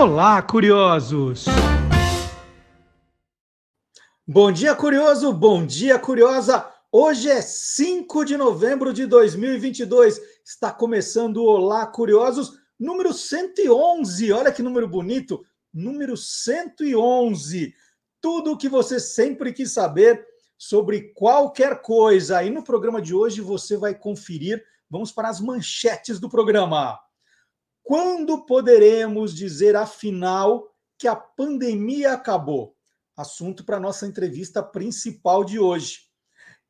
Olá, curiosos! Bom dia, curioso! Bom dia, curiosa! Hoje é 5 de novembro de 2022. Está começando o Olá, curiosos, número 111. Olha que número bonito! Número 111. Tudo o que você sempre quis saber sobre qualquer coisa. E no programa de hoje você vai conferir. Vamos para as manchetes do programa. Quando poderemos dizer, afinal, que a pandemia acabou? Assunto para nossa entrevista principal de hoje.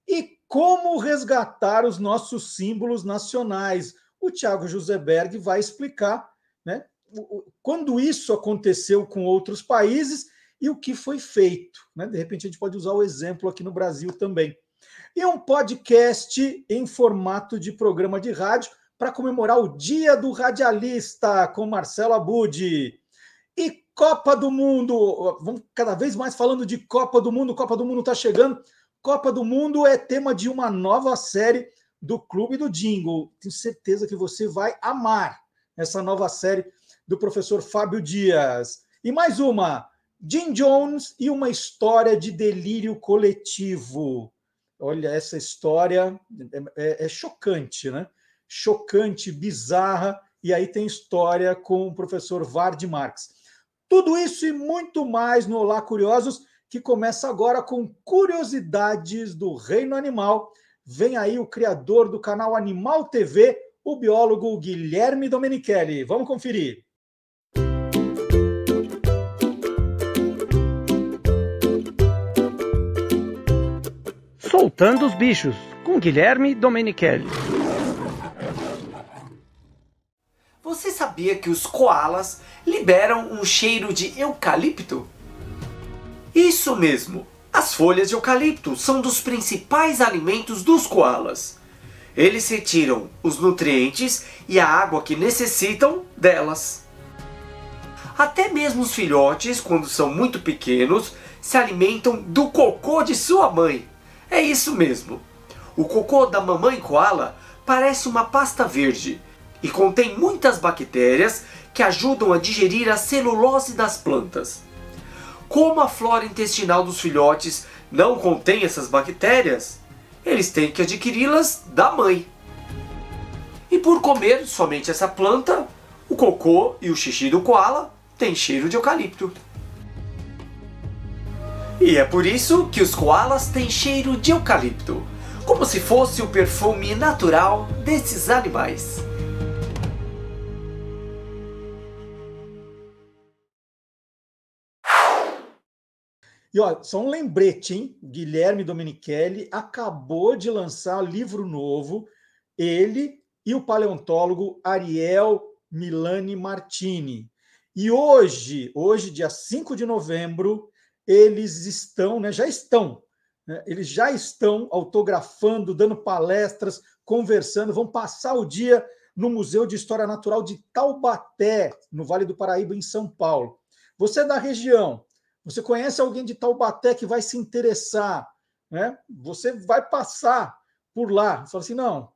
E como resgatar os nossos símbolos nacionais? O Tiago Joseberg vai explicar né, quando isso aconteceu com outros países e o que foi feito. Né? De repente, a gente pode usar o exemplo aqui no Brasil também. E um podcast em formato de programa de rádio para comemorar o Dia do Radialista com Marcelo Abud. E Copa do Mundo, vamos cada vez mais falando de Copa do Mundo. Copa do Mundo está chegando. Copa do Mundo é tema de uma nova série do Clube do Jingle. Tenho certeza que você vai amar essa nova série do professor Fábio Dias. E mais uma, Jim Jones e uma história de delírio coletivo. Olha, essa história é, é, é chocante, né? Chocante, bizarra, e aí tem história com o professor Vard Marx. Tudo isso e muito mais no Olá Curiosos, que começa agora com curiosidades do reino animal. Vem aí o criador do canal Animal TV, o biólogo Guilherme Domenichelli. Vamos conferir. Soltando os bichos, com Guilherme Domenichelli. Você sabia que os koalas liberam um cheiro de eucalipto? Isso mesmo! As folhas de eucalipto são dos principais alimentos dos koalas. Eles retiram os nutrientes e a água que necessitam delas. Até mesmo os filhotes, quando são muito pequenos, se alimentam do cocô de sua mãe. É isso mesmo. O cocô da mamãe koala parece uma pasta verde e contém muitas bactérias que ajudam a digerir a celulose das plantas. Como a flora intestinal dos filhotes não contém essas bactérias, eles têm que adquiri-las da mãe. E por comer somente essa planta, o cocô e o xixi do koala têm cheiro de eucalipto. E é por isso que os koalas têm cheiro de eucalipto, como se fosse o perfume natural desses animais. E ó, só um lembrete, hein? Guilherme Domenichelli acabou de lançar livro novo, ele e o paleontólogo Ariel Milani Martini. E hoje, hoje, dia 5 de novembro, eles estão, né, já estão, né, eles já estão autografando, dando palestras, conversando, vão passar o dia no Museu de História Natural de Taubaté, no Vale do Paraíba, em São Paulo. Você é da região, você conhece alguém de Taubaté que vai se interessar, né? Você vai passar por lá. Você fala assim, não,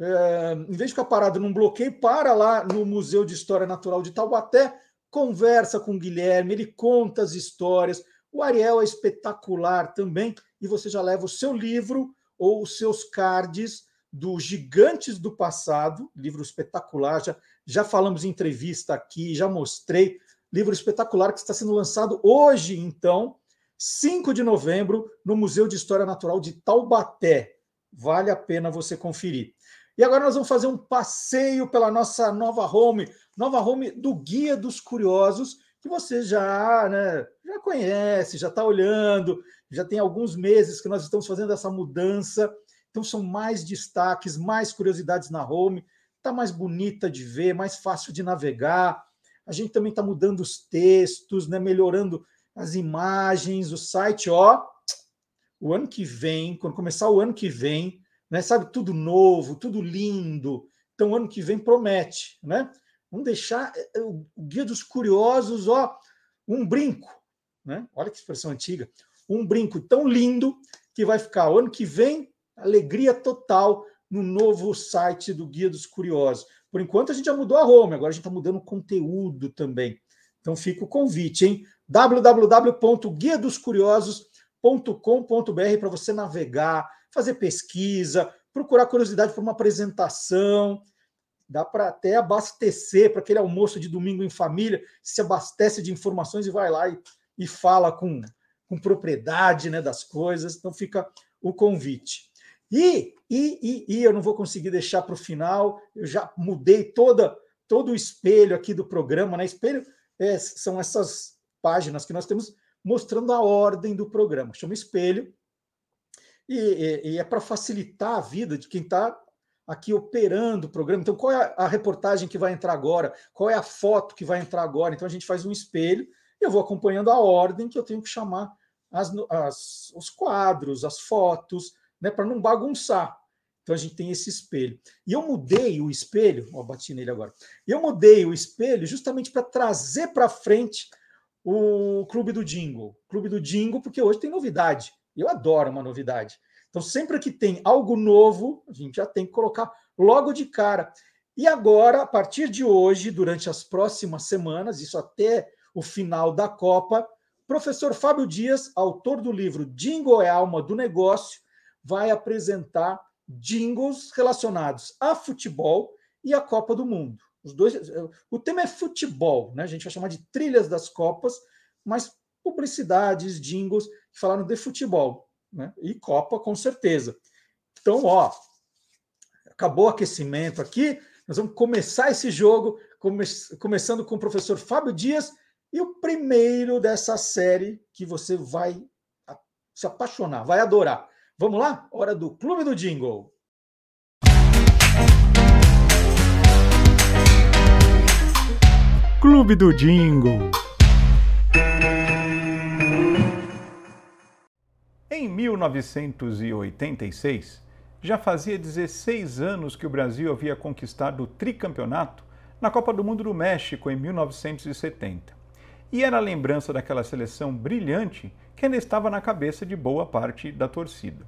é, em vez de ficar parado num bloqueio, para lá no Museu de História Natural de Taubaté, conversa com o Guilherme, ele conta as histórias. O Ariel é espetacular também, e você já leva o seu livro ou os seus cards do Gigantes do Passado, livro espetacular. Já, já falamos em entrevista aqui, já mostrei livro espetacular que está sendo lançado hoje, então, 5 de novembro, no Museu de História Natural de Taubaté. Vale a pena você conferir. E agora nós vamos fazer um passeio pela nossa nova home, nova home do Guia dos Curiosos, que você já, né, já conhece, já está olhando, já tem alguns meses que nós estamos fazendo essa mudança. Então são mais destaques, mais curiosidades na home, está mais bonita de ver, mais fácil de navegar a gente também está mudando os textos, né, melhorando as imagens, o site, ó. O ano que vem, quando começar o ano que vem, né, sabe, tudo novo, tudo lindo. Então, ano que vem promete, né? Vamos deixar eh, eh, o Guia dos Curiosos, ó, um brinco, né? Olha que expressão antiga. Um brinco tão lindo que vai ficar o ano que vem, alegria total no novo site do Guia dos Curiosos. Por enquanto, a gente já mudou a home, agora a gente está mudando o conteúdo também. Então fica o convite, hein? www.guiadoscuriosos.com.br para você navegar, fazer pesquisa, procurar curiosidade por uma apresentação. Dá para até abastecer para aquele almoço de domingo em família, se abastece de informações e vai lá e, e fala com, com propriedade né, das coisas. Então fica o convite. E, e, e, e eu não vou conseguir deixar para o final, eu já mudei toda, todo o espelho aqui do programa, né? Espelho é, são essas páginas que nós temos mostrando a ordem do programa. Chama espelho. E, e, e é para facilitar a vida de quem está aqui operando o programa. Então, qual é a reportagem que vai entrar agora? Qual é a foto que vai entrar agora? Então, a gente faz um espelho eu vou acompanhando a ordem que eu tenho que chamar as, as, os quadros, as fotos, né, para não bagunçar. Então a gente tem esse espelho. E eu mudei o espelho, ó, bati nele agora. Eu mudei o espelho justamente para trazer para frente o Clube do Jingle. Clube do Jingle, porque hoje tem novidade. Eu adoro uma novidade. Então, sempre que tem algo novo, a gente já tem que colocar logo de cara. E agora, a partir de hoje, durante as próximas semanas, isso até o final da Copa, professor Fábio Dias, autor do livro Jingle é Alma do Negócio, vai apresentar jingles relacionados a futebol e a Copa do Mundo. Os dois, o tema é futebol, né? A gente vai chamar de trilhas das Copas, mas publicidades, jingles que falaram de futebol, né? E Copa com certeza. Então, ó, acabou o aquecimento aqui. Nós vamos começar esse jogo, come, começando com o professor Fábio Dias e o primeiro dessa série que você vai se apaixonar, vai adorar. Vamos lá? Hora do Clube do Jingle. Clube do Jingle. Em 1986, já fazia 16 anos que o Brasil havia conquistado o tricampeonato na Copa do Mundo do México em 1970. E era a lembrança daquela seleção brilhante que ainda estava na cabeça de boa parte da torcida.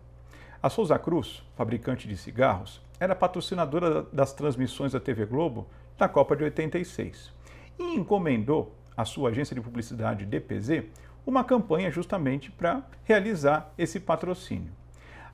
A Souza Cruz, fabricante de cigarros, era patrocinadora das transmissões da TV Globo na Copa de 86 e encomendou à sua agência de publicidade DPZ uma campanha justamente para realizar esse patrocínio.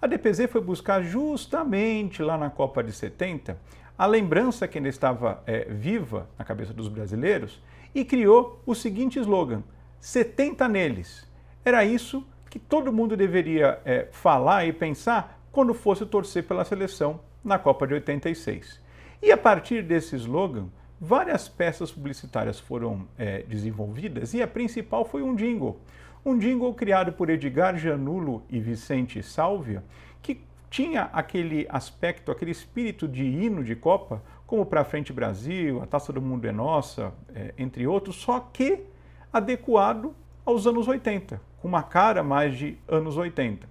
A DPZ foi buscar justamente lá na Copa de 70 a lembrança que ainda estava é, viva na cabeça dos brasileiros e criou o seguinte slogan: 70 neles. Era isso que todo mundo deveria é, falar e pensar quando fosse torcer pela seleção na Copa de 86. E a partir desse slogan, várias peças publicitárias foram é, desenvolvidas e a principal foi um jingle. Um jingle criado por Edgar Janulo e Vicente Sálvia, que tinha aquele aspecto, aquele espírito de hino de Copa, como Pra Frente Brasil, A Taça do Mundo é Nossa, é, entre outros, só que adequado aos anos 80, com uma cara mais de anos 80.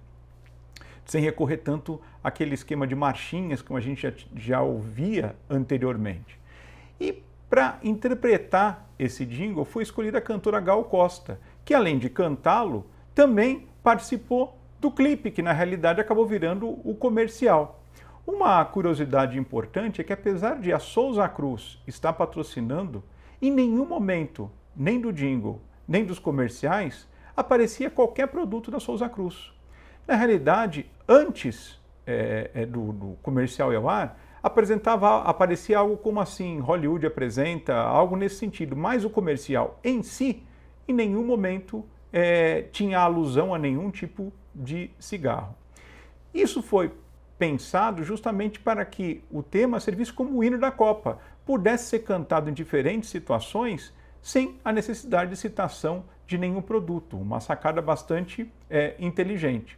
Sem recorrer tanto àquele esquema de marchinhas como a gente já, já ouvia anteriormente. E para interpretar esse jingle foi escolhida a cantora Gal Costa, que além de cantá-lo, também participou do clipe, que na realidade acabou virando o comercial. Uma curiosidade importante é que apesar de a Souza Cruz estar patrocinando, em nenhum momento, nem do jingle, nem dos comerciais, aparecia qualquer produto da Souza Cruz. Na realidade, antes é, é, do, do, comercial ao ar, apresentava, aparecia algo como assim, Hollywood apresenta, algo nesse sentido, mas o comercial em si, em nenhum momento é, tinha alusão a nenhum tipo de cigarro. Isso foi pensado justamente para que o tema servisse como o hino da Copa, pudesse ser cantado em diferentes situações sem a necessidade de citação de nenhum produto. Uma sacada bastante é, inteligente.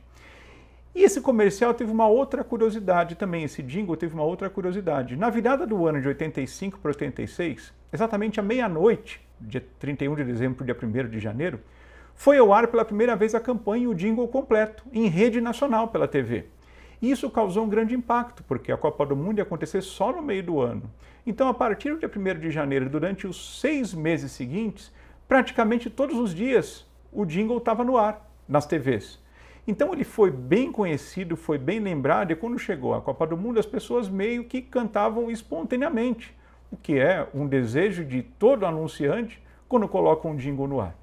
E esse comercial teve uma outra curiosidade também, esse jingle teve uma outra curiosidade. Na virada do ano de 85 para 86, exatamente à meia-noite, dia 31 de dezembro para dia 1 de janeiro, foi ao ar pela primeira vez a campanha e o jingle completo, em rede nacional pela TV. Isso causou um grande impacto, porque a Copa do Mundo ia acontecer só no meio do ano. Então, a partir do dia 1 de janeiro, durante os seis meses seguintes, praticamente todos os dias o jingle estava no ar, nas TVs. Então ele foi bem conhecido, foi bem lembrado, e quando chegou a Copa do Mundo, as pessoas meio que cantavam espontaneamente, o que é um desejo de todo anunciante quando colocam um jingle no ar.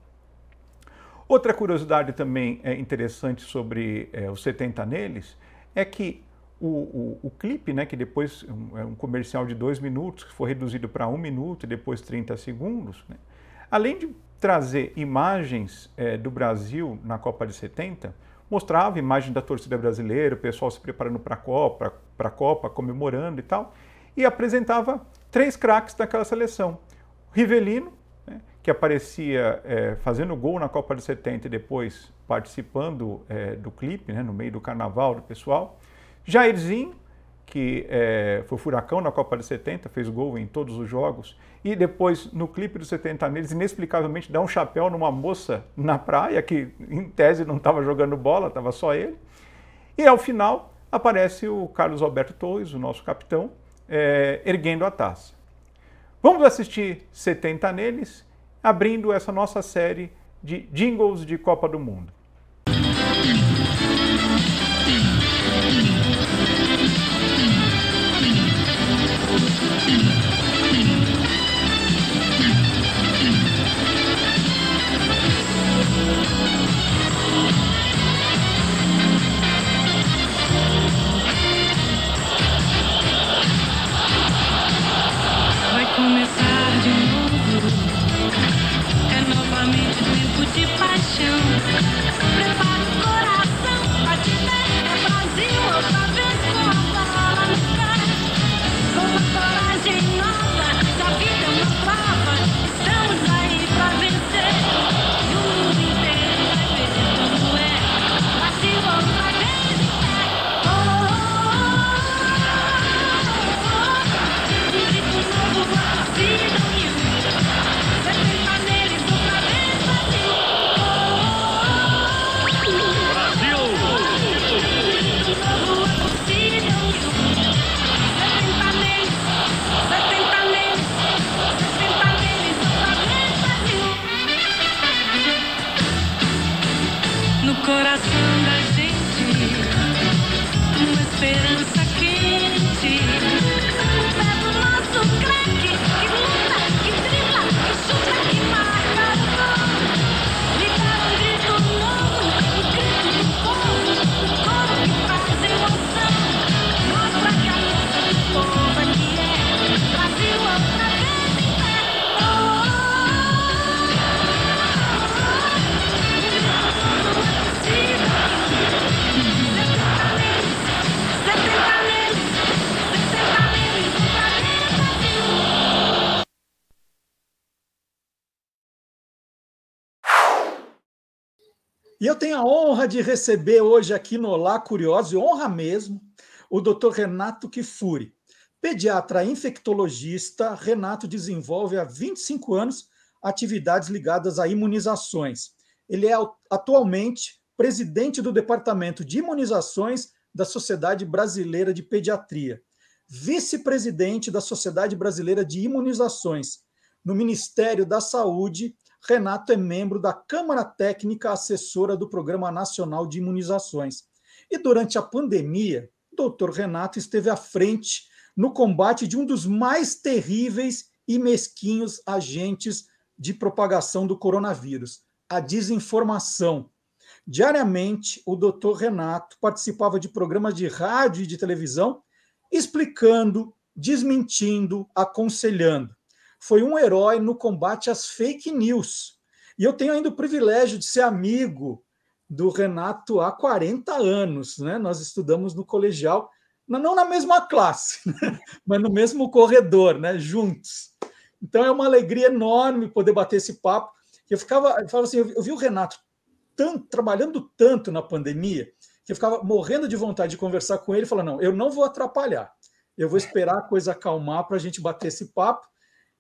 Outra curiosidade também é interessante sobre é, os 70 neles é que o, o, o, clipe, né, que depois é um comercial de dois minutos, que foi reduzido para um minuto e depois 30 segundos, né, além de trazer imagens é, do Brasil na Copa de 70, mostrava imagem da torcida brasileira, o pessoal se preparando para a Copa, para a Copa, comemorando e tal, e apresentava três craques daquela seleção. Rivelino, que aparecia é, fazendo gol na Copa de 70 e depois participando é, do clipe, né, no meio do carnaval do pessoal. Jairzinho, que é, foi furacão na Copa de 70, fez gol em todos os jogos, e depois no clipe dos 70 neles, inexplicavelmente dá um chapéu numa moça na praia, que em tese não estava jogando bola, estava só ele. E ao final aparece o Carlos Alberto Torres, o nosso capitão, é, erguendo a taça. Vamos assistir 70 neles, abrindo essa nossa série de jingles de Copa do Mundo. E eu tenho a honra de receber hoje aqui no Olá Curioso, e honra mesmo, o Dr. Renato Kifuri. Pediatra infectologista, Renato desenvolve há 25 anos atividades ligadas a imunizações. Ele é atualmente presidente do Departamento de Imunizações da Sociedade Brasileira de Pediatria, vice-presidente da Sociedade Brasileira de Imunizações, no Ministério da Saúde Renato é membro da Câmara Técnica Assessora do Programa Nacional de Imunizações. E durante a pandemia, o doutor Renato esteve à frente no combate de um dos mais terríveis e mesquinhos agentes de propagação do coronavírus, a desinformação. Diariamente, o doutor Renato participava de programas de rádio e de televisão explicando, desmentindo, aconselhando foi um herói no combate às fake news. E eu tenho ainda o privilégio de ser amigo do Renato há 40 anos. Né? Nós estudamos no colegial, não na mesma classe, né? mas no mesmo corredor, né? juntos. Então é uma alegria enorme poder bater esse papo. Eu ficava, eu falava assim, eu vi o Renato tanto, trabalhando tanto na pandemia que eu ficava morrendo de vontade de conversar com ele. Falando, não, eu não vou atrapalhar. Eu vou esperar a coisa acalmar para a gente bater esse papo.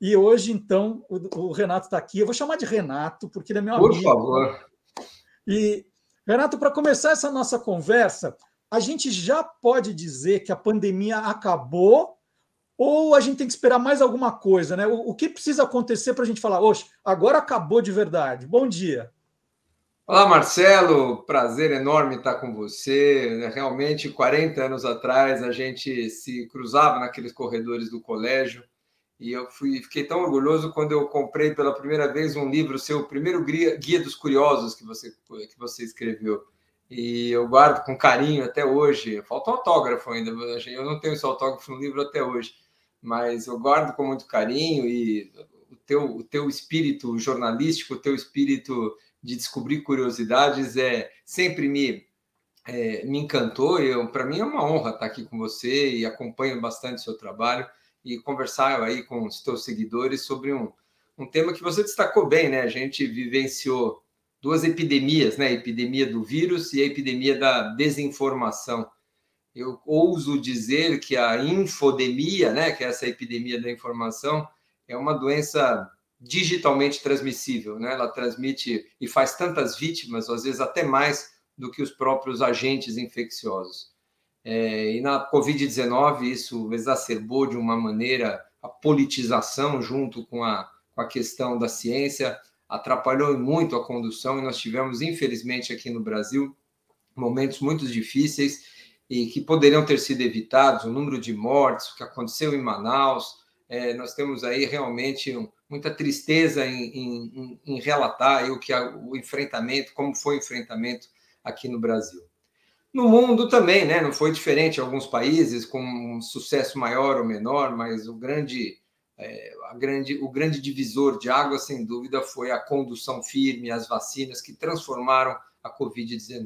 E hoje, então, o, o Renato está aqui. Eu vou chamar de Renato, porque ele é meu Por amigo. Por favor. E, Renato, para começar essa nossa conversa, a gente já pode dizer que a pandemia acabou ou a gente tem que esperar mais alguma coisa, né? O, o que precisa acontecer para a gente falar, oxe, agora acabou de verdade. Bom dia. Olá, Marcelo. Prazer enorme estar com você. Realmente, 40 anos atrás, a gente se cruzava naqueles corredores do colégio E eu fui, fiquei tão orgulhoso quando eu comprei pela primeira vez um livro, seu primeiro guia dos curiosos que você, que você escreveu. E eu guardo com carinho até hoje. Falta um autógrafo ainda, eu não tenho esse autógrafo no livro até hoje, mas eu guardo com muito carinho e o teu, o teu espírito jornalístico, o teu espírito de descobrir curiosidades é sempre me é, me encantou. Para mim é uma honra estar aqui com você e acompanho bastante o seu trabalho e conversar aí com os teus seguidores sobre um, um tema que você destacou bem, né? A gente vivenciou duas epidemias, né? A epidemia do vírus e a epidemia da desinformação. Eu ouso dizer que a infodemia, né, que é essa epidemia da informação, é uma doença digitalmente transmissível, né? Ela transmite e faz tantas vítimas, às vezes até mais do que os próprios agentes infecciosos. É, e na Covid-19 isso exacerbou de uma maneira a politização junto com a, com a questão da ciência, atrapalhou muito a condução e nós tivemos, infelizmente, aqui no Brasil, momentos muito difíceis e que poderiam ter sido evitados, o número de mortes, o que aconteceu em Manaus, é, nós temos aí realmente um, muita tristeza em, em, em relatar o que a, o enfrentamento, como foi o enfrentamento aqui no Brasil. No mundo também, né? Não foi diferente em alguns países com um sucesso maior ou menor, mas o grande, é, a grande, o grande divisor de água, sem dúvida, foi a condução firme, as vacinas que transformaram a Covid-19.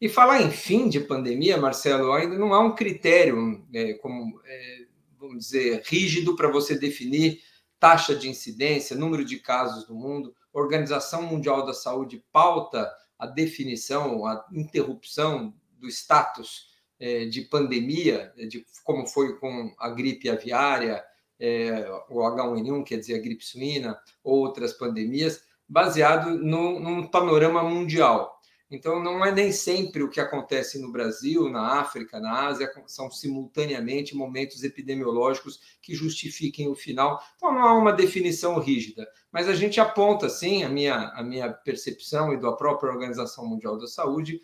E falar em fim de pandemia, Marcelo, ainda não há um critério, é, como é, vamos dizer, rígido para você definir taxa de incidência, número de casos do mundo. A Organização Mundial da Saúde pauta a definição, a interrupção do status é, de pandemia, de como foi com a gripe aviária, é, o H1N1, quer dizer, a gripe suína, outras pandemias, baseado no, num panorama mundial. Então, não é nem sempre o que acontece no Brasil, na África, na Ásia, são simultaneamente momentos epidemiológicos que justifiquem o final. Então, não há uma definição rígida, mas a gente aponta, sim, a minha, a minha percepção e da própria Organização Mundial da Saúde,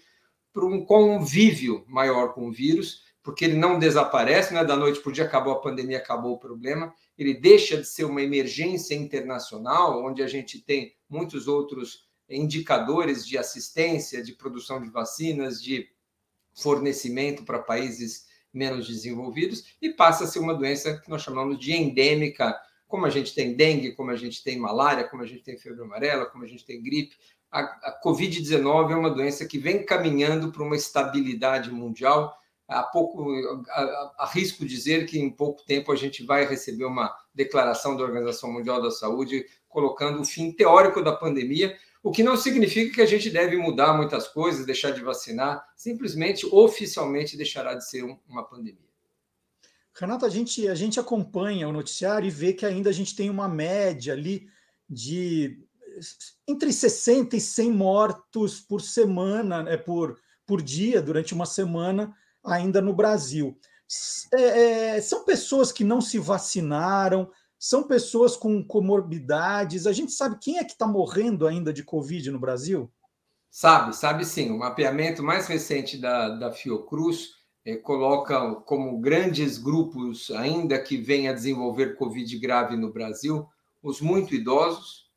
para um convívio maior com o vírus, porque ele não desaparece, não é da noite para o dia, acabou a pandemia, acabou o problema, ele deixa de ser uma emergência internacional, onde a gente tem muitos outros indicadores de assistência, de produção de vacinas, de fornecimento para países menos desenvolvidos e passa a ser uma doença que nós chamamos de endêmica, como a gente tem dengue, como a gente tem malária, como a gente tem febre amarela, como a gente tem gripe. A, a Covid-19 é uma doença que vem caminhando para uma estabilidade mundial. Há pouco arrisco dizer que em pouco tempo a gente vai receber uma declaração da Organização Mundial da Saúde colocando o fim teórico da pandemia o que não significa que a gente deve mudar muitas coisas, deixar de vacinar, simplesmente oficialmente deixará de ser uma pandemia. Renato, a gente, a gente acompanha o noticiário e vê que ainda a gente tem uma média ali de entre 60 e 100 mortos por semana, né, por, por dia, durante uma semana, ainda no Brasil. É, é, são pessoas que não se vacinaram, são pessoas com comorbidades. A gente sabe quem é que está morrendo ainda de Covid no Brasil? Sabe, sabe sim. O mapeamento mais recente da, da Fiocruz é, coloca como grandes grupos ainda que vêm a desenvolver Covid grave no Brasil os muito idosos,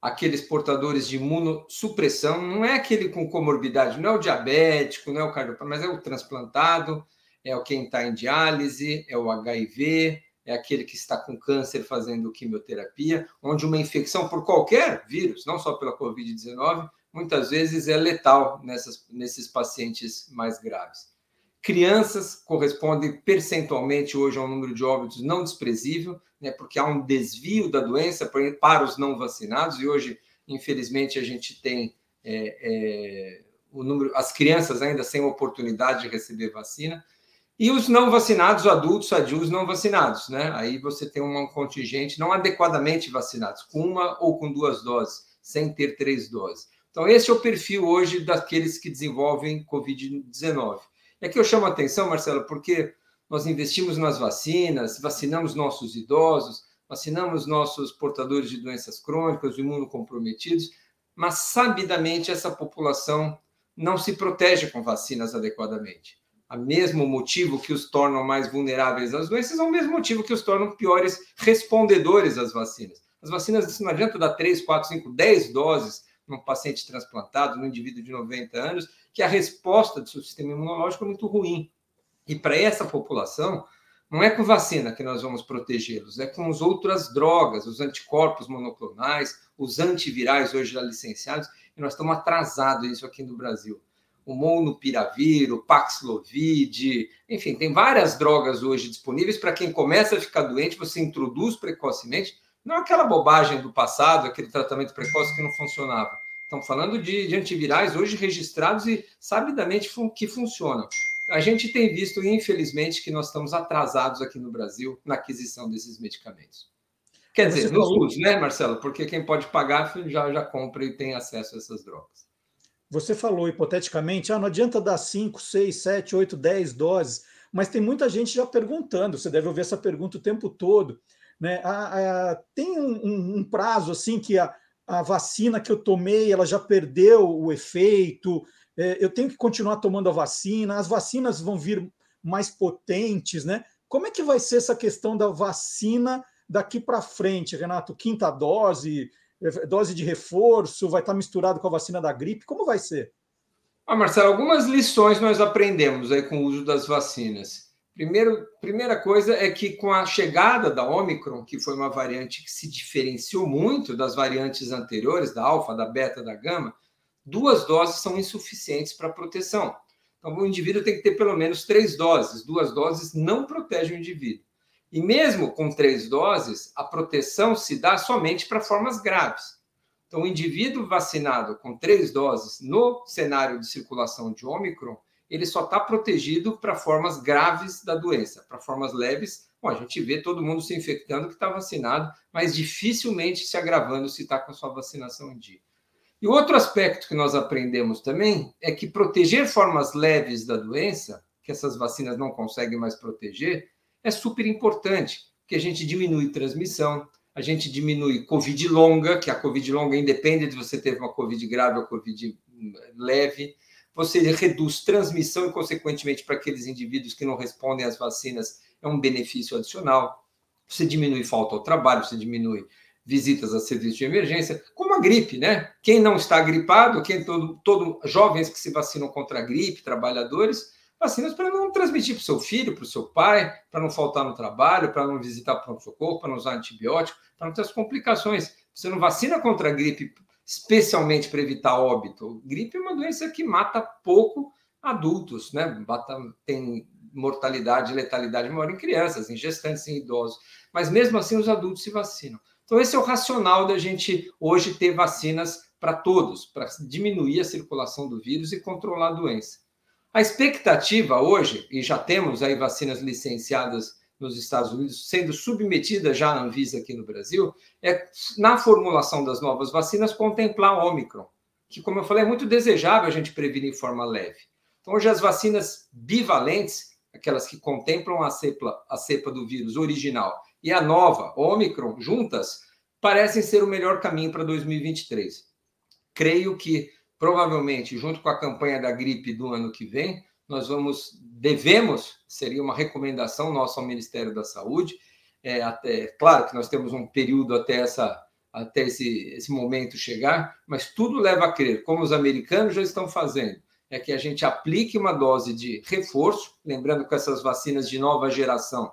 aqueles portadores de imunossupressão, não é aquele com comorbidade, não é o diabético, não é o cardiopata, mas é o transplantado, é o quem está em diálise, é o HIV, é aquele que está com câncer fazendo quimioterapia, onde uma infecção por qualquer vírus, não só pela Covid-19, muitas vezes é letal nessas, nesses pacientes mais graves. Crianças correspondem percentualmente hoje a um número de óbitos não desprezível, né, porque há um desvio da doença para os não vacinados, e hoje, infelizmente, a gente tem é, é, o número, as crianças ainda sem oportunidade de receber vacina. E os não vacinados, adultos, sadios não vacinados, né? Aí você tem um contingente não adequadamente vacinados, com uma ou com duas doses, sem ter três doses. Então, esse é o perfil hoje daqueles que desenvolvem Covid-19. É que eu chamo a atenção, Marcelo, porque nós investimos nas vacinas, vacinamos nossos idosos, vacinamos nossos portadores de doenças crônicas, imunocomprometidos, mas sabidamente essa população não se protege com vacinas adequadamente o mesmo motivo que os tornam mais vulneráveis às doenças, é o mesmo motivo que os tornam piores respondedores às vacinas. As vacinas não adianta dar 3, 4, 5, 10 doses num paciente transplantado, num indivíduo de 90 anos, que a resposta do seu sistema imunológico é muito ruim. E para essa população, não é com vacina que nós vamos protegê-los, é com as outras drogas, os anticorpos monoclonais, os antivirais hoje já licenciados, e nós estamos atrasados isso aqui no Brasil. O monopiravir, o Paxlovid, enfim, tem várias drogas hoje disponíveis para quem começa a ficar doente, você introduz precocemente, não aquela bobagem do passado, aquele tratamento precoce que não funcionava. Estamos falando de, de antivirais hoje registrados e sabidamente que funcionam. A gente tem visto, infelizmente, que nós estamos atrasados aqui no Brasil na aquisição desses medicamentos. Quer dizer, nos usos, né, Marcelo? Porque quem pode pagar já, já compra e tem acesso a essas drogas. Você falou hipoteticamente, ah, não adianta dar 5, 6, 7, 8, 10 doses, mas tem muita gente já perguntando, você deve ouvir essa pergunta o tempo todo. Né? Ah, ah, tem um, um, um, prazo assim que a, a vacina que eu tomei ela já perdeu o efeito, é, eu tenho que continuar tomando a vacina, as vacinas vão vir mais potentes, né? Como é que vai ser essa questão da vacina daqui para frente, Renato? Quinta dose, dose de reforço, vai estar misturado com a vacina da gripe? Como vai ser? Ah, Marcelo, algumas lições nós aprendemos aí com o uso das vacinas. Primeiro, primeira coisa é que com a chegada da Omicron, que foi uma variante que se diferenciou muito das variantes anteriores, da alfa, da beta, da gama, duas doses são insuficientes para proteção. Então, o indivíduo tem que ter pelo menos três doses. Duas doses não protegem o indivíduo. E mesmo com três doses, a proteção se dá somente para formas graves. Então, o indivíduo vacinado com três doses no cenário de circulação de Ômicron, ele só está protegido para formas graves da doença. Para formas leves, bom, a gente vê todo mundo se infectando que está vacinado, mas dificilmente se agravando se está com a sua vacinação em dia. E outro aspecto que nós aprendemos também é que proteger formas leves da doença, que essas vacinas não conseguem mais proteger, é super importante, porque a gente diminui transmissão, a gente diminui Covid longa, que a Covid longa independe de você ter uma Covid grave ou Covid leve, você reduz transmissão e, consequentemente, para aqueles indivíduos que não respondem às vacinas, é um benefício adicional. Você diminui falta ao trabalho, você diminui visitas a serviços de emergência, como a gripe, né? Quem não está gripado, quem todo, todo jovens que se vacinam contra a gripe, trabalhadores, vacinas para não transmitir para o seu filho, para o seu pai, para não faltar no trabalho, para não visitar pronto-socorro, para não usar antibiótico, para não ter as complicações. Você não vacina contra a gripe especialmente para evitar óbito. Gripe é uma doença que mata pouco adultos, né? tem mortalidade e letalidade maior em crianças, em gestantes, em idosos. Mas mesmo assim, os adultos se vacinam. Então, esse é o racional da gente hoje ter vacinas para todos, para diminuir a circulação do vírus e controlar a doença. A expectativa hoje, e já temos aí vacinas licenciadas nos Estados Unidos, sendo submetidas já à Anvisa aqui no Brasil, é na formulação das novas vacinas contemplar o Omicron, que, como eu falei, é muito desejável a gente prevenir de forma leve. Então, hoje as vacinas bivalentes, aquelas que contemplam a cepa, a cepa do vírus original e a nova, Omicron, juntas, parecem ser o melhor caminho para 2023. Creio que, provavelmente, junto com a campanha da gripe do ano que vem, nós vamos, devemos, seria uma recomendação nossa ao Ministério da Saúde, é, até, claro que nós temos um período até essa até esse, esse momento chegar, mas tudo leva a crer, como os americanos já estão fazendo, é que a gente aplique uma dose de reforço, lembrando que essas vacinas de nova geração,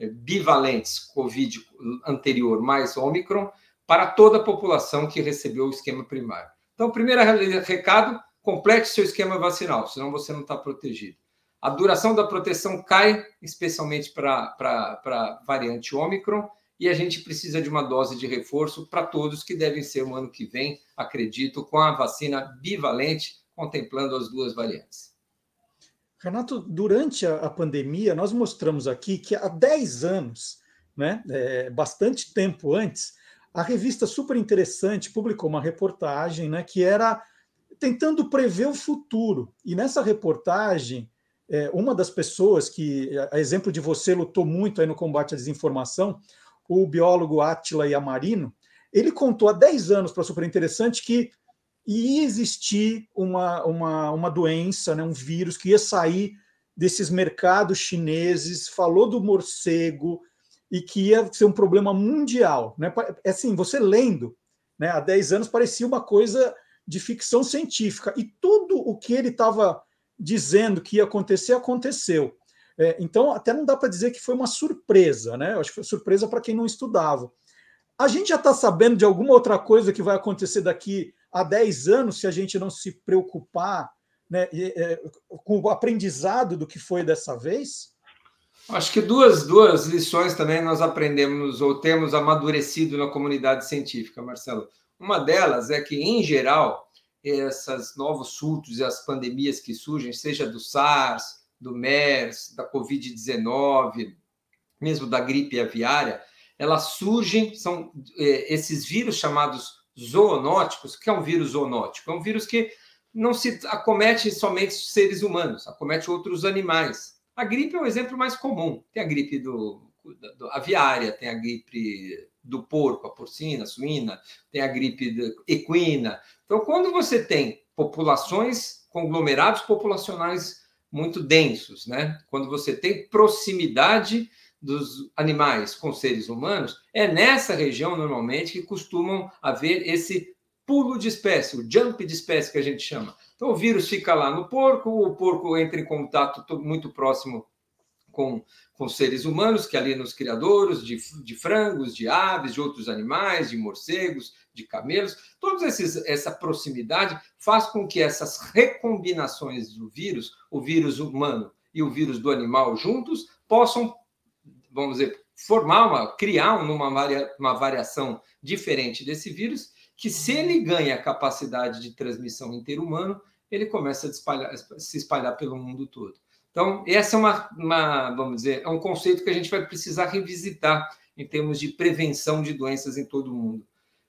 é, bivalentes Covid anterior mais Omicron para toda a população que recebeu o esquema primário. Então, primeiro recado, complete seu esquema vacinal, senão você não está protegido. A duração da proteção cai, especialmente para a variante Omicron, e a gente precisa de uma dose de reforço para todos que devem ser o ano que vem, acredito, com a vacina bivalente, contemplando as duas variantes. Renato, durante a, pandemia, nós mostramos aqui que há 10 anos, né, é, bastante tempo antes, a revista super interessante publicou uma reportagem né, que era tentando prever o futuro. E nessa reportagem, é, uma das pessoas que, a exemplo de você, lutou muito aí no combate à desinformação, o biólogo Átila Yamarino, ele contou há 10 anos para Super Interessante que ia existir uma, uma, uma doença, né, um vírus que ia sair desses mercados chineses, falou do morcego e que ia ser um problema mundial. Né? É assim, você lendo, né, há 10 anos parecia uma coisa de ficção científica, e tudo o que ele estava dizendo que ia acontecer, aconteceu. É, então, até não dá para dizer que foi uma surpresa, né? Eu acho que foi surpresa para quem não estudava. A gente já está sabendo de alguma outra coisa que vai acontecer daqui a 10 anos se a gente não se preocupar né, é, com o aprendizado do que foi dessa vez? Acho que duas, duas lições também nós aprendemos ou temos amadurecido na comunidade científica, Marcelo. Uma delas é que, em geral, esses novos surtos e as pandemias que surgem, seja do SARS, do MERS, da Covid-19, mesmo da gripe aviária, elas surgem, são é, esses vírus chamados zoonóticos. Que é um vírus zoonótico? É um vírus que não se acomete somente seres humanos, acomete outros animais. A gripe é um exemplo mais comum. Tem a gripe do, do aviária, tem a gripe do porco, a porcina, a suína, tem a gripe equina. Então, quando você tem populações, conglomerados populacionais muito densos, né? Quando você tem proximidade dos animais com seres humanos, é nessa região normalmente que costumam haver esse pulo de espécie, o jump de espécie que a gente chama. Então o vírus fica lá no porco, o porco entra em contato muito próximo com, com seres humanos, que ali nos criadouros de, de frangos, de aves, de outros animais, de morcegos, de camelos, toda essa proximidade faz com que essas recombinações do vírus, o vírus humano e o vírus do animal juntos, possam, vamos dizer, formar uma, criar uma, uma variação diferente desse vírus, que se ele ganha a capacidade de transmissão interhumano, ele começa a espalhar, se espalhar pelo mundo todo. Então, essa é uma, uma, vamos dizer, é um conceito que a gente vai precisar revisitar em termos de prevenção de doenças em todo o mundo.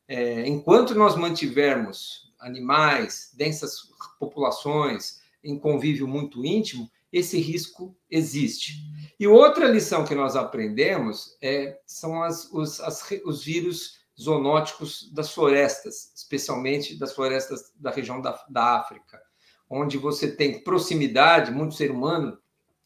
É, enquanto nós mantivermos animais, densas populações em convívio muito íntimo, esse risco existe. E outra lição que nós aprendemos é, são as, os, as, os vírus zoonóticos das florestas, especialmente das florestas da região da, da África, onde você tem proximidade, muito ser humano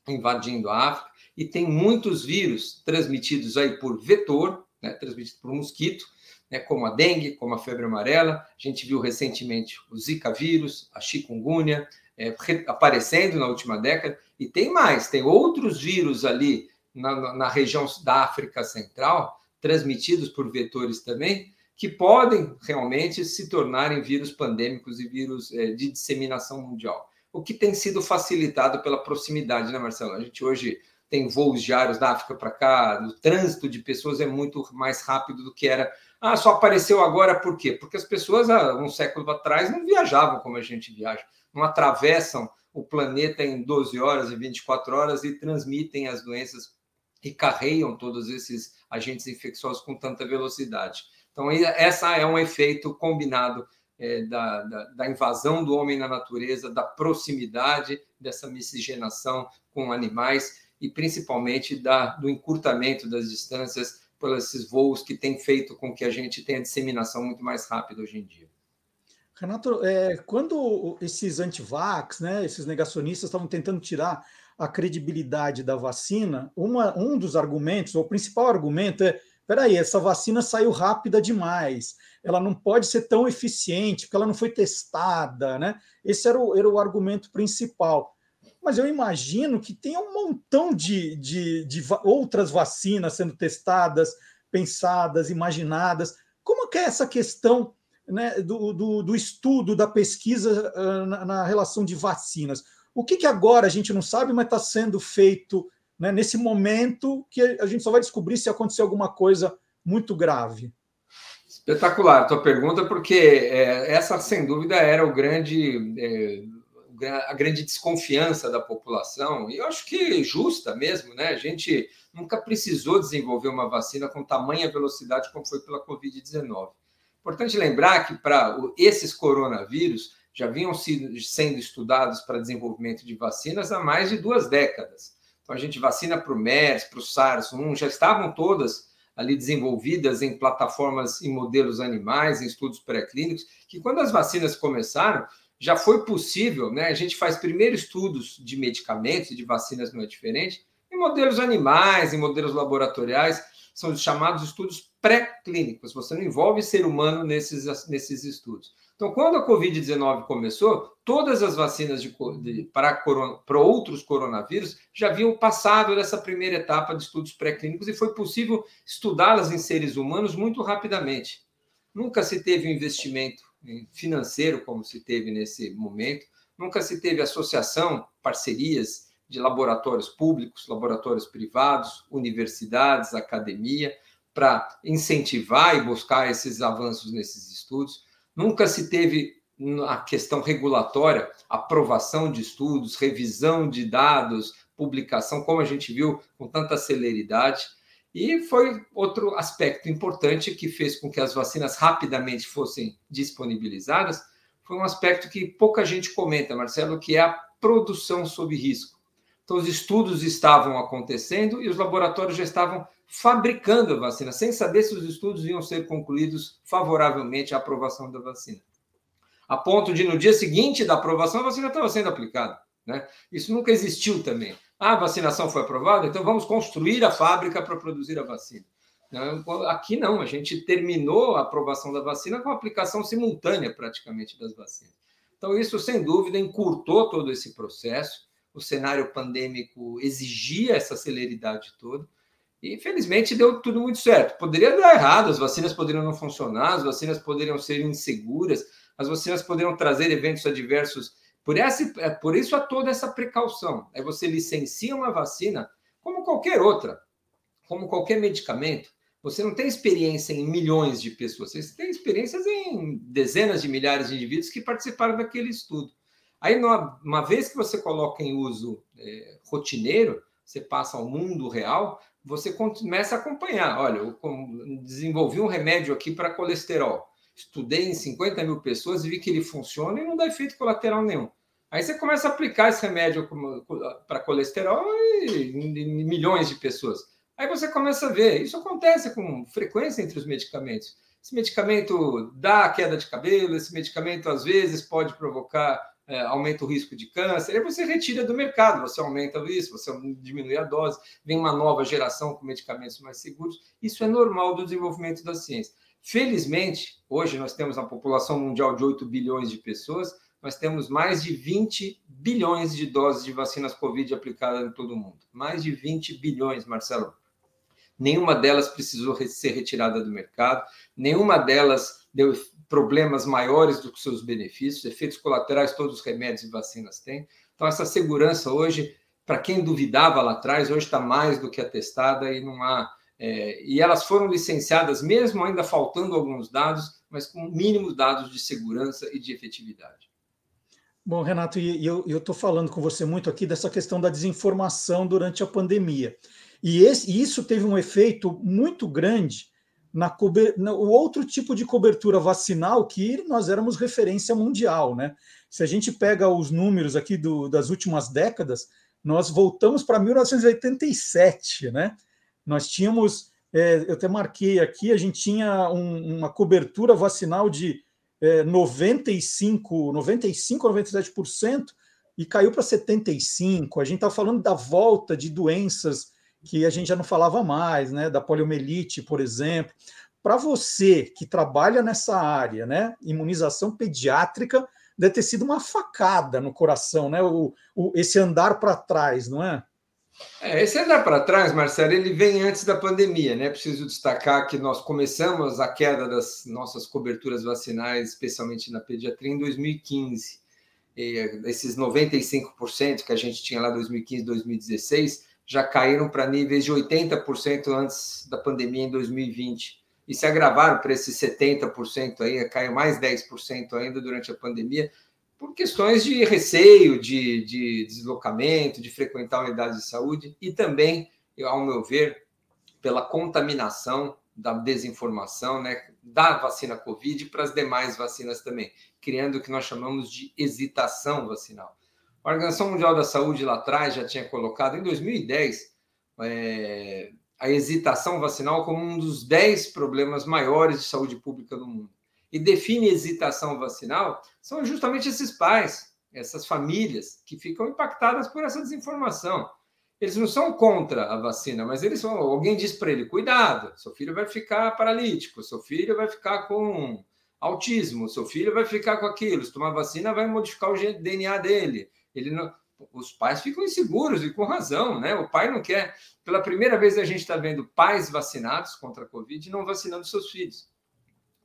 invadindo a África, e tem muitos vírus transmitidos aí por vetor, né, transmitidos por mosquito, né, como a dengue, como a febre amarela. A gente viu recentemente o Zika vírus, a chikungunya, é, aparecendo na última década. E tem mais, tem outros vírus ali na, na região da África Central, transmitidos por vetores também, que podem realmente se tornarem vírus pandêmicos e vírus é, de disseminação mundial. O que tem sido facilitado pela proximidade, né, Marcelo? A gente hoje tem voos diários da África para cá, o trânsito de pessoas é muito mais rápido do que era ah, só apareceu agora por quê? Porque as pessoas há um século atrás não viajavam como a gente viaja, não atravessam o planeta em 12 horas e 24 horas e transmitem as doenças e carreiam todos esses agentes infecciosos com tanta velocidade. Então, essa é um efeito combinado é, da, da, da, invasão do homem na natureza, da proximidade dessa miscigenação com animais e principalmente da, do encurtamento das distâncias por esses voos que têm feito com que a gente tenha disseminação muito mais rápida hoje em dia. Renato, é, quando esses antivax, né, esses negacionistas estavam tentando tirar a credibilidade da vacina, uma, um dos argumentos, ou o principal argumento é: peraí, essa vacina saiu rápida demais, ela não pode ser tão eficiente, porque ela não foi testada, né? Esse era o, era o argumento principal mas eu imagino que tem um montão de, de, de outras vacinas sendo testadas, pensadas, imaginadas. Como que é essa questão né, do, do, do, estudo, da pesquisa uh, na, na, relação de vacinas? O que, que agora a gente não sabe, mas está sendo feito né, nesse momento que a gente só vai descobrir se acontecer alguma coisa muito grave? Espetacular a tua pergunta, porque é, essa, sem dúvida, era o grande. É a grande desconfiança da população, e eu acho que justa mesmo, né? A gente nunca precisou desenvolver uma vacina com tamanha velocidade como foi pela Covid-19. Importante lembrar que para esses coronavírus já vinham sido, sendo estudados para desenvolvimento de vacinas há mais de duas décadas. Então a gente vacina para o MERS, para o SARS-1, já estavam todas ali desenvolvidas em plataformas e modelos animais, em estudos pré-clínicos, que quando as vacinas começaram, já foi possível, né? A gente faz primeiro estudos de medicamentos e de vacinas não é diferente, em modelos animais, em modelos laboratoriais, são os chamados estudos pré-clínicos. Você não envolve ser humano nesses, nesses estudos. Então, quando a Covid-19 começou, todas as vacinas de, de, para, corona, para outros coronavírus já haviam passado dessa primeira etapa de estudos pré-clínicos e foi possível estudá-las em seres humanos muito rapidamente. Nunca se teve um investimento financeiro como se teve nesse momento, nunca se teve associação, parcerias de laboratórios públicos, laboratórios privados, universidades, academia, para incentivar e buscar esses avanços nesses estudos. Nunca se teve a questão regulatória, aprovação de estudos, revisão de dados, publicação, como a gente viu com tanta celeridade. E foi outro aspecto importante que fez com que as vacinas rapidamente fossem disponibilizadas, foi um aspecto que pouca gente comenta, Marcelo, que é a produção sob risco. Então, os estudos estavam acontecendo e os laboratórios já estavam fabricando a vacina, sem saber se os estudos iam ser concluídos favoravelmente à aprovação da vacina. A ponto de, no dia seguinte da aprovação, a vacina estava sendo aplicada. Né? Isso nunca existiu também. Ah, a vacinação foi aprovada, então vamos construir a fábrica para produzir a vacina. Aqui não, a gente terminou a aprovação da vacina com a aplicação simultânea, praticamente, das vacinas. Então, isso, sem dúvida, encurtou todo esse processo. O cenário pandêmico exigia essa celeridade toda. E infelizmente deu tudo muito certo. Poderia dar errado, as vacinas poderiam não funcionar, as vacinas poderiam ser inseguras, as vacinas poderiam trazer eventos adversos. Por, essa, é, por isso há toda essa precaução. É você licencia uma vacina como qualquer outra, como qualquer medicamento. Você não tem experiência em milhões de pessoas, você tem experiências em dezenas de milhares de indivíduos que participaram daquele estudo. Aí, uma vez que você coloca em uso é, rotineiro, você passa ao mundo real, você começa a acompanhar. Olha, eu desenvolvi um remédio aqui para colesterol. Estudei em 50 mil pessoas e vi que ele funciona e não dá efeito colateral nenhum. Aí você começa a aplicar esse remédio para colesterol em milhões de pessoas. Aí você começa a ver. Isso acontece com frequência entre os medicamentos. Esse medicamento dá queda de cabelo, esse medicamento às vezes pode provocar é, aumenta o risco de câncer, aí você retira do mercado, você aumenta isso, você diminui a dose, vem uma nova geração com medicamentos mais seguros. Isso é normal do desenvolvimento da ciência. Felizmente, hoje nós temos uma população mundial de 8 bilhões de pessoas, nós temos mais de 20 bilhões de doses de vacinas Covid aplicadas em todo o mundo. Mais de 20 bilhões, Marcelo. Nenhuma delas precisou ser retirada do mercado, nenhuma delas deu problemas maiores do que seus benefícios, efeitos colaterais todos os remédios e vacinas têm. Então, essa segurança hoje, para quem duvidava lá atrás, hoje está mais do que atestada e não há. É, e elas foram licenciadas, mesmo ainda faltando alguns dados, mas com mínimos dados de segurança e de efetividade. Bom, Renato, e eu estou falando com você muito aqui dessa questão da desinformação durante a pandemia. E, esse, e isso teve um efeito muito grande na o outro tipo de cobertura vacinal que nós éramos referência mundial, né? Se a gente pega os números aqui do, das últimas décadas, nós voltamos para 1987, né? Nós tínhamos, é, eu até marquei aqui, a gente tinha um, uma cobertura vacinal de é, 95, 95, 97% e caiu para 75. A gente está falando da volta de doenças que a gente já não falava mais, né? Da poliomielite, por exemplo. Para você que trabalha nessa área, né? Imunização pediátrica deve ter sido uma facada no coração, né? O, o esse andar para trás, não é? É, esse andar para trás, Marcelo, ele vem antes da pandemia, né? Preciso destacar que nós começamos a queda das nossas coberturas vacinais, especialmente na pediatria, em 2015. E esses 95% que a gente tinha lá em 2015, 2016, já caíram para níveis de 80% antes da pandemia em 2020 e se agravaram para esses 70% aí, caiu mais 10% ainda durante a pandemia, por questões de receio, de, de deslocamento, de frequentar unidades de saúde e também, ao meu ver, pela contaminação da desinformação, né, da vacina Covid para as demais vacinas também, criando o que nós chamamos de hesitação vacinal. A Organização Mundial da Saúde lá atrás já tinha colocado, em 2010, é, a hesitação vacinal como um dos 10 problemas maiores de saúde pública no mundo. e define hesitação vacinal são justamente esses pais, essas famílias que ficam impactadas por essa desinformação. Eles não são contra a vacina, mas eles são. Alguém diz para ele: cuidado, seu filho vai ficar paralítico, seu filho vai ficar com autismo, seu filho vai ficar com aquilo. Se tomar vacina, vai modificar o DNA dele. Ele não, os pais ficam inseguros e com razão, né? O pai não quer. Pela primeira vez a gente está vendo pais vacinados contra a Covid e não vacinando seus filhos.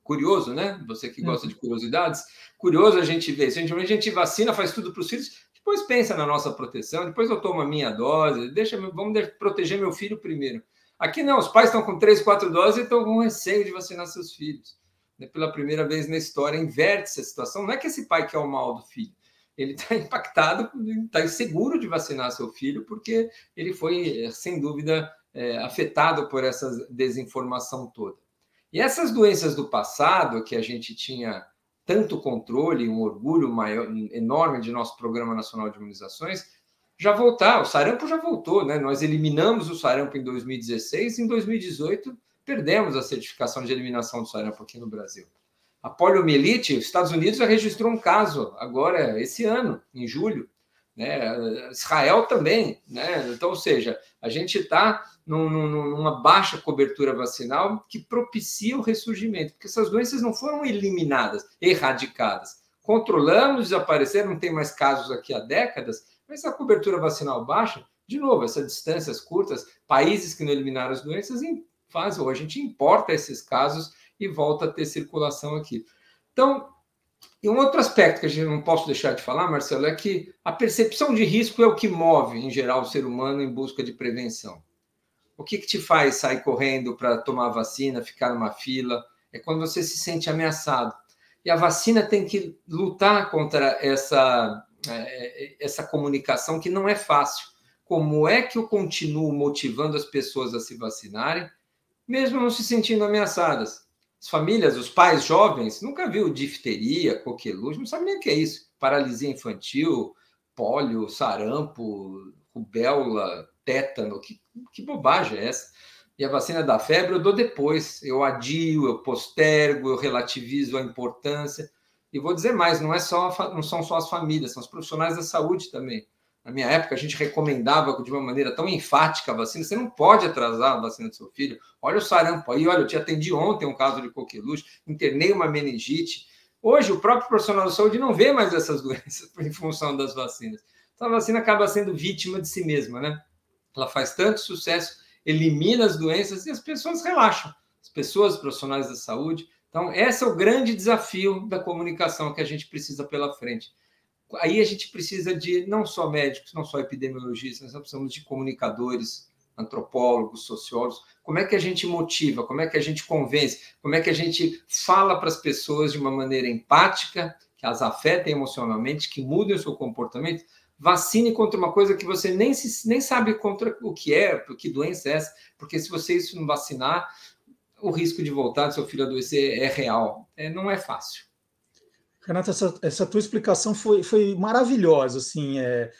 Curioso, né? Você que gosta de curiosidades, curioso a gente ver. Se a gente vacina, faz tudo para os filhos, depois pensa na nossa proteção, depois eu tomo a minha dose, deixa, vamos proteger meu filho primeiro. Aqui não, os pais estão com três, quatro doses e estão com receio de vacinar seus filhos. Né? Pela primeira vez na história, inverte-se a situação. Não é que esse pai quer o mal do filho, ele está impactado, está inseguro de vacinar seu filho, porque ele foi, sem dúvida, é, afetado por essa desinformação toda. E essas doenças do passado, que a gente tinha tanto controle, um orgulho maior, enorme de nosso Programa Nacional de Imunizações, já voltar. O sarampo já voltou, né? Nós eliminamos o sarampo em 2016, em 2018 perdemos a certificação de eliminação do sarampo aqui no Brasil. A poliomielite, os Estados Unidos já registrou um caso agora, esse ano, em julho. Né? Israel também. Né? Então, ou seja, a gente está num, numa baixa cobertura vacinal que propicia o ressurgimento, porque essas doenças não foram eliminadas, erradicadas. Controlamos, desapareceram, não tem mais casos aqui há décadas, mas a cobertura vacinal baixa, de novo, essas distâncias curtas, países que não eliminaram as doenças fazem, ou a gente importa esses casos e volta a ter circulação aqui. Então, e um outro aspecto que a gente não posso deixar de falar, Marcelo, é que a percepção de risco é o que move, em geral, o ser humano em busca de prevenção. O que, que te faz sair correndo para tomar vacina, ficar numa fila? É quando você se sente ameaçado. E a vacina tem que lutar contra essa, é, essa comunicação que não é fácil. Como é que eu continuo motivando as pessoas a se vacinarem, mesmo não se sentindo ameaçadas? As famílias, os pais jovens, nunca viu difteria, coqueluche, não sabem nem o que é isso. Paralisia infantil, pólio, sarampo, rubéola, tétano, que, que bobagem é essa? E a vacina da febre eu dou depois, eu adio, eu postergo, eu relativizo a importância. E vou dizer mais, não é só não são só as famílias, são os profissionais da saúde também. Na minha época, a gente recomendava de uma maneira tão enfática a vacina. Você não pode atrasar a vacina do seu filho. Olha o sarampo aí, olha, eu te atendi ontem um caso de coqueluche, internei uma meningite. Hoje, o próprio profissional de saúde não vê mais essas doenças em função das vacinas. Então, a vacina acaba sendo vítima de si mesma, né? Ela faz tanto sucesso, elimina as doenças e as pessoas relaxam. As pessoas, os profissionais da saúde. Então, esse é o grande desafio da comunicação que a gente precisa pela frente aí a gente precisa de não só médicos, não só epidemiologistas, nós precisamos de comunicadores, antropólogos, sociólogos. Como é que a gente motiva? Como é que a gente convence? Como é que a gente fala para as pessoas de uma maneira empática, que as afetem emocionalmente, que mudem o seu comportamento? Vacine contra uma coisa que você nem, se, nem sabe contra o que é, que doença é essa, porque se você isso não vacinar, o risco de voltar do seu filho adoecer é real. É, não é fácil. Renata, essa, essa tua explicação foi, foi maravilhosa. Assim, é,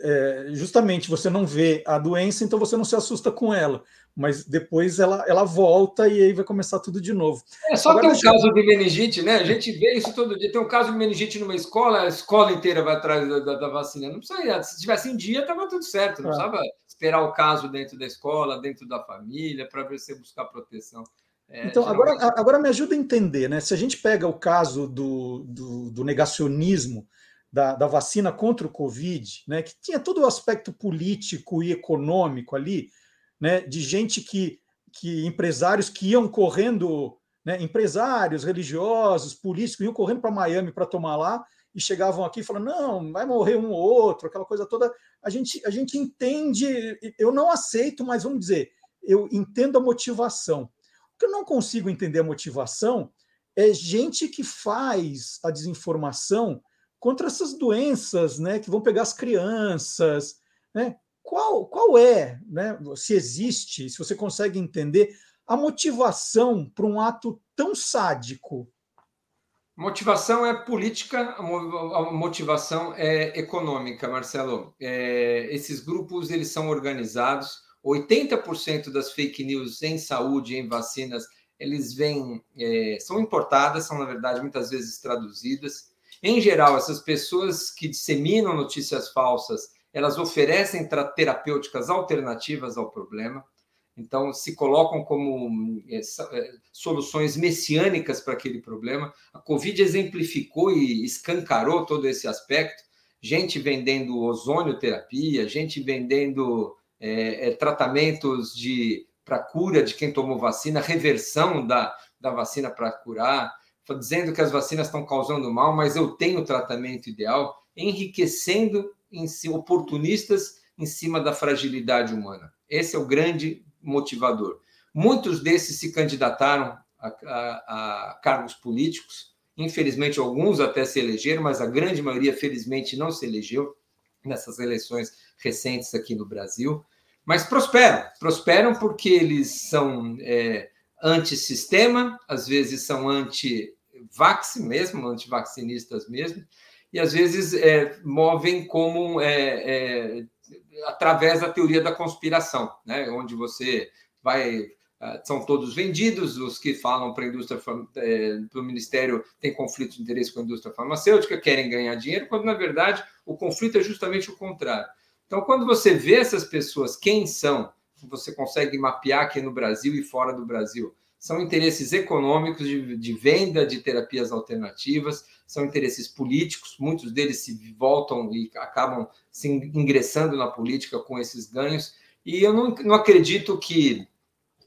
é, justamente você não vê a doença, então você não se assusta com ela, mas depois ela, ela volta e aí vai começar tudo de novo. É só Agora, ter um caso de meningite, né? A gente vê isso todo dia. Tem um caso de meningite numa escola, a escola inteira vai atrás da, da, da vacina. Não precisa, se tivesse em dia, estava tudo certo. Não é. precisava esperar o caso dentro da escola, dentro da família, para você buscar proteção. É, então, agora, agora me ajuda a entender, né? Se a gente pega o caso do, do, do negacionismo da, da, vacina contra o Covid, né, que tinha todo o aspecto político e econômico ali, né, de gente que, que empresários que iam correndo, né, empresários, religiosos, políticos, iam correndo para Miami para tomar lá e chegavam aqui falando, não, vai morrer um ou outro, aquela coisa toda. A gente, a gente entende, eu não aceito, mas vamos dizer, eu entendo a motivação que eu não consigo entender a motivação é gente que faz a desinformação contra essas doenças, né, que vão pegar as crianças, né? Qual, qual é, né, se existe, se você consegue entender a motivação para um ato tão sádico? Motivação é política, a motivação é econômica, Marcelo. É, esses grupos eles são organizados 80% das fake news em saúde, em vacinas, eles vêm, é, são importadas, são na verdade muitas vezes traduzidas. Em geral, essas pessoas que disseminam notícias falsas, elas oferecem terapêuticas alternativas ao problema. Então, se colocam como é, é, soluções messiânicas para aquele problema. A Covid exemplificou e escancarou todo esse aspecto. Gente vendendo ozônio terapia, gente vendendo é, é, tratamentos de para cura de quem tomou vacina, reversão da, da vacina para curar, dizendo que as vacinas estão causando mal, mas eu tenho o tratamento ideal, enriquecendo em si, oportunistas em cima da fragilidade humana. Esse é o grande motivador. Muitos desses se candidataram a, a, a cargos políticos, infelizmente alguns até se elegeram, mas a grande maioria, felizmente, não se elegeu nessas eleições recentes aqui no Brasil. Mas prosperam, prosperam porque eles são é, antissistema, às vezes são anti-vax mesmo, antivacinistas mesmo, e às vezes é, movem como é, é, através da teoria da conspiração, né? onde você vai ah, são todos vendidos, os que falam para a indústria, é, para o Ministério tem conflito de interesse com a indústria farmacêutica, querem ganhar dinheiro, quando na verdade o conflito é justamente o contrário. Então, quando você vê essas pessoas, quem são, você consegue mapear aqui no Brasil e fora do Brasil. São interesses econômicos de, de venda de terapias alternativas, são interesses políticos, muitos deles se voltam e acabam se ingressando na política com esses ganhos. E eu não, não acredito que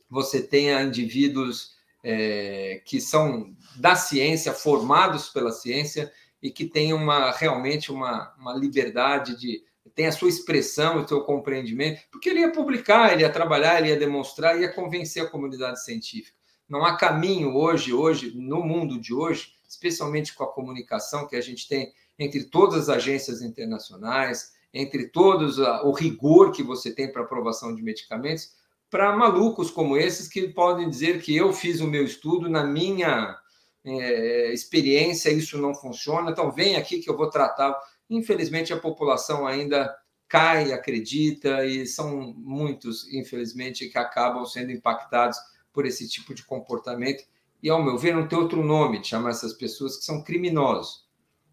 você tenha indivíduos é, que são da ciência, formados pela ciência e que tenham uma, realmente uma, uma liberdade de tem a sua expressão, o seu compreendimento, porque ele ia publicar, ele ia trabalhar, ele ia demonstrar, ia convencer a comunidade científica. Não há caminho hoje, hoje, no mundo de hoje, especialmente com a comunicação que a gente tem entre todas as agências internacionais, entre todos o rigor que você tem para aprovação de medicamentos, para malucos como esses que podem dizer que eu fiz o meu estudo na minha é, experiência, isso não funciona, então vem aqui que eu vou tratar. Infelizmente, a população ainda cai, acredita, e são muitos, infelizmente, que acabam sendo impactados por esse tipo de comportamento. E, ao meu ver, não tem outro nome de chamar essas pessoas que são criminosos.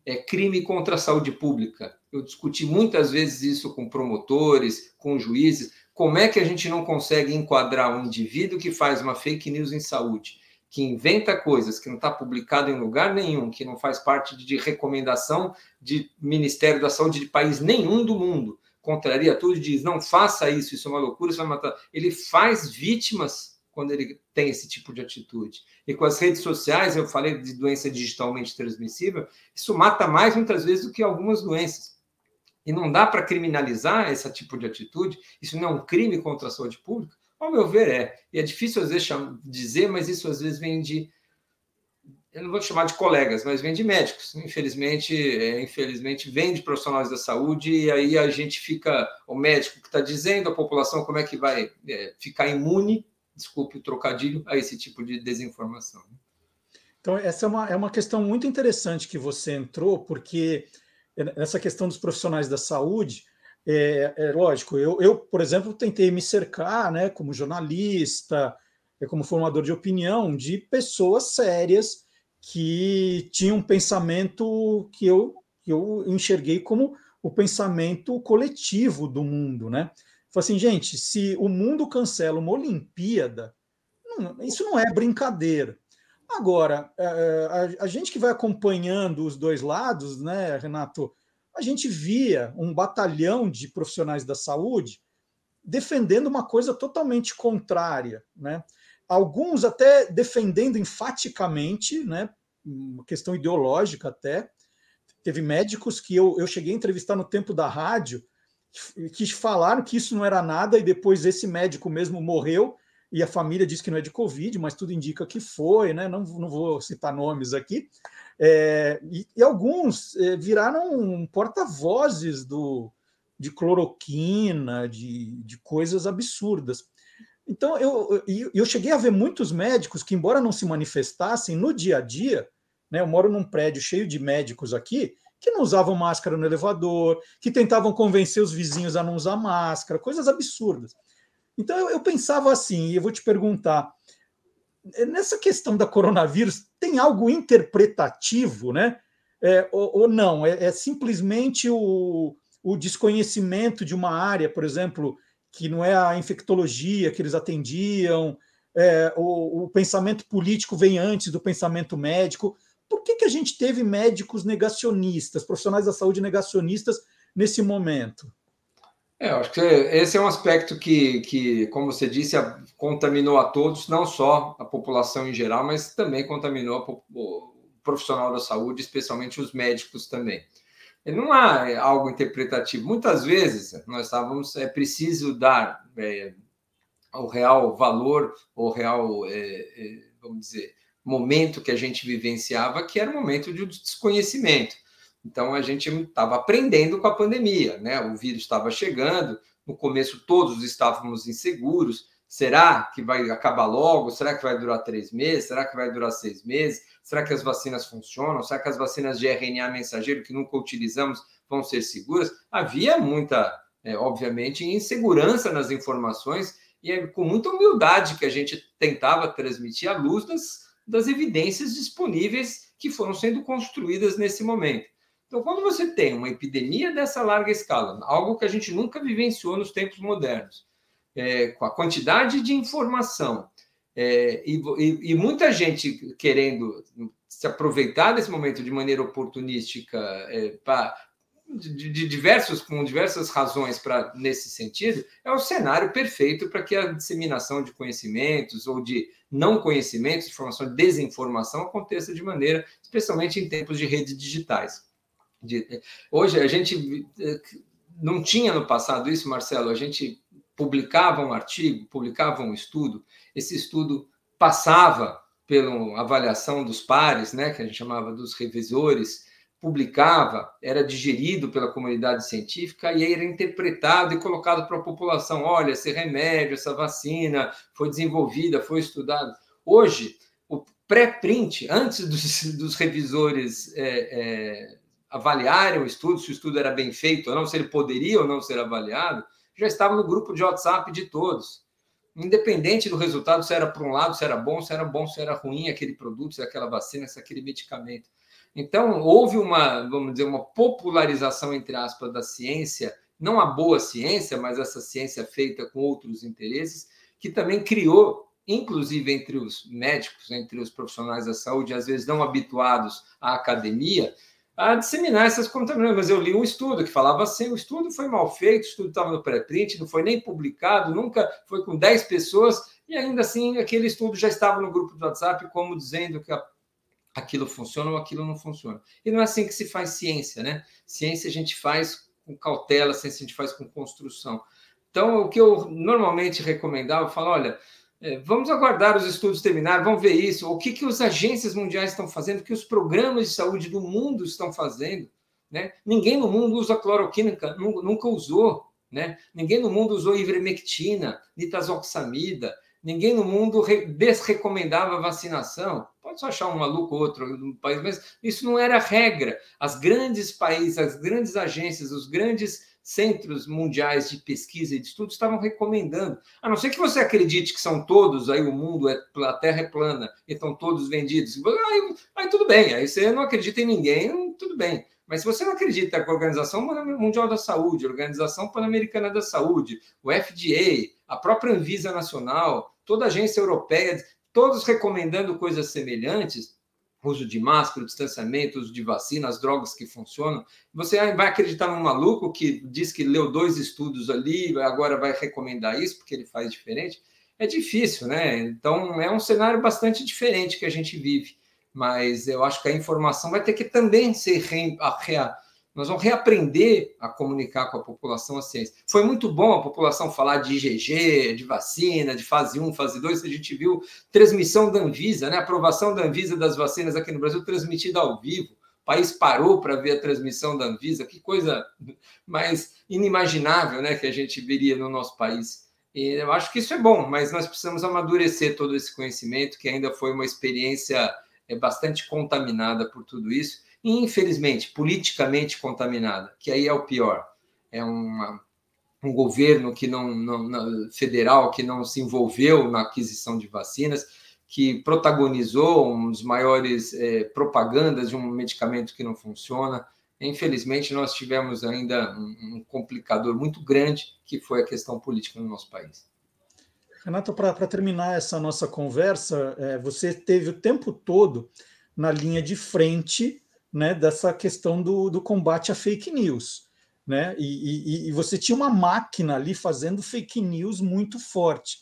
É crime contra a saúde pública. Eu discuti muitas vezes isso com promotores, com juízes. Como é que a gente não consegue enquadrar um indivíduo que faz uma fake news em saúde? Que inventa coisas que não está publicado em lugar nenhum, que não faz parte de recomendação de Ministério da Saúde de país nenhum do mundo, contraria tudo e diz: não faça isso, isso é uma loucura, isso vai matar. Ele faz vítimas quando ele tem esse tipo de atitude. E com as redes sociais, eu falei de doença digitalmente transmissível, isso mata mais muitas vezes do que algumas doenças. E não dá para criminalizar esse tipo de atitude, isso não é um crime contra a saúde pública, ao meu ver, é. E é difícil às vezes dizer, mas isso às vezes vem de. Eu não vou chamar de colegas, mas vem de médicos. Infelizmente, é, infelizmente vem de profissionais da saúde, e aí a gente fica. O médico que está dizendo, a população, como é que vai é, ficar imune, desculpe o trocadilho, a esse tipo de desinformação. Então, essa é uma, é uma questão muito interessante que você entrou, porque essa questão dos profissionais da saúde, é, é lógico, eu, eu, por exemplo, tentei me cercar, né, como jornalista, é, como formador de opinião, de pessoas sérias que tinham um pensamento que eu, que eu enxerguei como o pensamento coletivo do mundo, né? Falei assim, gente, se o mundo cancela uma Olimpíada, isso não é brincadeira. Agora, é, é, a, a, gente que vai acompanhando os dois lados, né, Renato, a gente via um batalhão de profissionais da saúde defendendo uma coisa totalmente contrária, né? Alguns até defendendo enfaticamente, né? Uma questão ideológica até. Teve médicos que eu, eu cheguei a entrevistar no tempo da rádio que falaram que isso não era nada e depois esse médico mesmo morreu e a família disse que não é de Covid, mas tudo indica que foi, né? Não, não vou citar nomes aqui. É, e, e, alguns é, viraram porta-vozes do, de cloroquina, de, de coisas absurdas. Então, eu, eu, eu cheguei a ver muitos médicos que, embora não se manifestassem no dia a dia, né, eu moro num prédio cheio de médicos aqui, que não usavam máscara no elevador, que tentavam convencer os vizinhos a não usar máscara, coisas absurdas. Então, eu, eu pensava assim, e eu vou te perguntar, nessa questão da coronavírus, tem algo interpretativo, né? É, ou, ou, não? É, é simplesmente o, o desconhecimento de uma área, por exemplo, que não é a infectologia que eles atendiam, é, o, o, pensamento político vem antes do pensamento médico. Por que, que a gente teve médicos negacionistas, profissionais da saúde negacionistas nesse momento? É, eu acho que esse é um aspecto que, que, como você disse, contaminou a todos, não só a população em geral, mas também contaminou o profissional da saúde, especialmente os médicos também não há algo interpretativo. Muitas vezes nós estávamos, é preciso dar é, o real valor, o real, é, é, vamos dizer, momento que a gente vivenciava, que era o momento de desconhecimento. Então a gente estava aprendendo com a pandemia, né? O vírus estava chegando, no começo todos estávamos inseguros. Será que vai acabar logo? Será que vai durar três meses? Será que vai durar seis meses? Será que as vacinas funcionam? Será que as vacinas de RNA mensageiro que nunca utilizamos vão ser seguras? Havia muita, é, obviamente, insegurança nas informações e é com muita humildade que a gente tentava transmitir à luz das, das evidências disponíveis que foram sendo construídas nesse momento. Então, quando você tem uma epidemia dessa larga escala, algo que a gente nunca vivenciou nos tempos modernos, é, com a quantidade de informação, é, e, e, e, muita gente querendo se aproveitar desse momento de maneira oportunística é, pra, de, de, diversos com diversas razões para nesse sentido é o cenário perfeito para que a disseminação de conhecimentos ou de não conhecimentos, informação, de desinformação aconteça de maneira, especialmente em tempos de redes digitais. De, hoje a gente é, não tinha no passado isso, Marcelo. A gente publicava um artigo, publicava um estudo, esse estudo passava pela avaliação dos pares, né, que a gente chamava dos revisores, publicava, era digerido pela comunidade científica e era interpretado e colocado para a população. Olha, esse remédio, essa vacina foi desenvolvida, foi estudada. Hoje, o pré-print, antes dos, dos revisores é, é, avaliarem o estudo, se o estudo era bem feito ou não, se ele poderia ou não ser avaliado, já estava no grupo de WhatsApp de todos. Independente do resultado, se era para um lado, se era bom, se era bom, se era ruim aquele produto, se aquela vacina, se aquele medicamento. Então, houve uma, vamos dizer, uma popularização, entre aspas, da ciência, não a boa ciência, mas essa ciência feita com outros interesses, que também criou, inclusive entre os médicos, entre os profissionais da saúde, às vezes não habituados à academia, a disseminar essas contaminações. Mas eu li um estudo que falava assim: o estudo foi mal feito, o estudo estava no pré-print, não foi nem publicado, nunca foi com 10 pessoas, e ainda assim aquele estudo já estava no grupo do WhatsApp, como dizendo que a, aquilo funciona ou aquilo não funciona. E não é assim que se faz ciência, né? Ciência a gente faz com cautela, ciência a gente faz com construção. Então, o que eu normalmente recomendava, eu falo, olha, vamos aguardar os estudos terminarem, vamos ver isso. O que, que as agências mundiais estão fazendo, o que os programas de saúde do mundo estão fazendo. Né? Ninguém no mundo usa cloroquina, nunca usou. Né? Ninguém no mundo usou ivermectina, nitazoxamida. Ninguém no mundo desrecomendava vacinação. Pode só achar um maluco ou outro no país, mas isso não era regra. As grandes países, as grandes agências, os grandes centros mundiais de pesquisa e de estudo estavam recomendando. A não ser que você acredite que são todos, aí o mundo, é, a Terra é plana, e estão todos vendidos. Aí, aí tudo bem, aí você não acredita em ninguém, tudo bem. Mas se você não acredita que a Organização Mundial da Saúde, a Organização Pan-Americana da Saúde, o FDA, a própria Anvisa Nacional, toda a agência europeia, todos recomendando coisas semelhantes, uso de máscara, distanciamento, uso de vacina, as drogas que funcionam. Você vai acreditar num maluco que diz que leu dois estudos ali, agora vai recomendar isso porque ele faz diferente? É difícil, né? Então é um cenário bastante diferente que a gente vive. Mas eu acho que a informação vai ter que também ser re, nós vamos reaprender a comunicar com a população a ciência. Foi muito bom a população falar de IgG, de vacina, de fase 1, fase 2. A gente viu transmissão da Anvisa, né? aprovação da Anvisa das vacinas aqui no Brasil, transmitida ao vivo. O país parou para ver a transmissão da Anvisa. Que coisa mais inimaginável né? que a gente veria no nosso país. E eu acho que isso é bom, mas nós precisamos amadurecer todo esse conhecimento, que ainda foi uma experiência é, bastante contaminada por tudo isso infelizmente, politicamente contaminada, que aí é o pior. É uma, um governo que não, não, não, federal que não se envolveu na aquisição de vacinas, que protagonizou um dos maiores é, propagandas de um medicamento que não funciona. Infelizmente, nós tivemos ainda um, um complicador muito grande, que foi a questão política no nosso país. Renato, para terminar essa nossa conversa, é, você teve o tempo todo na linha de frente né, dessa questão do, do combate à fake news. Né? E, e, e, você tinha uma máquina ali fazendo fake news muito forte.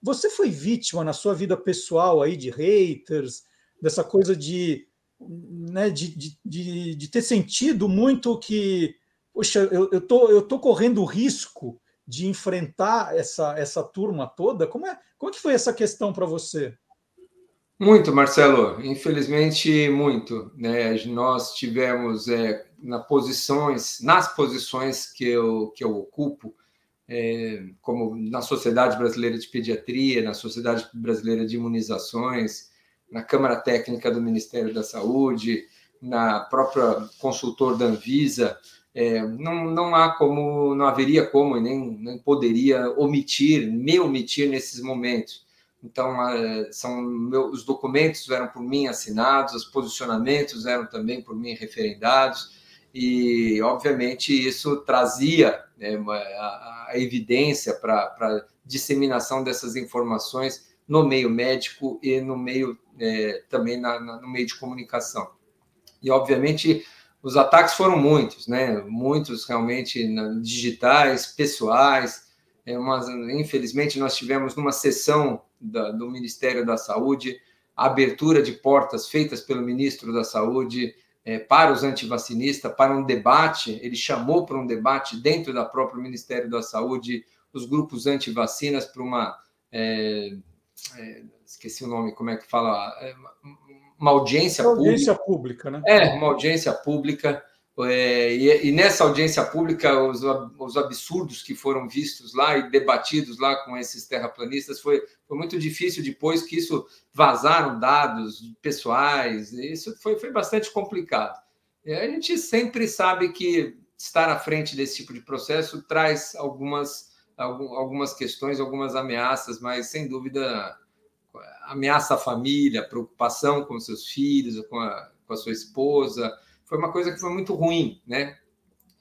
Você foi vítima na sua vida pessoal aí de haters, dessa coisa de, né, de, de, de, de ter sentido muito que, poxa, eu, eu, tô, eu tô correndo risco de enfrentar essa, essa turma toda? Como é, como é que foi essa questão para você? Muito, Marcelo. Infelizmente, muito. Né? Nós tivemos é, na posições, nas posições que eu, que eu ocupo, é, como na Sociedade Brasileira de Pediatria, na Sociedade Brasileira de Imunizações, na Câmara Técnica do Ministério da Saúde, na própria consultor da Anvisa, é, não, não há como, não haveria como, nem, nem poderia omitir, me omitir nesses momentos. Então, são meus, os documentos eram por mim assinados, os posicionamentos eram também por mim referendados, e, obviamente, isso trazia né, a, a, evidência para disseminação dessas informações no meio médico e no meio é, também na, na, no meio de comunicação. E, obviamente, os ataques foram muitos, né? Muitos realmente digitais, pessoais. É infelizmente, nós tivemos numa sessão da, do Ministério da Saúde a abertura de portas feitas pelo ministro da Saúde é, para os antivacinistas, para um debate, ele chamou para um debate dentro da própria Ministério da Saúde os grupos antivacinas para uma. É, é, esqueci o nome, como é que fala? Uma audiência, uma audiência pública. pública. né? É, uma audiência pública. É, e, e, nessa audiência pública, os, os, absurdos que foram vistos lá e debatidos lá com esses terraplanistas foi, foi muito difícil depois que isso vazaram dados pessoais, isso foi, foi bastante complicado. A gente sempre sabe que estar à frente desse tipo de processo traz algumas, algumas questões, algumas ameaças, mas sem dúvida ameaça à família, preocupação com seus filhos, com a, com a sua esposa, foi uma coisa que foi muito ruim, né?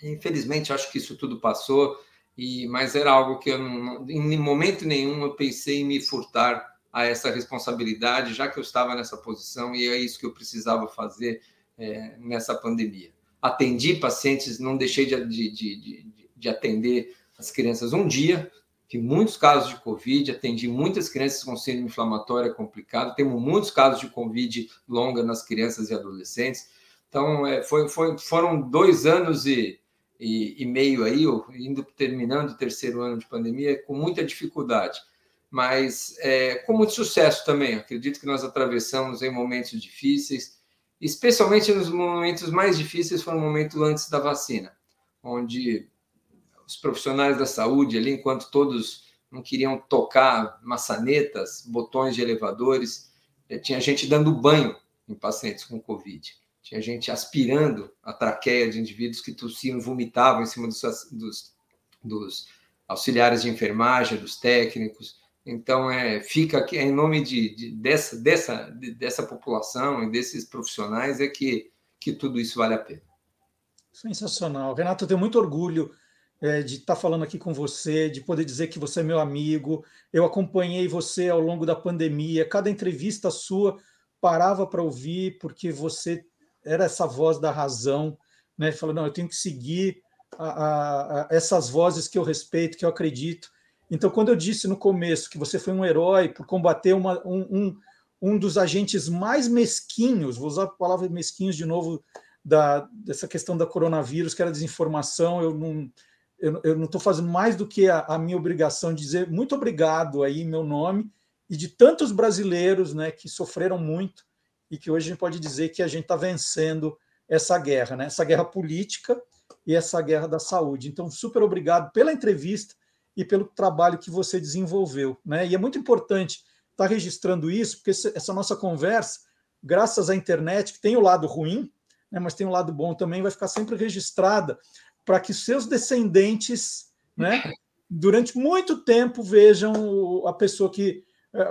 Infelizmente, acho que isso tudo passou, e mas era algo que eu não, em momento nenhum eu pensei em me furtar a essa responsabilidade, já que eu estava nessa posição e é isso que eu precisava fazer é, nessa pandemia. Atendi pacientes, não deixei de, de, de, de atender as crianças um dia, tive muitos casos de Covid, atendi muitas crianças com síndrome inflamatória complicada, temos muitos casos de Covid longa nas crianças e adolescentes. Então, é, foi, foi, foram dois anos e, e, e, meio aí, indo terminando o terceiro ano de pandemia, com muita dificuldade, mas é, com muito sucesso também. Acredito que nós atravessamos em momentos difíceis, especialmente nos momentos mais difíceis, foi o momento antes da vacina, onde os profissionais da saúde ali, enquanto todos não queriam tocar maçanetas, botões de elevadores, eh, tinha gente dando banho em pacientes com Covid. Tinha gente aspirando a traqueia de indivíduos que tossiam vomitavam em cima dos, dos, dos auxiliares de enfermagem, dos técnicos. Então, é, fica aqui, em nome de, de, dessa, dessa, de, dessa população e desses profissionais, é que, que tudo isso vale a pena. Sensacional. Renato, eu tenho muito orgulho é, de estar falando aqui com você, de poder dizer que você é meu amigo. Eu acompanhei você ao longo da pandemia. Cada entrevista sua parava para ouvir, porque você era essa voz da razão, né? Falou, não, eu tenho que seguir a, a, a essas vozes que eu respeito, que eu acredito. Então, quando eu disse no começo que você foi um herói por combater uma, um, um, um dos agentes mais mesquinhos, vou usar a palavra mesquinhos de novo, da, dessa questão da coronavírus, que era desinformação, eu não eu, eu não estou fazendo mais do que a, a, minha obrigação de dizer muito obrigado aí meu nome e de tantos brasileiros né, que sofreram muito e que hoje a gente pode dizer que a gente está vencendo essa guerra, né? essa guerra política e essa guerra da saúde. Então, super obrigado pela entrevista e pelo trabalho que você desenvolveu. Né? E é muito importante estar tá registrando isso, porque essa nossa conversa, graças à internet, que tem o lado ruim, né, mas tem o lado bom também, vai ficar sempre registrada para que seus descendentes, né, durante muito tempo, vejam a pessoa que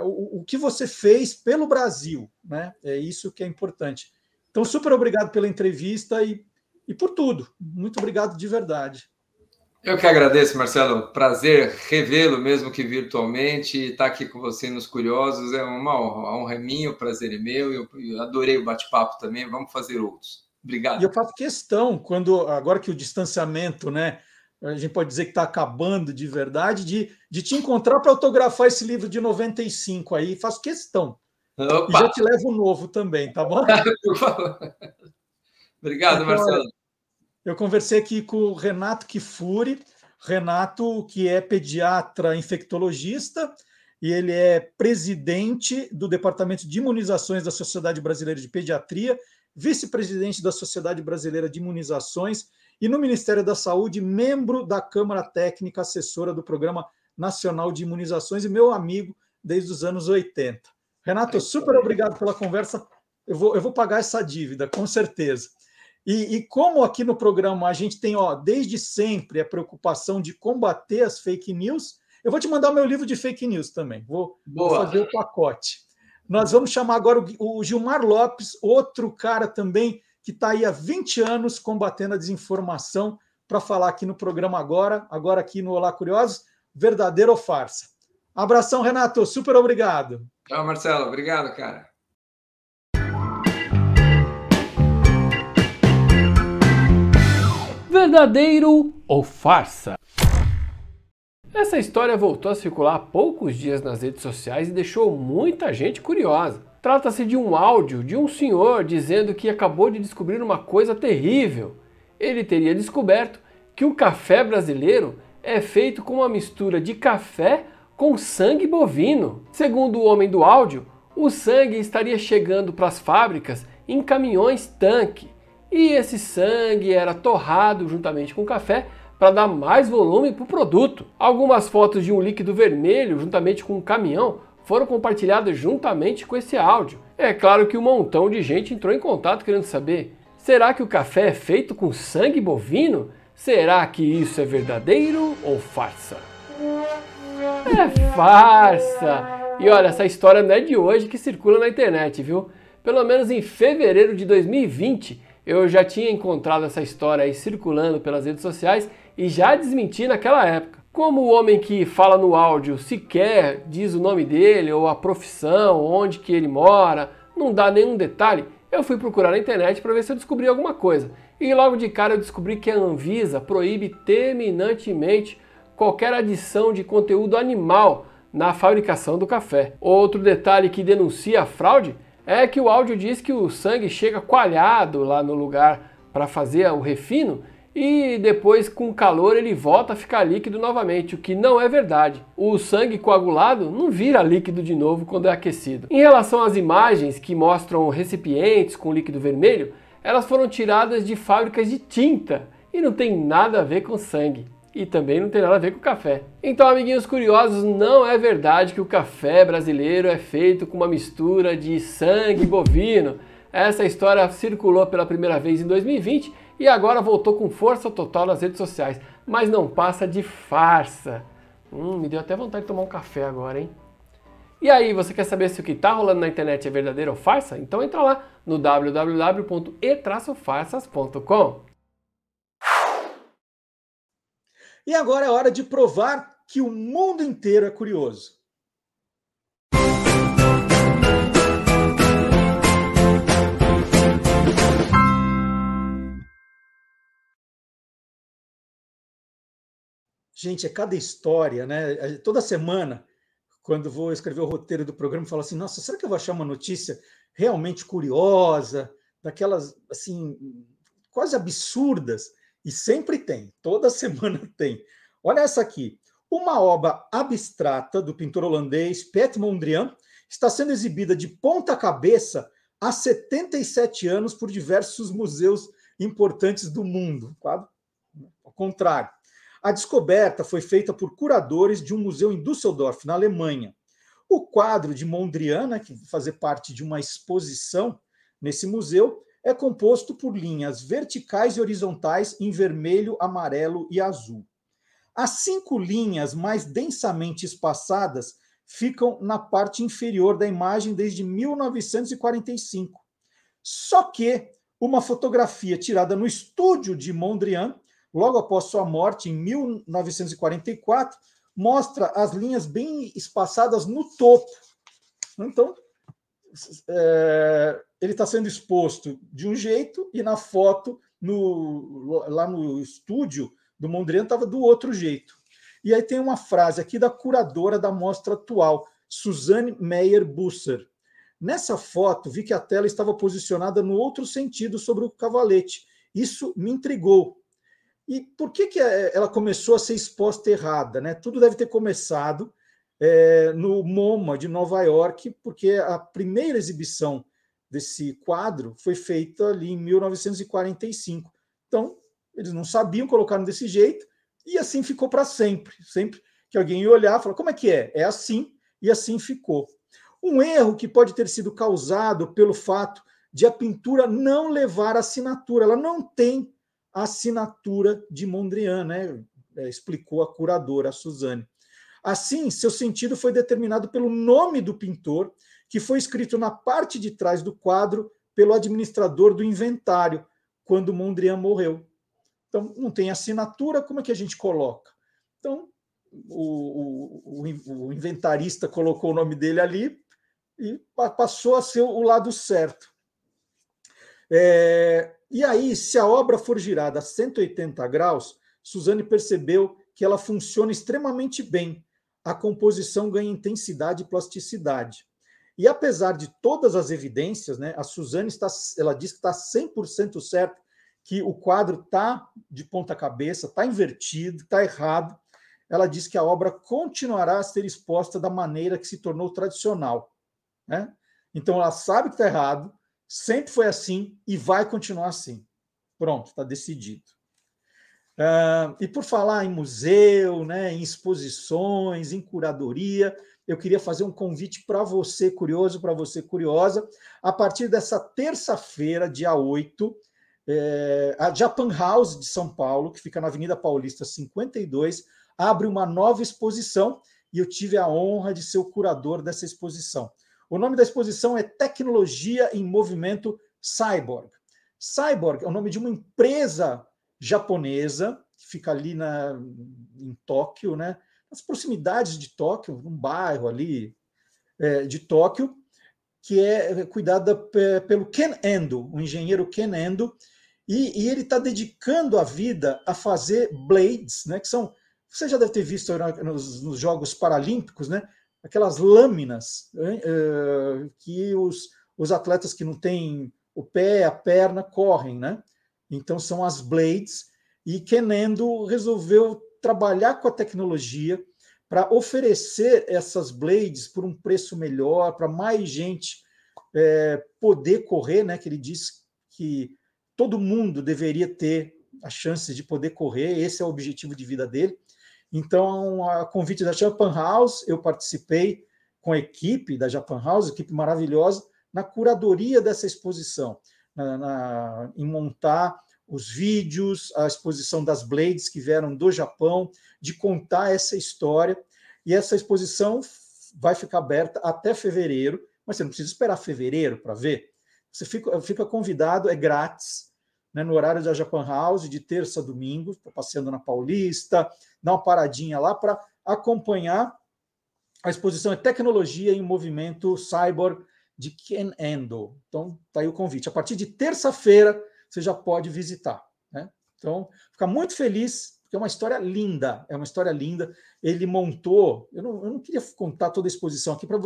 o, o que você fez pelo Brasil, né? É isso que é importante. Então, super obrigado pela entrevista e, e por tudo. Muito obrigado de verdade. Eu que agradeço, Marcelo. Prazer revê-lo, mesmo que virtualmente. Estar aqui com você nos Curiosos é uma honra. A honra é minha, o prazer é meu. Eu, eu adorei o bate-papo também. Vamos fazer outros. Obrigado. E eu faço questão, quando agora que o distanciamento, né? A gente pode dizer que está acabando de verdade, de, de te encontrar para autografar esse livro de 95 aí. Faço questão. Opa. E já te levo um novo também, tá bom? Obrigado, Marcelo. Eu conversei aqui com o Renato Kifuri, Renato, que é pediatra infectologista, e ele é presidente do Departamento de Imunizações da Sociedade Brasileira de Pediatria, vice-presidente da Sociedade Brasileira de Imunizações e no Ministério da Saúde, membro da Câmara Técnica Assessora do Programa Nacional de Imunizações e meu amigo desde os anos 80. Renato, super obrigado pela conversa. Eu vou, eu vou pagar essa dívida, com certeza. E, e, como aqui no programa a gente tem, ó, desde sempre a preocupação de combater as fake news, eu vou te mandar o meu livro de fake news também. Vou, vou fazer o pacote. Nós vamos chamar agora o, o Gilmar Lopes, outro cara também que está aí há 20 anos combatendo a desinformação, para falar aqui no programa agora, agora aqui no Olá Curiosos, verdadeiro ou farsa. Abração, Renato. Super obrigado. Tchau, Marcelo. Obrigado, cara. verdadeiro ou farsa? Essa história voltou a circular há poucos dias nas redes sociais e deixou muita gente curiosa. Trata-se de um áudio de um senhor dizendo que acabou de descobrir uma coisa terrível. Ele teria descoberto que o café brasileiro é feito com uma mistura de café com sangue bovino. Segundo o homem do áudio, o sangue estaria chegando para as fábricas em caminhões tanque e esse sangue era torrado juntamente com o café para dar mais volume para o produto. Algumas fotos de um líquido vermelho juntamente com um caminhão foram compartilhadas juntamente com esse áudio. É claro que um montão de gente entrou em contato querendo saber: será que o café é feito com sangue bovino? Será que isso é verdadeiro ou farsa? É farsa! E olha, essa história não é de hoje que circula na internet, viu? Pelo menos em fevereiro de 2020, eu já tinha encontrado essa história aí circulando pelas redes sociais e já desmenti naquela época. Como o homem que fala no áudio sequer diz o nome dele ou a profissão, onde que ele mora, não dá nenhum detalhe, eu fui procurar na internet para ver se eu descobri alguma coisa. E logo de cara eu descobri que a Anvisa proíbe terminantemente qualquer adição de conteúdo animal na fabricação do café. Outro detalhe que denuncia a fraude é que o áudio diz que o sangue chega coalhado lá no lugar para fazer o refino e depois com calor ele volta a ficar líquido novamente, o que não é verdade. O sangue coagulado não vira líquido de novo quando é aquecido. Em relação às imagens que mostram recipientes com líquido vermelho, elas foram tiradas de fábricas de tinta e não tem nada a ver com sangue e também não tem nada a ver com café. Então, amiguinhos curiosos, não é verdade que o café brasileiro é feito com uma mistura de sangue bovino. Essa história circulou pela primeira vez em 2020 e agora voltou com força total nas redes sociais, mas não passa de farsa. Hum, me deu até vontade de tomar um café agora, hein? E aí, você quer saber se o que está rolando na internet é verdadeiro ou farsa? Então entra lá no www.e-farsas.com. E agora é hora de provar que o mundo inteiro é curioso. Gente, é cada história, né? Toda semana, quando vou escrever o roteiro do programa, falo assim: nossa, será que eu vou achar uma notícia realmente curiosa, daquelas assim, quase absurdas? E sempre tem, toda semana tem. Olha essa aqui. Uma obra abstrata do pintor holandês Pet Mondrian está sendo exibida de ponta cabeça há 77 anos por diversos museus importantes do mundo. Ao contrário. A descoberta foi feita por curadores de um museu em Düsseldorf, na Alemanha. O quadro de Mondrian, né, que fazer parte de uma exposição nesse museu, é composto por linhas verticais e horizontais em vermelho, amarelo e azul. As cinco linhas mais densamente espaçadas ficam na parte inferior da imagem desde 1945. Só que uma fotografia tirada no estúdio de Mondrian, logo após sua morte, em 1944, mostra as linhas bem espaçadas no topo. Então, é, ele está sendo exposto de um jeito e na foto, no, lá no estúdio do Mondrian, estava do outro jeito. E aí tem uma frase aqui da curadora da mostra atual, Suzanne Meyer-Busser. Nessa foto, vi que a tela estava posicionada no outro sentido sobre o cavalete. Isso me intrigou. E por que, que ela começou a ser exposta errada? Né? Tudo deve ter começado é, no MoMA de Nova York, porque a primeira exibição desse quadro foi feita ali em 1945. Então, eles não sabiam, colocaram desse jeito, e assim ficou para sempre. Sempre que alguém ia olhar, falar, como é que é? É assim, e assim ficou. Um erro que pode ter sido causado pelo fato de a pintura não levar assinatura. Ela não tem assinatura de Mondrian, né? É, explicou a curadora, a Suzane. Assim, seu sentido foi determinado pelo nome do pintor, que foi escrito na parte de trás do quadro pelo administrador do inventário, quando Mondrian morreu. Então, não tem assinatura, como é que a gente coloca? Então, o, o, o inventarista colocou o nome dele ali, e passou a ser o lado certo. É, e aí, se a obra for girada a 180 graus, Suzane percebeu que ela funciona extremamente bem. A composição ganha intensidade e plasticidade. E apesar de todas as evidências, né, a Suzane está, ela diz que está 100% certa que o quadro está de ponta cabeça, está invertido, está errado. Ela diz que a obra continuará a ser exposta da maneira que se tornou tradicional. Né? Então ela sabe que está errado, sempre foi assim e vai continuar assim. Pronto, está decidido. Uh, e por falar em museu, né, em exposições, em curadoria, eu queria fazer um convite para você curioso, para você curiosa. A partir dessa terça-feira, dia 8, é, a Japan House de São Paulo, que fica na Avenida Paulista 52, abre uma nova exposição e eu tive a honra de ser o curador dessa exposição. O nome da exposição é Tecnologia em Movimento Cyborg. Cyborg é o nome de uma empresa japonesa que fica ali na, em Tóquio, né? nas proximidades de Tóquio, um bairro ali é, de Tóquio, que é cuidada pelo Ken Endo, o engenheiro Ken Endo, e, e ele está dedicando a vida a fazer blades, né? Que são, você já deve ter visto nos, nos Jogos Paralímpicos, né? Aquelas lâminas uh, que os, os atletas que não têm o pé, a perna, correm, né? Então são as blades, e Kenendo resolveu trabalhar com a tecnologia para oferecer essas blades por um preço melhor, para mais gente é, poder correr, né? Que ele diz que todo mundo deveria ter a chance de poder correr, esse é o objetivo de vida dele. Então, a convite da Japan House, eu participei com a equipe da Japan House, equipe maravilhosa, na curadoria dessa exposição, na, na, em montar os vídeos, a exposição das blades que vieram do Japão, de contar essa história. E essa exposição vai ficar aberta até fevereiro, mas você não precisa esperar fevereiro para ver. Você fica, fica convidado, é grátis, né, no horário da Japan House, de terça a domingo, passeando na Paulista, dar uma paradinha lá para acompanhar a exposição é Tecnologia em Movimento Cyborg de Ken Endo. Então, tá aí o convite. A partir de terça-feira, você já pode visitar. Né? Então, fica muito feliz, porque é uma história linda, é uma história linda. Ele montou, eu não, eu não queria contar toda a exposição aqui, pra,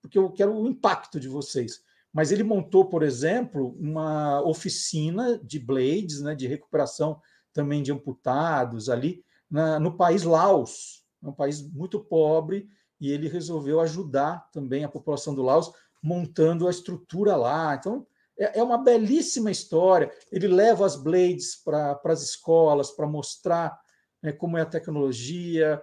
porque eu quero o impacto de vocês, mas ele montou, por exemplo, uma oficina de blades, né, de recuperação também de amputados ali, na, no país Laos, é um país muito pobre, e ele resolveu ajudar também a população do Laos, montando a estrutura lá. Então, é, é uma belíssima história. Ele leva as blades para as escolas para mostrar né, como é a tecnologia.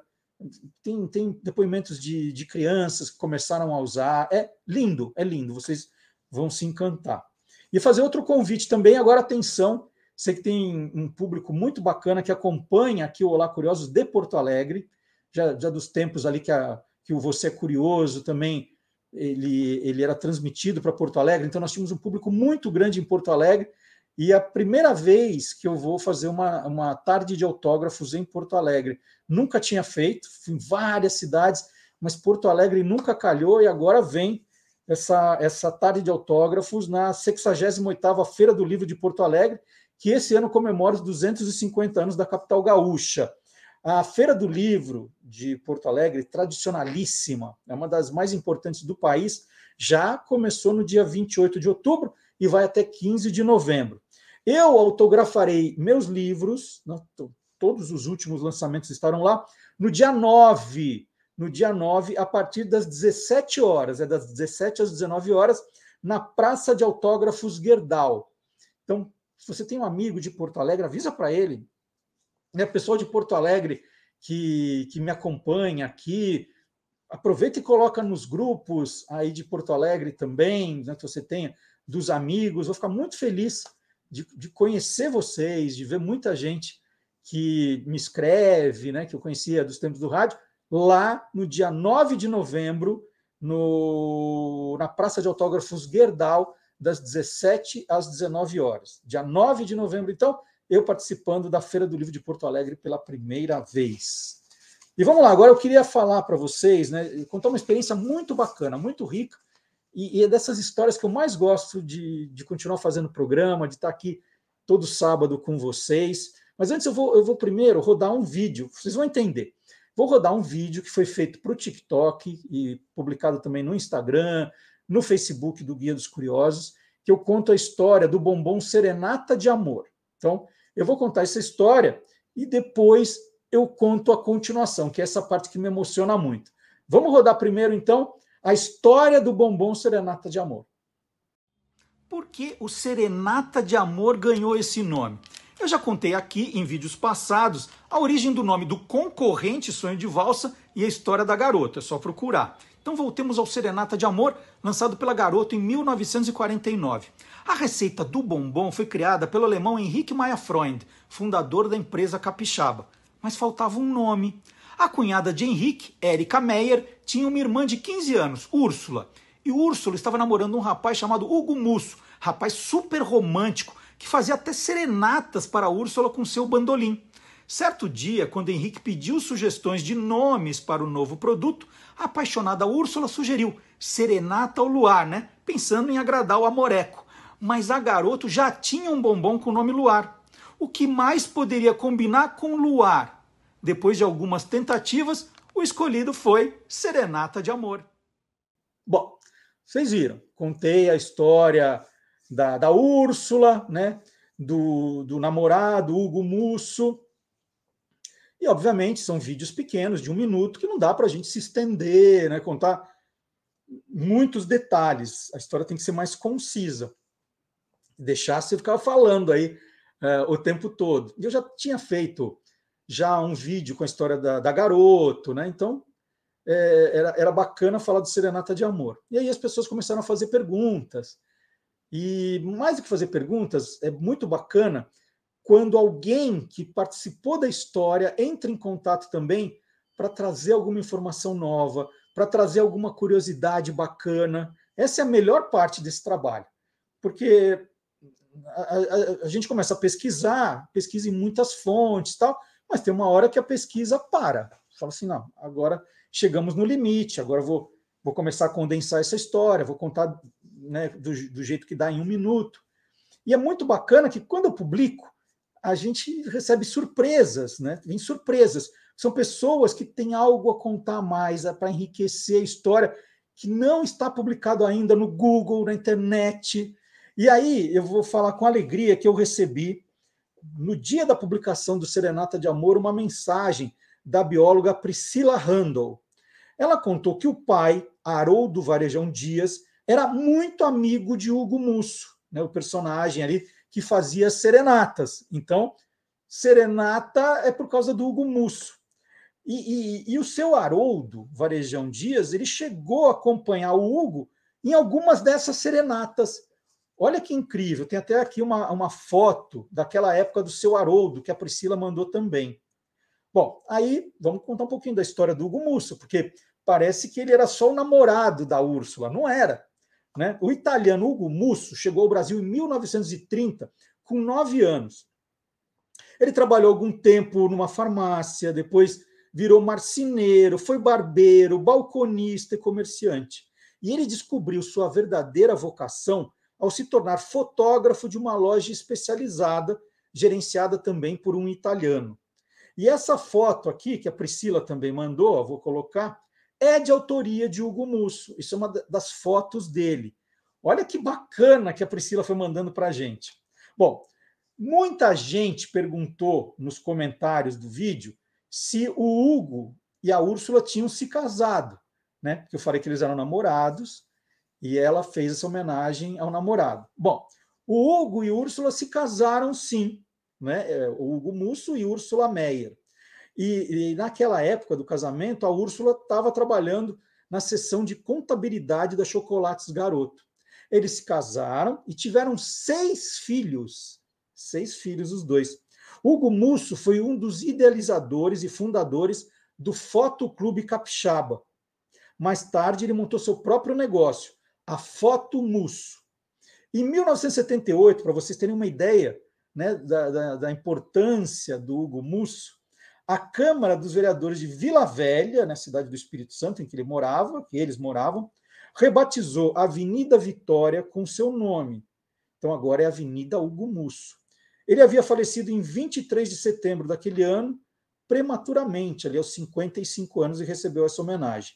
Tem, tem depoimentos de, de crianças que começaram a usar. É lindo, é lindo. Vocês vão se encantar. E fazer outro convite também, agora atenção, Sei que tem um público muito bacana que acompanha aqui o Olá Curiosos de Porto Alegre, já, já dos tempos ali que a, que o Você é Curioso também ele, ele era transmitido para Porto Alegre, então nós tínhamos um público muito grande em Porto Alegre, e a primeira vez que eu vou fazer uma, uma tarde de autógrafos em Porto Alegre. Nunca tinha feito, fui em várias cidades, mas Porto Alegre nunca calhou, e agora vem essa, essa tarde de autógrafos na 68ª Feira do Livro de Porto Alegre, que esse ano comemora os 250 anos da capital gaúcha. A Feira do Livro de Porto Alegre, tradicionalíssima, é uma das mais importantes do país, já começou no dia 28 de outubro e vai até 15 de novembro. Eu autografarei meus livros, todos os últimos lançamentos estarão lá, no dia 9, no dia 9, a partir das 17 horas, é das 17 às 19 horas, na Praça de Autógrafos Gerdau. Então, se você tem um amigo de Porto Alegre, avisa para ele, né, pessoal de Porto Alegre que, que me acompanha aqui, aproveita e coloca nos grupos aí de Porto Alegre também, né, que você tenha, dos amigos. Vou ficar muito feliz de, de conhecer vocês, de ver muita gente que me escreve, né, que eu conhecia dos tempos do rádio, lá no dia 9 de novembro, no, na Praça de Autógrafos Gerdau, das 17 às 19 horas. Dia 9 de novembro, então, eu participando da Feira do Livro de Porto Alegre pela primeira vez. E vamos lá, agora eu queria falar para vocês, né, contar uma experiência muito bacana, muito rica, e, e, é dessas histórias que eu mais gosto de, de continuar fazendo programa, de estar aqui todo sábado com vocês. Mas antes eu vou, eu vou primeiro rodar um vídeo, vocês vão entender. Vou rodar um vídeo que foi feito para o TikTok e publicado também no Instagram, no Facebook do Guia dos Curiosos, que eu conto a história do bombom Serenata de Amor. Então, eu vou contar essa história e depois eu conto a continuação, que é essa parte que me emociona muito. Vamos rodar primeiro, então, a história do bombom Serenata de Amor. Por que o Serenata de Amor ganhou esse nome? Eu já contei aqui em vídeos passados a origem do nome do concorrente Sonho de Valsa e a história da garota, é só procurar. Então voltemos ao Serenata de Amor, lançado pela Garota em 1949. A receita do bombom foi criada pelo alemão Henrique Maia Freund, fundador da empresa Capixaba. Mas faltava um nome. A cunhada de Henrique, Erika Meyer, tinha uma irmã de 15 anos, Úrsula. E Úrsula estava namorando um rapaz chamado Hugo Musso, rapaz super romântico, que fazia até serenatas para Úrsula com seu bandolim. Certo dia, quando Henrique pediu sugestões de nomes para o novo produto, a apaixonada Úrsula sugeriu Serenata ao Luar, né? Pensando em agradar o amoreco mas a garoto já tinha um bombom com o nome Luar. O que mais poderia combinar com Luar? Depois de algumas tentativas, o escolhido foi Serenata de Amor. Bom, vocês viram, contei a história da, da Úrsula, né? Do, do namorado Hugo Musso. E, obviamente, são vídeos pequenos, de um minuto, que não dá para a gente se estender, né? contar muitos detalhes. A história tem que ser mais concisa deixasse, eu ficava falando aí uh, o tempo todo. Eu já tinha feito já um vídeo com a história da, da garoto, né? Então é, era, era bacana falar do Serenata de Amor. E aí as pessoas começaram a fazer perguntas. E mais do que fazer perguntas, é muito bacana quando alguém que participou da história entra em contato também para trazer alguma informação nova, para trazer alguma curiosidade bacana. Essa é a melhor parte desse trabalho, porque a, a, a, gente começa a pesquisar, pesquisa em muitas fontes tal, mas tem uma hora que a pesquisa para. Fala assim, não, agora chegamos no limite, agora vou, vou começar a condensar essa história, vou contar né, do, do jeito que dá em um minuto. E é muito bacana que quando eu publico, a gente recebe surpresas, né? Vem surpresas. São pessoas que têm algo a contar mais para enriquecer a história que não está publicado ainda no Google, na internet. E aí eu vou falar com alegria que eu recebi, no dia da publicação do Serenata de Amor, uma mensagem da bióloga Priscila Randall. Ela contou que o pai, Haroldo Varejão Dias, era muito amigo de Hugo Musso, né, o personagem ali que fazia serenatas. Então, serenata é por causa do Hugo Musso. E, e, e, o seu Haroldo Varejão Dias, ele chegou a acompanhar o Hugo em algumas dessas serenatas Olha que incrível, tem até aqui uma, uma foto daquela época do seu Haroldo, que a Priscila mandou também. Bom, aí vamos contar um pouquinho da história do Hugo Musso, porque parece que ele era só o namorado da Úrsula. Não era. Né? O italiano Hugo Musso chegou ao Brasil em 1930, com nove anos. Ele trabalhou algum tempo numa farmácia, depois virou marceneiro, foi barbeiro, balconista e comerciante. E ele descobriu sua verdadeira vocação ao se tornar fotógrafo de uma loja especializada, gerenciada também por um italiano. E essa foto aqui, que a Priscila também mandou, vou colocar, é de autoria de Hugo Musso. Isso é uma das fotos dele. Olha que bacana que a Priscila foi mandando para a gente. Bom, muita gente perguntou nos comentários do vídeo se o Hugo e a Úrsula tinham se casado, né? Porque eu falei que eles eram namorados e ela fez essa homenagem ao namorado. Bom, o Hugo e Úrsula se casaram sim, né? É, o Hugo Musso e Úrsula Meyer. E, e naquela época do casamento, a Úrsula estava trabalhando na seção de contabilidade da Chocolates Garoto. Eles se casaram e tiveram seis filhos. Seis filhos, os dois. Hugo Musso foi um dos idealizadores e fundadores do Foto Clube Capixaba. Mais tarde, ele montou seu próprio negócio, a Foto Musso. Em 1978, para vocês terem uma ideia né, da, da, da importância do Hugo Musso, a Câmara dos Vereadores de Vila Velha, na cidade do Espírito Santo, em que ele morava, que eles moravam, rebatizou a Avenida Vitória com seu nome. Então agora é Avenida Hugo Musso. Ele havia falecido em 23 de setembro daquele ano, prematuramente, ali aos 55 anos, e recebeu essa homenagem.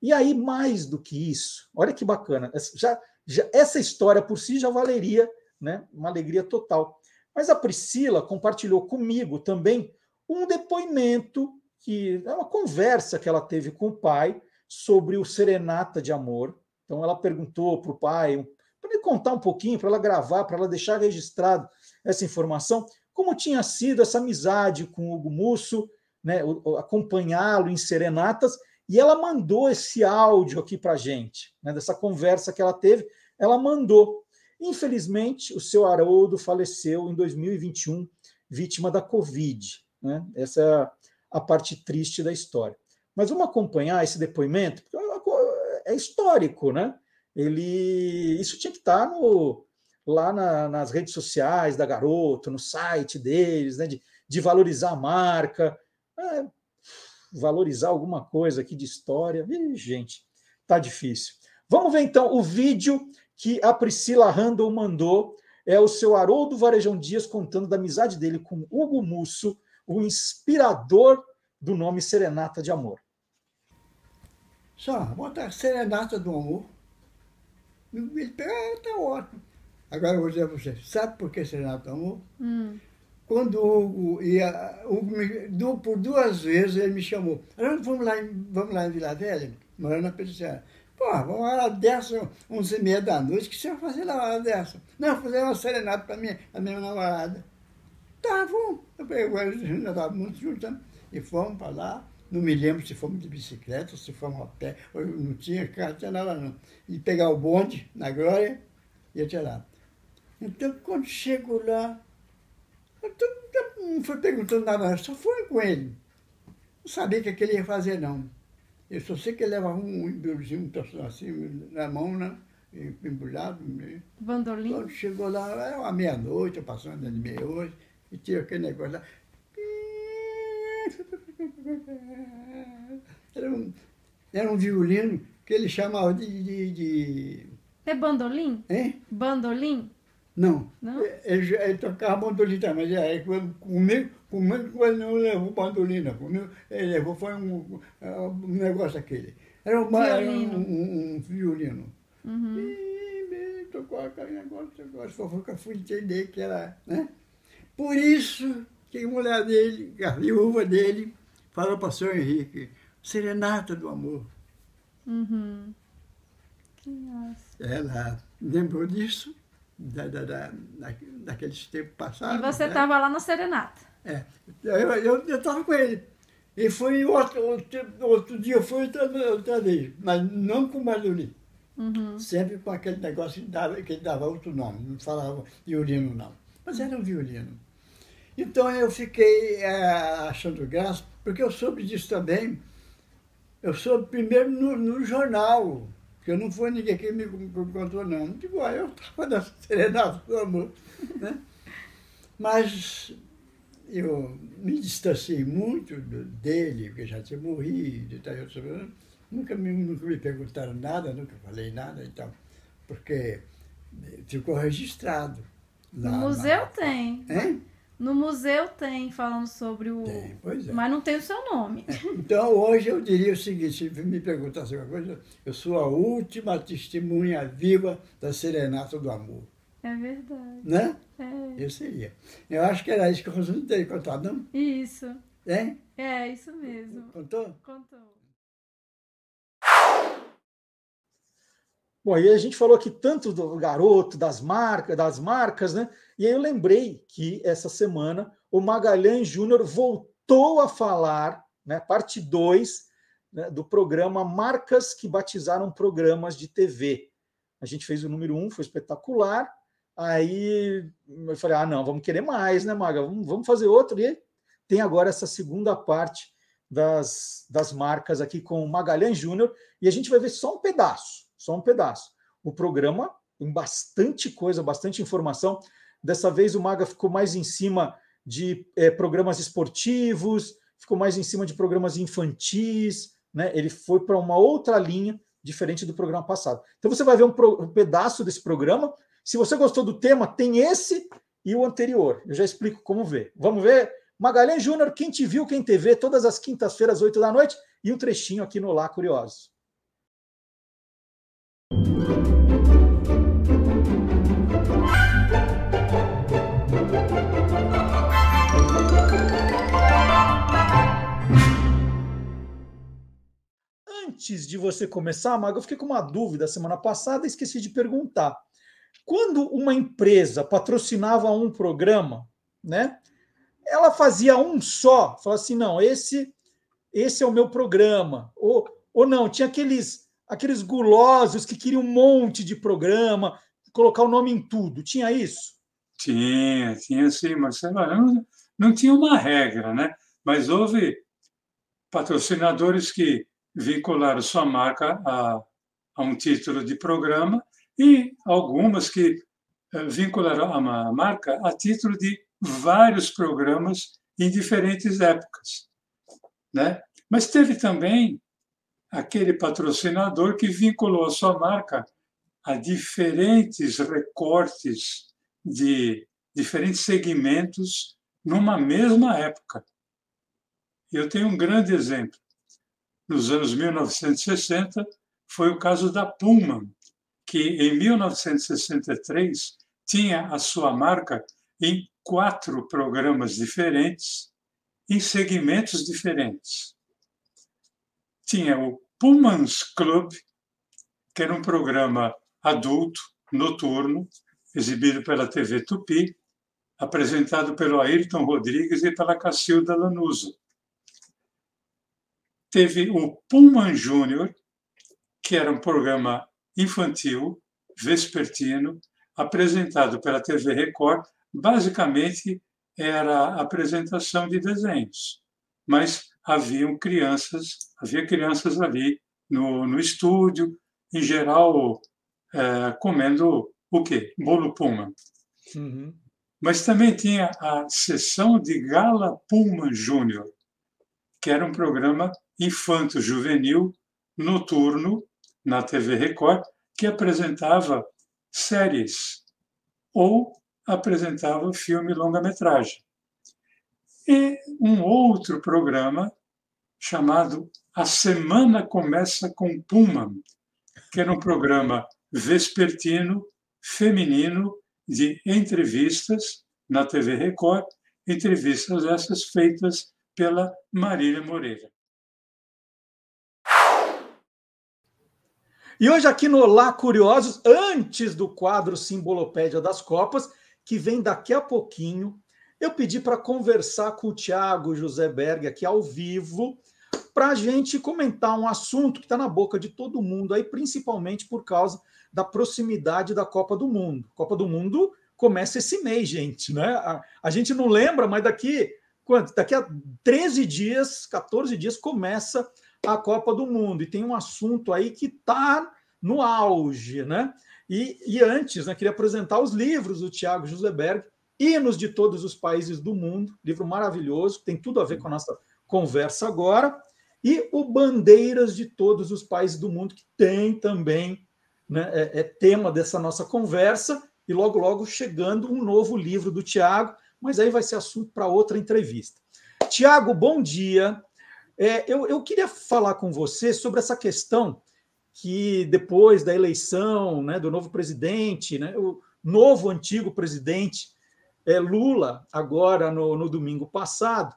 E aí, mais do que isso, olha que bacana, já, já essa história por si já valeria né, uma alegria total. Mas a Priscila compartilhou comigo também um depoimento que é uma conversa que ela teve com o pai sobre o Serenata de Amor. Então ela perguntou para o pai, para ele contar um pouquinho, para ela gravar, para ela deixar registrado essa informação, como tinha sido essa amizade com o Hugo Musso, né, acompanhá-lo em serenatas, e ela mandou esse áudio aqui para a gente, né, dessa conversa que ela teve, ela mandou. Infelizmente, o seu Haroldo faleceu em 2021, vítima da Covid. Né? Essa é a, a parte triste da história. Mas vamos acompanhar esse depoimento, porque é, é histórico, né? Ele, isso tinha que estar no, lá na, nas redes sociais da Garoto, no site deles, né? De, de valorizar a marca, é, valorizar alguma coisa aqui de história. Ih, gente, tá difícil. Vamos ver então o vídeo que a Priscila Randall mandou. É o seu Haroldo Varejão Dias contando da amizade dele com Hugo Musso, o inspirador do nome Serenata de Amor. Só, bota Serenata do Amor. Ele pega, ah, tá ótimo. Agora eu vou dizer a você, sabe por que Serenata do Amor? Hum. Quando o Hugo ia, Hugo me, por duas vezes ele me chamou. Vamos lá, vamos lá em Vila Velha, morando na Peliciana. Pô, vamos lá hora dessa, onze e meia da noite, o que você vai fazer na hora dessa? Não, fazer uma serenata para minha, a minha namorada. Tá, vamos. Eu estávamos muito juntos, né? e fomos para lá. Não me lembro se fomos de bicicleta, se fomos a pé, não tinha carro, não tinha nada não. E pegar o bonde na Glória e ia lá. Então, quando chego lá, não foi perguntando nada, só foi com ele. Não sabia o que, é que ele ia fazer, não. Eu só sei que ele levava um embrulhozinho, um assim, na mão, né? Embrulhado. Bandolim? Quando chegou lá, era uma meia-noite, passando de meia-noite, e tinha aquele negócio lá. Era um, era um violino que ele chamava de, de, de... É bandolim? Hein? Bandolim? Não. Não? Ele, ele tocava bandolim também, mas é, comigo, comigo ele não levou bandolim, não. Comigo, ele levou, foi um, um negócio aquele. Era um, era um, um, um violino. Uhum. E ele tocou aquele negócio, agora só fui entender que era, né? Por isso que a mulher dele, a viúva dele, falou para o senhor Henrique, serenata do amor. Uhum. Que massa. Ela lembrou disso da, da, da, daqueles tempos passados. E você estava né? lá na Serenata. É, eu estava com ele. E foi outro, outro, outro dia, foi outra, outra vez, mas não com Maduri. Uhum. Sempre com aquele negócio que dava, que dava outro nome, não falava violino não. Mas era um violino. Então eu fiquei é, achando graça, porque eu soube disso também Eu sou primeiro no, no jornal, porque não foi ninguém que me, me contou, não. Digo, ah, eu estava na serenata do amor. Né? Mas eu me distanciei muito dele, porque já tinha morrido e tal. Nunca me, nunca me perguntaram nada, nunca falei nada e tal, porque ficou registrado. Lá, no museu lá. tem. Hein? No museu tem, falando sobre o. Tem, pois é. Mas não tem o seu nome. É. Então, hoje eu diria o seguinte: se me perguntasse alguma coisa, eu sou a última testemunha viva da Serenata do Amor. É verdade. Né? É. Eu seria. Eu acho que era isso que o Rosane teria contado, não? Isso. Hein? É, isso mesmo. Contou? Contou. Bom, aí a gente falou aqui tanto do garoto, das marcas, das marcas, né? E aí eu lembrei que essa semana o Magalhães Júnior voltou a falar, né, parte 2 né, do programa Marcas que Batizaram Programas de TV. A gente fez o número 1, um, foi espetacular. Aí eu falei: ah, não, vamos querer mais, né, Maga? Vamos, fazer outro. E tem agora essa segunda parte das, das marcas aqui com o Magalhães Júnior. E a gente vai ver só um pedaço só um pedaço. O programa tem bastante coisa, bastante informação. Dessa vez o Maga ficou mais em cima de é, programas esportivos, ficou mais em cima de programas infantis, né? Ele foi para uma outra linha diferente do programa passado. Então você vai ver um, pro, um, pedaço desse programa. Se você gostou do tema, tem esse e o anterior. Eu já explico como ver. Vamos ver? Magalhães Júnior, quem te viu, quem te vê, todas as quintas-feiras, 8 da noite, e um trechinho aqui no Lá Curiosos. Antes de você começar, Maga, eu fiquei com uma dúvida semana passada e esqueci de perguntar. Quando uma empresa patrocinava um programa, né? Ela fazia um só, falava assim: não, esse, esse é o meu programa. Ou, ou não, tinha aqueles aqueles gulosos que queriam um monte de programa, colocar o nome em tudo. Tinha isso? Tinha, tinha sim, Marcelo. Não, não tinha uma regra, né? Mas houve patrocinadores que vincularam sua marca a, a um título de programa e algumas que eh, vincularam a marca a título de vários programas em diferentes épocas, né? Mas teve também aquele patrocinador que vinculou a sua marca a diferentes recortes de diferentes segmentos numa mesma época. Eu tenho um grande exemplo. Nos anos 1960, foi o caso da Pullman, que em 1963 tinha a sua marca em quatro programas diferentes, em segmentos diferentes. Tinha o Pullman's Club, que era um programa adulto, noturno, exibido pela TV Tupi, apresentado pelo Ayrton Rodrigues e pela Cacilda Lanuso. Teve o Pullman Júnior, que era um programa infantil, vespertino, apresentado pela TV Record. Basicamente, era a apresentação de desenhos, mas haviam crianças, havia crianças ali no, no estúdio, em geral é, comendo o quê? Bolo Puma. Uhum. Mas também tinha a sessão de Gala Puma Júnior, que era um programa infanto-juvenil noturno na TV Record, que apresentava séries ou apresentava filme longa-metragem e um outro programa chamado A Semana Começa com Puma, que era um programa vespertino, feminino, de entrevistas na TV Record, entrevistas essas feitas pela Marília Moreira. E hoje aqui no Lá Curiosos, antes do quadro Simbolopédia das Copas, que vem daqui a pouquinho, eu pedi para conversar com o Tiago José Berg aqui ao vivo, para a gente comentar um assunto que está na boca de todo mundo aí, principalmente por causa da proximidade da Copa do Mundo. Copa do Mundo começa esse mês, gente, né? A, a gente não lembra, mas daqui quanto? Daqui a 13 dias, 14 dias começa a Copa do Mundo. E tem um assunto aí que está no auge, né? E, e antes, né, queria apresentar os livros do Tiago Joseberg, Hinos de Todos os Países do Mundo, livro maravilhoso, tem tudo a ver com a nossa conversa agora, e o Bandeiras de Todos os Países do Mundo, que tem também, né, é, é tema dessa nossa conversa, e logo, logo chegando um novo livro do Tiago, mas aí vai ser assunto para outra entrevista. Tiago, bom dia. É, eu, eu queria falar com você sobre essa questão que depois da eleição né, do novo presidente, né, o novo antigo presidente é, Lula, agora no, no domingo passado,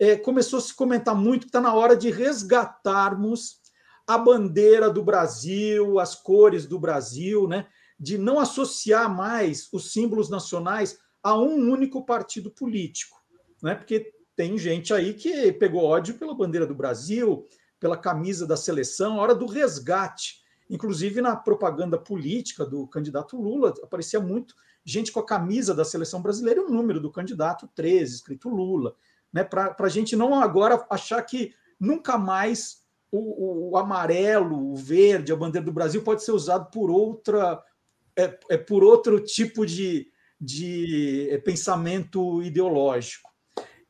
é, começou a se comentar muito que está na hora de resgatarmos a bandeira do Brasil, as cores do Brasil, né, de não associar mais os símbolos nacionais a um único partido político, né, porque tem gente aí que pegou ódio pela bandeira do Brasil, pela camisa da seleção, a hora do resgate. Inclusive na propaganda política do candidato Lula, aparecia muito gente com a camisa da seleção brasileira e o número do candidato 13, escrito Lula. Né, Para a gente não agora achar que nunca mais o, o, o, amarelo, o verde, a bandeira do Brasil pode ser usado por outra é, é por outro tipo de, de é, pensamento ideológico.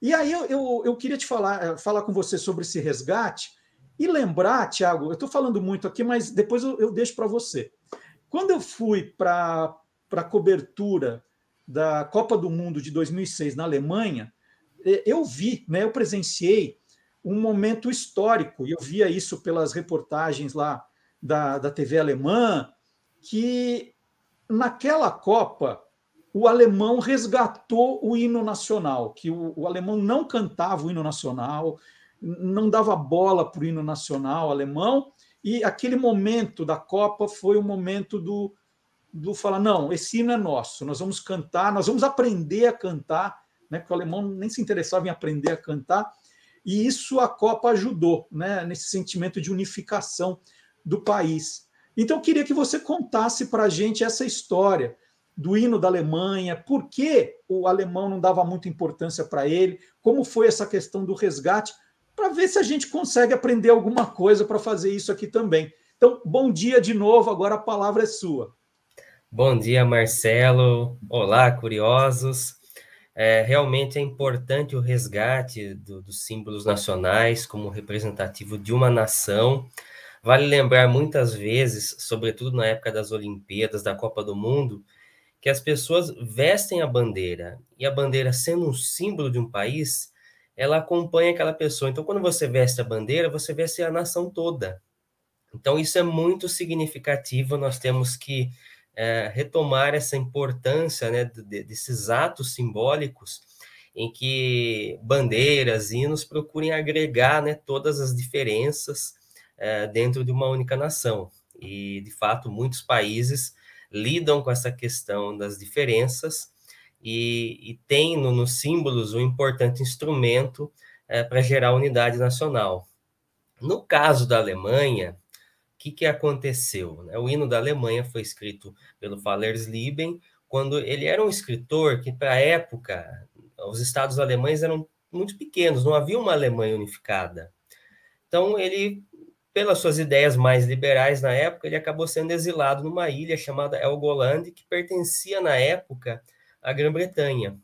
E aí eu, eu, eu, queria te falar, falar com você sobre esse resgate, e lembrar, Tiago, eu estou falando muito aqui, mas depois eu, eu deixo para você. Quando eu fui para a cobertura da Copa do Mundo de 2006 na Alemanha, eu vi, né, eu presenciei um momento histórico, e eu via isso pelas reportagens lá da, da TV alemã, que naquela Copa o alemão resgatou o hino nacional, que o, o alemão não cantava o hino nacional, não dava bola para o hino nacional alemão, e aquele momento da Copa foi o momento do, do falar: não, esse hino é nosso, nós vamos cantar, nós vamos aprender a cantar, né, porque o alemão nem se interessava em aprender a cantar, e isso a Copa ajudou, né, nesse sentimento de unificação do país. Então, eu queria que você contasse para a gente essa história do hino da Alemanha, por que o alemão não dava muita importância para ele, como foi essa questão do resgate, para ver se a gente consegue aprender alguma coisa para fazer isso aqui também. Então, bom dia de novo, agora a palavra é sua. Bom dia, Marcelo. Olá, curiosos. É, realmente é importante o resgate do, dos símbolos nacionais como representativo de uma nação. Vale lembrar muitas vezes, sobretudo na época das Olimpíadas, da Copa do Mundo, que as pessoas vestem a bandeira, e a bandeira sendo um símbolo de um país, ela acompanha aquela pessoa. Então, quando você veste a bandeira, você veste a nação toda. Então, isso é muito significativo, nós temos que é, retomar essa importância né, de, desses atos simbólicos em que bandeiras, hinos procurem agregar né, todas as diferenças é, dentro de uma única nação. E, de fato, muitos países lidam com essa questão das diferenças e, e tem no, nos símbolos um importante instrumento é, para gerar unidade nacional. No caso da Alemanha, o que, que aconteceu? Né? O hino da Alemanha foi escrito pelo Fallersleben, quando ele era um escritor que, para a época, os estados alemães eram muito pequenos, não havia uma Alemanha unificada. Então, ele, pelas suas ideias mais liberais na época, ele acabou sendo exilado numa ilha chamada Helgoland, que pertencia, na época, a Grã-Bretanha.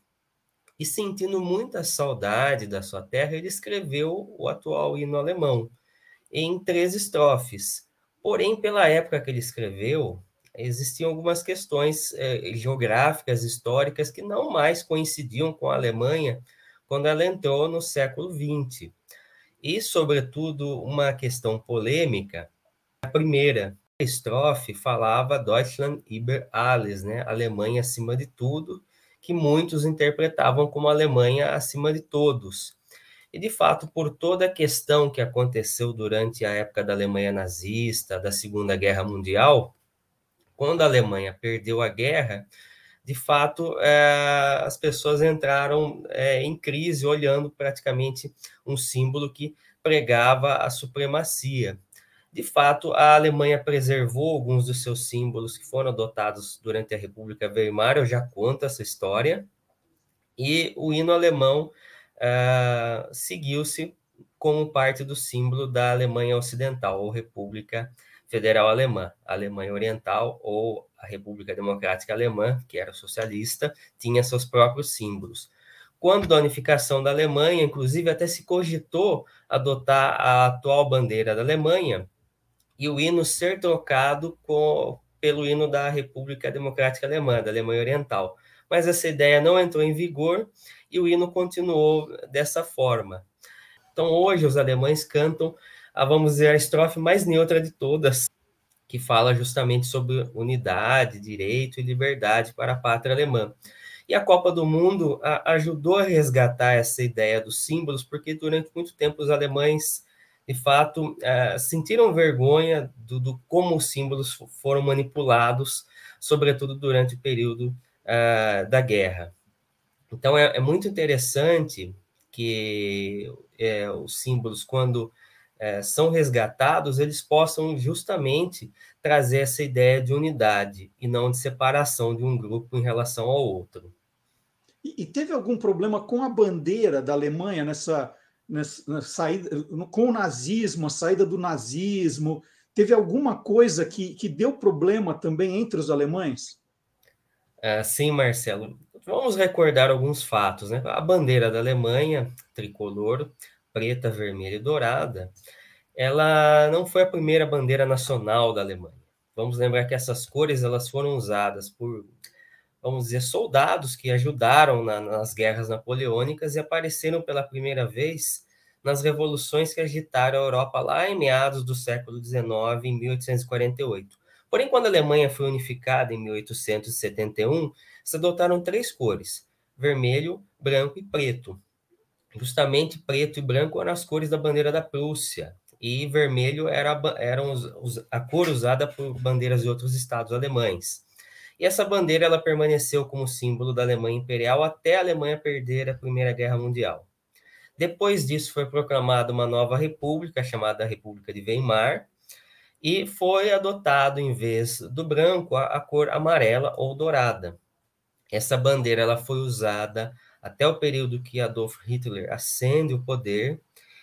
E sentindo muita saudade da sua terra, ele escreveu o atual hino alemão em três estrofes. Porém, pela época que ele escreveu, existiam algumas questões eh, geográficas, históricas, que não mais coincidiam com a Alemanha quando ela entrou no século XX. E, sobretudo, uma questão polêmica, a primeira estrofe falava Deutschland über alles, né? Alemanha acima de tudo, que muitos interpretavam como Alemanha acima de todos. E, de fato, por toda a questão que aconteceu durante a época da Alemanha nazista, da Segunda Guerra Mundial, quando a Alemanha perdeu a guerra, de fato, é, as pessoas entraram é, em crise, olhando praticamente um símbolo que pregava a supremacia. De fato, a Alemanha preservou alguns dos seus símbolos que foram adotados durante a República Weimar, eu já conto essa história, e o hino alemão uh, seguiu-se como parte do símbolo da Alemanha Ocidental, ou República Federal Alemã, a Alemanha Oriental ou a República Democrática Alemã, que era socialista, tinha seus próprios símbolos. Quando da unificação da Alemanha, inclusive até se cogitou adotar a atual bandeira da Alemanha e o hino ser trocado com, pelo hino da República Democrática Alemã, da Alemanha Oriental. Mas essa ideia não entrou em vigor e o hino continuou dessa forma. Então, hoje, os alemães cantam a, vamos dizer, a estrofe mais neutra de todas, que fala justamente sobre unidade, direito e liberdade para a pátria alemã. E a Copa do Mundo a, ajudou a resgatar essa ideia dos símbolos, porque durante muito tempo os alemães, de fato, uh, sentiram vergonha do, do, como os símbolos foram manipulados, sobretudo durante o período uh, da guerra. Então é, é muito interessante que é, os símbolos, quando é, são resgatados, eles possam justamente trazer essa ideia de unidade e não de separação de um grupo em relação ao outro. E, e teve algum problema com a bandeira da Alemanha nessa, nessa saída, com o nazismo, a saída do nazismo? Teve alguma coisa que, que deu problema também entre os alemães? Uh, sim, Marcelo. Vamos recordar alguns fatos. Né? A bandeira da Alemanha, tricolor, preta, vermelha e dourada, ela não foi a primeira bandeira nacional da Alemanha. Vamos lembrar que essas cores elas foram usadas por, vamos dizer, soldados que ajudaram na, nas guerras napoleônicas e apareceram pela primeira vez nas revoluções que agitaram a Europa lá em meados do século XIX, em 1848. Porém, quando a Alemanha foi unificada em 1871, se adotaram três cores: vermelho, branco e preto. Justamente preto e branco eram as cores da bandeira da Prússia, e vermelho era, eram os, os, a cor usada por bandeiras de outros estados alemães. E essa bandeira ela permaneceu como símbolo da Alemanha Imperial até a Alemanha perder a Primeira Guerra Mundial. Depois disso foi proclamada uma nova república chamada República de Weimar e foi adotado em vez do branco a, a cor amarela ou dourada. Essa bandeira ela foi usada até o período que Adolf Hitler ascende o poder,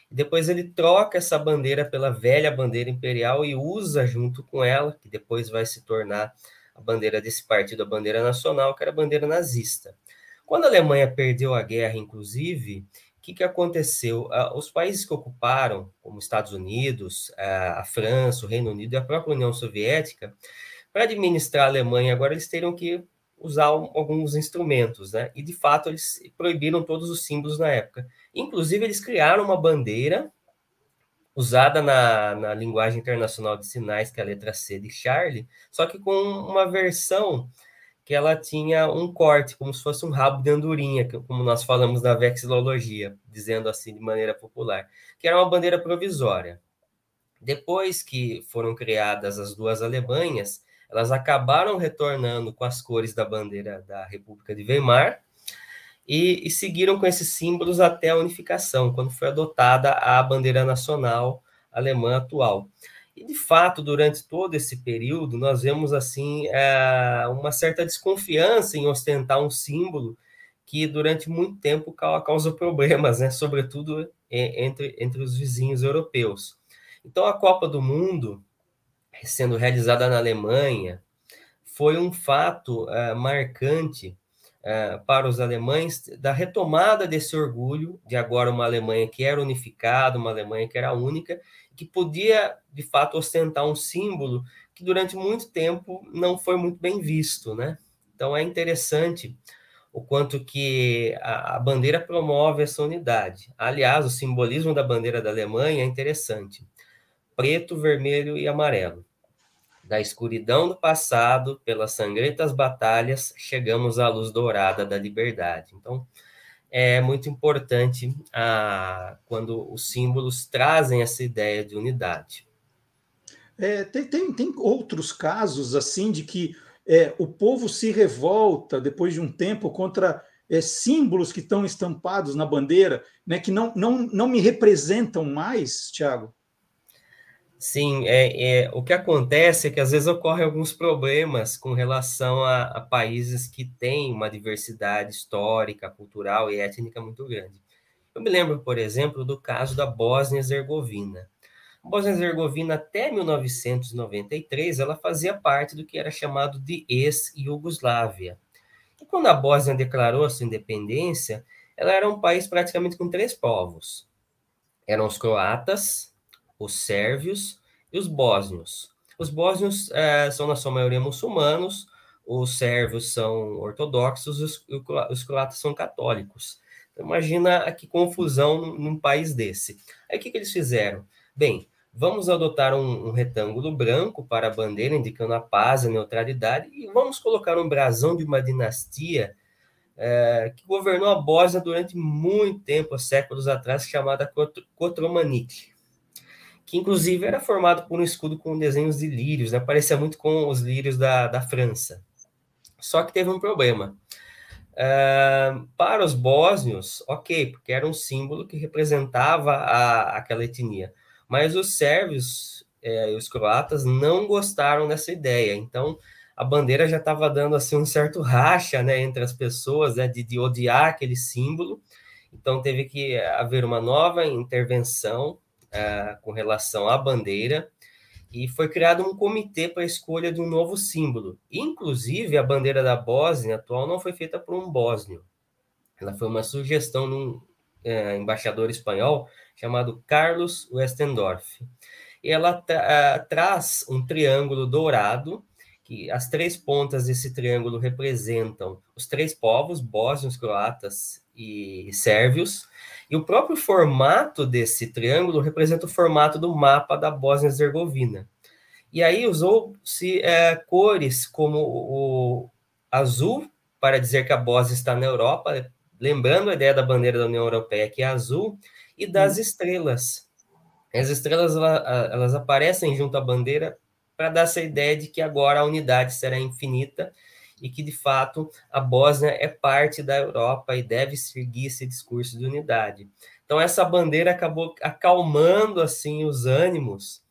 e depois ele troca essa bandeira pela velha bandeira imperial e usa junto com ela, que depois vai se tornar a bandeira desse partido, a bandeira nacional, que era a bandeira nazista. Quando a Alemanha perdeu a guerra, inclusive, o que, que aconteceu? Os países que ocuparam, como Estados Unidos, a França, o Reino Unido e a própria União Soviética, para administrar a Alemanha agora eles teriam que usar alguns instrumentos, né? E de fato eles proibiram todos os símbolos na época. Inclusive eles criaram uma bandeira usada na, na linguagem internacional de sinais, que é a letra C de Charlie, só que com uma versão que ela tinha um corte, como se fosse um rabo de andorinha, como nós falamos na vexilologia, dizendo assim de maneira popular, que era uma bandeira provisória. Depois que foram criadas as duas Alemanhas, elas acabaram retornando com as cores da bandeira da República de Weimar e, e seguiram com esses símbolos até a unificação, quando foi adotada a bandeira nacional alemã atual. E, de fato, durante todo esse período, nós vemos, assim, é, uma certa desconfiança em ostentar um símbolo que, durante muito tempo, causou problemas, né? sobretudo entre, entre os vizinhos europeus. Então, a Copa do Mundo, sendo realizada na Alemanha, foi um fato uh, marcante uh, para os alemães da retomada desse orgulho de agora uma Alemanha que era unificada, uma Alemanha que era única, que podia de fato ostentar um símbolo que durante muito tempo não foi muito bem visto, né? Então é interessante o quanto que a, a bandeira promove essa unidade. Aliás, o simbolismo da bandeira da Alemanha é interessante preto, vermelho e amarelo. Da escuridão do passado, pelas sangrentas batalhas, chegamos à luz dourada da liberdade. Então, é muito importante ah, quando os símbolos trazem essa ideia de unidade. É, tem, tem, tem, outros casos assim de que é, o povo se revolta depois de um tempo contra é, símbolos que estão estampados na bandeira, né, que não, não, não me representam mais, Tiago? Sim, é, é, o que acontece é que às vezes ocorrem alguns problemas com relação a, a, países que têm uma diversidade histórica, cultural e étnica muito grande. Eu me lembro, por exemplo, do caso da Bósnia-Herzegovina. A Bósnia-Herzegovina, até 1993, ela fazia parte do que era chamado de ex-Iugoslávia. E quando a Bósnia declarou sua independência, ela era um país praticamente com três povos. Eram os croatas, os sérvios e os bósnios. Os bósnios é, são, na sua maioria, muçulmanos, os sérvios são ortodoxos, os, os croatas são católicos. Então, imagina que confusão num, num país desse. Aí o que, que eles fizeram? Bem, vamos adotar um, um, retângulo branco para a bandeira, indicando a paz, a neutralidade, e vamos colocar um brasão de uma dinastia é, que governou a Bósnia durante muito tempo, séculos atrás, chamada Kotromanik que inclusive era formado por um escudo com desenhos de lírios, né? parecia muito com os lírios da, da França. Só que teve um problema. Uh, para os bósnios, ok, porque era um símbolo que representava a, aquela etnia, mas os sérvios é, e os croatas não gostaram dessa ideia, então a bandeira já estava dando assim um certo racha né, entre as pessoas né, de, de odiar aquele símbolo, então teve que haver uma nova intervenção uh, com relação à bandeira, e foi criado um comitê para a escolha de um novo símbolo. Inclusive, a bandeira da Bósnia atual não foi feita por um bósnio. Ela foi uma sugestão de um uh, embaixador espanhol chamado Carlos Westendorf. E ela tra uh, traz um triângulo dourado, que as três pontas desse triângulo representam os três povos, bósnios, croatas e sérvios, e o próprio formato desse triângulo representa o formato do mapa da Bósnia-Herzegovina. E aí usou-se é, cores como o azul, para dizer que a Bósnia está na Europa, lembrando a ideia da bandeira da União Europeia, que é azul, e das hum. estrelas. As estrelas elas aparecem junto à bandeira para dar essa ideia de que agora a unidade será infinita e que, de fato, a Bósnia é parte da Europa e deve seguir esse discurso de unidade. Então, essa bandeira acabou acalmando, assim, os ânimos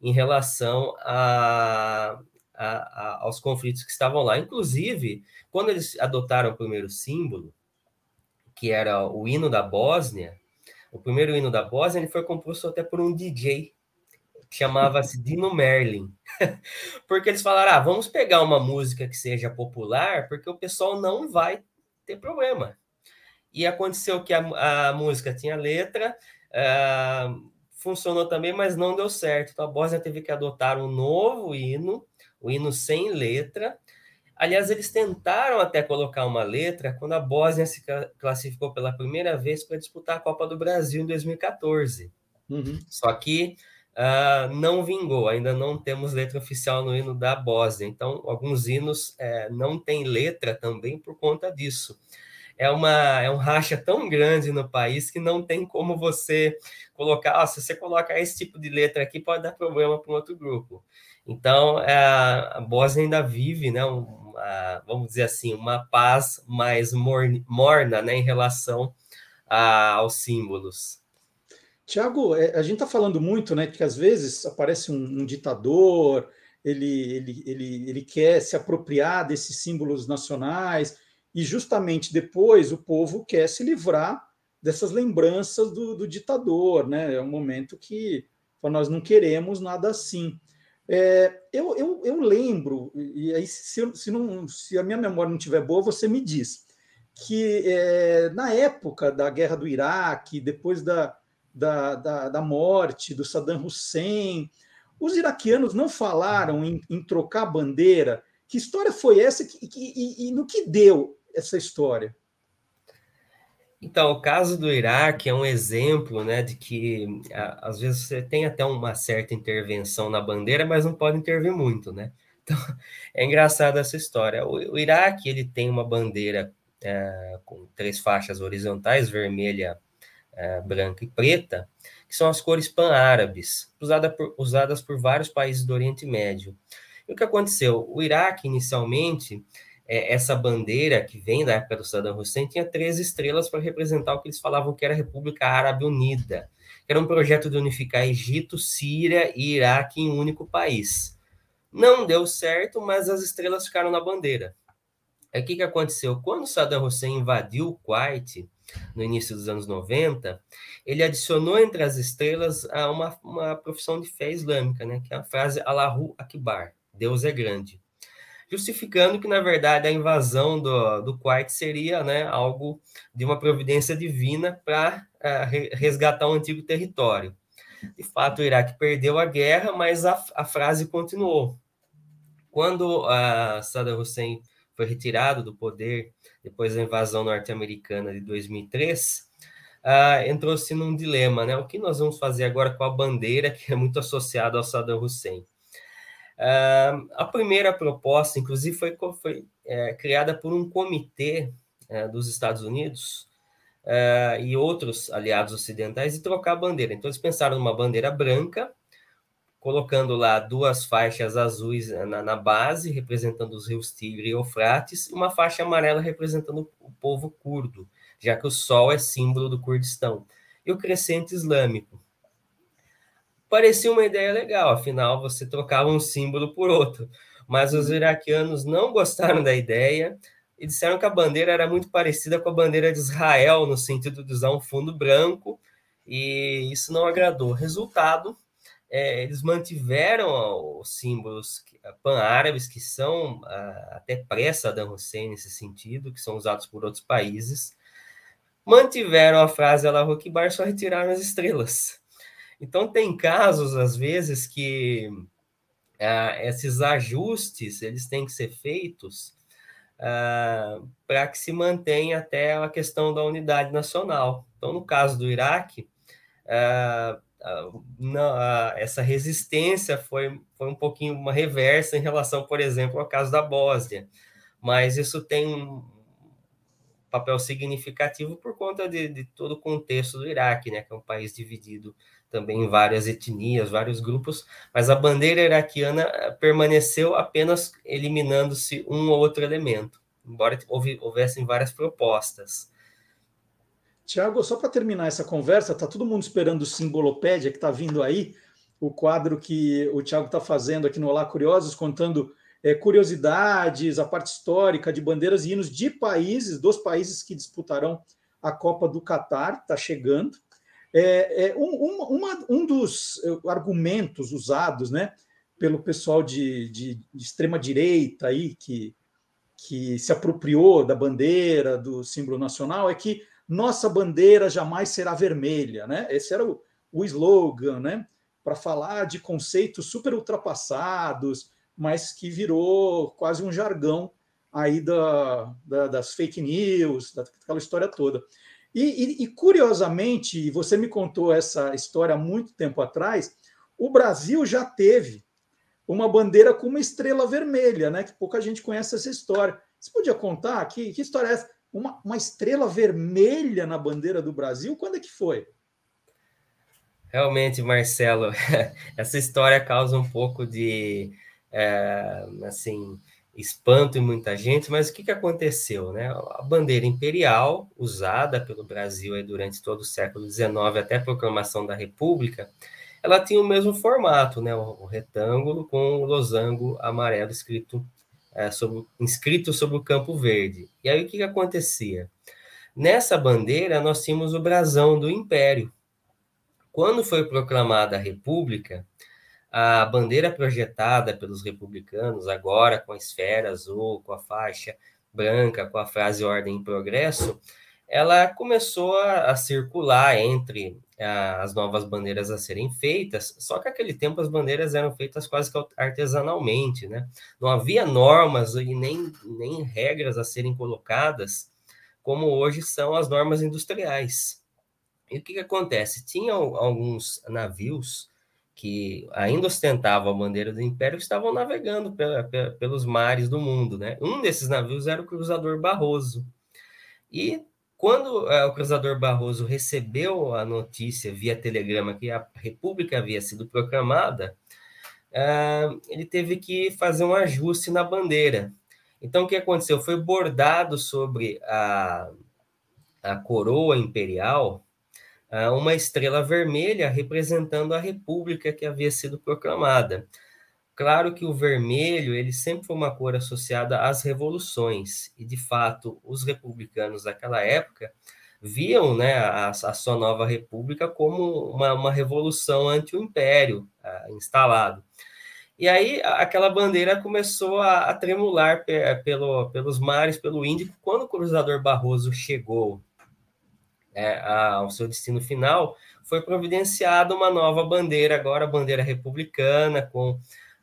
em relação a, a, a, aos conflitos que estavam lá. Inclusive, quando eles adotaram o primeiro símbolo, que era o hino da Bósnia, o primeiro hino da Bósnia, ele foi composto até por um DJ chamava-se Dino Merlin. porque eles falaram: ah, vamos pegar uma música que seja popular, porque o pessoal não vai ter problema. E aconteceu que a, a música tinha letra, uh, funcionou também, mas não deu certo. Então a Bósnia teve que adotar um novo hino, o hino sem letra. Aliás, eles tentaram até colocar uma letra quando a Bósnia se classificou pela primeira vez para disputar a Copa do Brasil em 2014. Uhum. Só que uh, não vingou, ainda não temos letra oficial no hino da Bósnia. Então, alguns hinos é, não têm letra também por conta disso. É, uma, é um racha tão grande no país que não tem como você colocar. se você colocar esse tipo de letra aqui, pode dar problema para um outro grupo. Então, é, a Bósnia ainda vive, né, uma, vamos dizer assim, uma paz mais morna né, em relação a, aos símbolos. Tiago, é, a gente está falando muito, né, que às vezes aparece um, um ditador, ele, ele, ele, ele quer se apropriar desses símbolos nacionais, e justamente depois o povo quer se livrar dessas lembranças do, do ditador, né? É um momento que nós não queremos nada assim. É, eu, eu, eu, lembro, e aí se, se, não, se a minha memória não estiver boa, você me diz, que é, na época da guerra do Iraque, depois da, da, da, da morte do Saddam Hussein. Os iraquianos não falaram em, em trocar bandeira. Que história foi essa que, que, e, e no que deu essa história? Então, o caso do Iraque é um exemplo né, de que às vezes você tem até uma certa intervenção na bandeira, mas não pode intervir muito, né? Então, é engraçado essa história. O, o Iraque ele tem uma bandeira é, com três faixas horizontais, vermelha, é, branca e preta, que são as cores pan-árabes, usada usadas por vários países do Oriente Médio. E o que aconteceu? O Iraque, inicialmente, é, essa bandeira que vem da época do Saddam Hussein tinha três estrelas para representar o que eles falavam que era a República Árabe Unida, que era um projeto de unificar Egito, Síria e Iraque em um único país. Não deu certo, mas as estrelas ficaram na bandeira. o que, que aconteceu? Quando Saddam Hussein invadiu o Kuwait, no início dos anos 90, ele adicionou entre as estrelas uma, uma profissão de fé islâmica, né, que é a frase Allahu Akbar, Deus é grande, justificando que, na verdade, a invasão do, do seria né, algo de uma providência divina para uh, eh, resgatar um antigo território. De fato, o Iraque perdeu a guerra, mas a, a frase continuou. Quando uh, Saddam Hussein foi retirado do poder depois da invasão norte-americana de 2003, uh, entrou-se num dilema, né? O que nós vamos fazer agora com a bandeira que é muito associada ao Saddam Hussein? Uh, a primeira proposta, inclusive, foi, foi é, criada por um comitê é, dos Estados Unidos uh, e outros aliados ocidentais de trocar a bandeira. Então, eles pensaram numa bandeira branca, colocando lá duas faixas azuis na, na base, representando os rios Tigre e Eufrates, e uma faixa amarela representando o povo curdo, já que o sol é símbolo do Kurdistão, e o crescente islâmico. Parecia uma ideia legal, afinal você trocava um símbolo por outro, mas os iraquianos não gostaram da ideia, e disseram que a bandeira era muito parecida com a bandeira de Israel, no sentido de usar um fundo branco, e isso não agradou. Resultado, é, eles mantiveram os símbolos pan-árabes, que são até pré-Saddam Hussein nesse sentido, que são usados por outros países, mantiveram a frase Allah Akbar, só retiraram as estrelas. Então, tem casos, às vezes, que ah, esses ajustes eles têm que ser feitos para que se mantenha até a questão da unidade nacional. Então, no caso do Iraque, uh, uh, essa resistência foi, foi um pouquinho uma reversa em relação, por exemplo, ao caso da Bósnia, mas isso tem um papel significativo por conta de, de todo o contexto do Iraque, né, que é um país dividido também em várias etnias, vários grupos, mas a bandeira iraquiana eh, permaneceu apenas eliminando-se um ou outro elemento, embora houvessem várias propostas. Tiago, só para terminar essa conversa, está todo mundo esperando o Simbolopédia que está vindo aí, o quadro que o Tiago está fazendo aqui no Olá Curiosos, contando é, curiosidades, a parte histórica de bandeiras e hinos de países, dos países que disputarão a Copa do Catar, está chegando. É, é um, uma, um dos eh, argumentos usados né, pelo pessoal de, de, de extrema-direita aí, que, que se apropriou da bandeira, do símbolo nacional, é que nossa bandeira jamais será vermelha. Né? Esse era o, o slogan né, para falar de conceitos super ultrapassados, mas que virou quase um jargão aí da, da, das fake news, daquela história toda. E, e, e, curiosamente, você me contou essa história há muito tempo atrás, o Brasil já teve uma bandeira com uma estrela vermelha, né? Que pouca gente conhece essa história. Você podia contar que, que história é essa? Uma, uma estrela vermelha na bandeira do Brasil? Quando é que foi? Realmente, Marcelo, essa história causa um pouco de, é, assim, espanto em muita gente, mas o que, que aconteceu? Né? A bandeira imperial, usada pelo Brasil durante todo o século XIX até a proclamação da República, ela tinha o mesmo formato, né? o, retângulo com o losango amarelo escrito, é, sobre, inscrito sobre o campo verde. E aí o que, que acontecia? Nessa bandeira nós tínhamos o brasão do Império. Quando foi proclamada a República, a bandeira projetada pelos republicanos, agora com a esfera azul, com a faixa branca, com a frase ordem e progresso, ela começou a, a circular entre as novas bandeiras a serem feitas, só que naquele tempo as bandeiras eram feitas quase que artesanalmente, né? Não havia normas e nem, nem regras a serem colocadas como hoje são as normas industriais. E o que, que acontece? Tinha alguns navios que ainda ostentavam a bandeira do Império estavam navegando pela, pela, pelos mares do mundo. Né? Um desses navios era o cruzador Barroso. E quando é, o cruzador Barroso recebeu a notícia via telegrama que a República havia sido proclamada, é, ele teve que fazer um ajuste na bandeira. Então, o que aconteceu? Foi bordado sobre a, a coroa imperial uma estrela vermelha representando a república que havia sido proclamada. Claro que o vermelho ele sempre foi uma cor associada às revoluções e de fato os republicanos daquela época viam né, a, a sua nova república como uma, uma revolução anti o império uh, instalado. E aí aquela bandeira começou a, a tremular pe, pelo, pelos mares, pelo Índico, quando o cruzador Barroso chegou é, ao seu destino final, foi providenciada uma nova bandeira, agora a bandeira republicana, com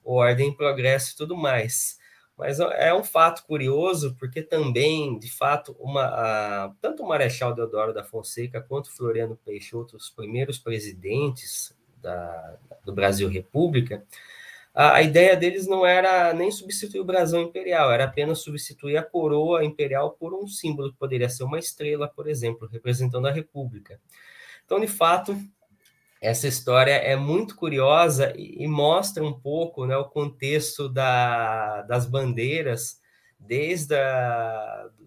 ordem, progresso e tudo mais. Mas é um fato curioso, porque também, de fato, uma, a, tanto o Marechal Deodoro da Fonseca quanto Floriano Peixoto, os primeiros presidentes da, do Brasil República, a, a, ideia deles não era nem substituir o brasão imperial, era apenas substituir a coroa imperial por um símbolo que poderia ser uma estrela, por exemplo, representando a República. Então, de fato, essa história é muito curiosa e, e mostra um pouco né, o contexto da, das bandeiras desde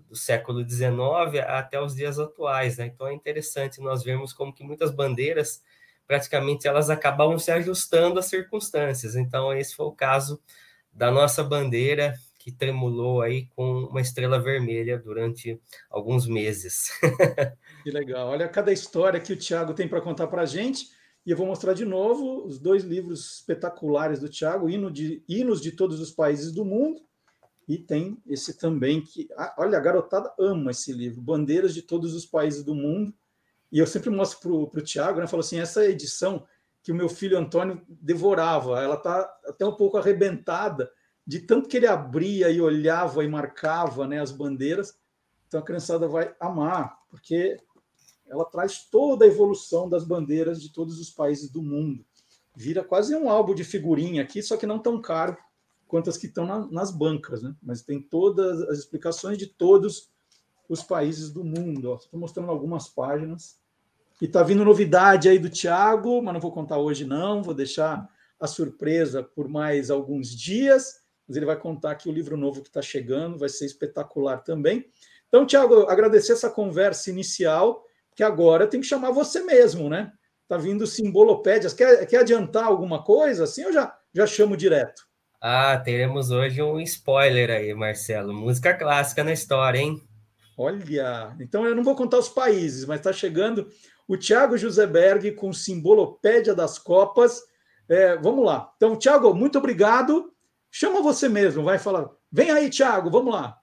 o século XIX até os dias atuais. Né? Então é interessante nós vermos como que muitas bandeiras praticamente elas acabavam se ajustando às circunstâncias. Então esse foi o caso da nossa bandeira que tremulou aí com uma estrela vermelha durante alguns meses. que legal. Olha cada história que o Tiago tem para contar para a gente. E eu vou mostrar de novo os dois livros espetaculares do Tiago, Hino de, Hinos de Todos os Países do Mundo, e tem esse também que. Ah, olha, a garotada ama esse livro, Bandeiras de Todos os Países do Mundo. E eu sempre mostro para o Tiago, né? Falo assim: essa edição que o meu filho Antônio devorava, ela está até um pouco arrebentada, de tanto que ele abria e olhava e marcava né, as bandeiras. Então a criançada vai amar, porque ela traz toda a evolução das bandeiras de todos os países do mundo. Vira quase um álbum de figurinha aqui, só que não tão caro quanto as que estão na, nas bancas, né? Mas tem todas as explicações de todos os países do mundo. Estou mostrando algumas páginas. E está vindo novidade aí do Tiago, mas não vou contar hoje, não. Vou deixar a surpresa por mais alguns dias. Mas ele vai contar aqui o livro novo que está chegando, vai ser espetacular também. Então, Tiago, agradecer essa conversa inicial que agora tem que chamar você mesmo, né? Tá vindo simbolopédias. Quer, quer adiantar alguma coisa assim ou já, já chamo direto? Ah, teremos hoje um spoiler aí, Marcelo. Música clássica na história, hein? Olha, então eu não vou contar os países, mas está chegando o Thiago Joseberg com Simbolopédia das Copas. É, vamos lá. Então, Thiago, muito obrigado. Chama você mesmo, vai falar. Vem aí, Thiago, vamos lá.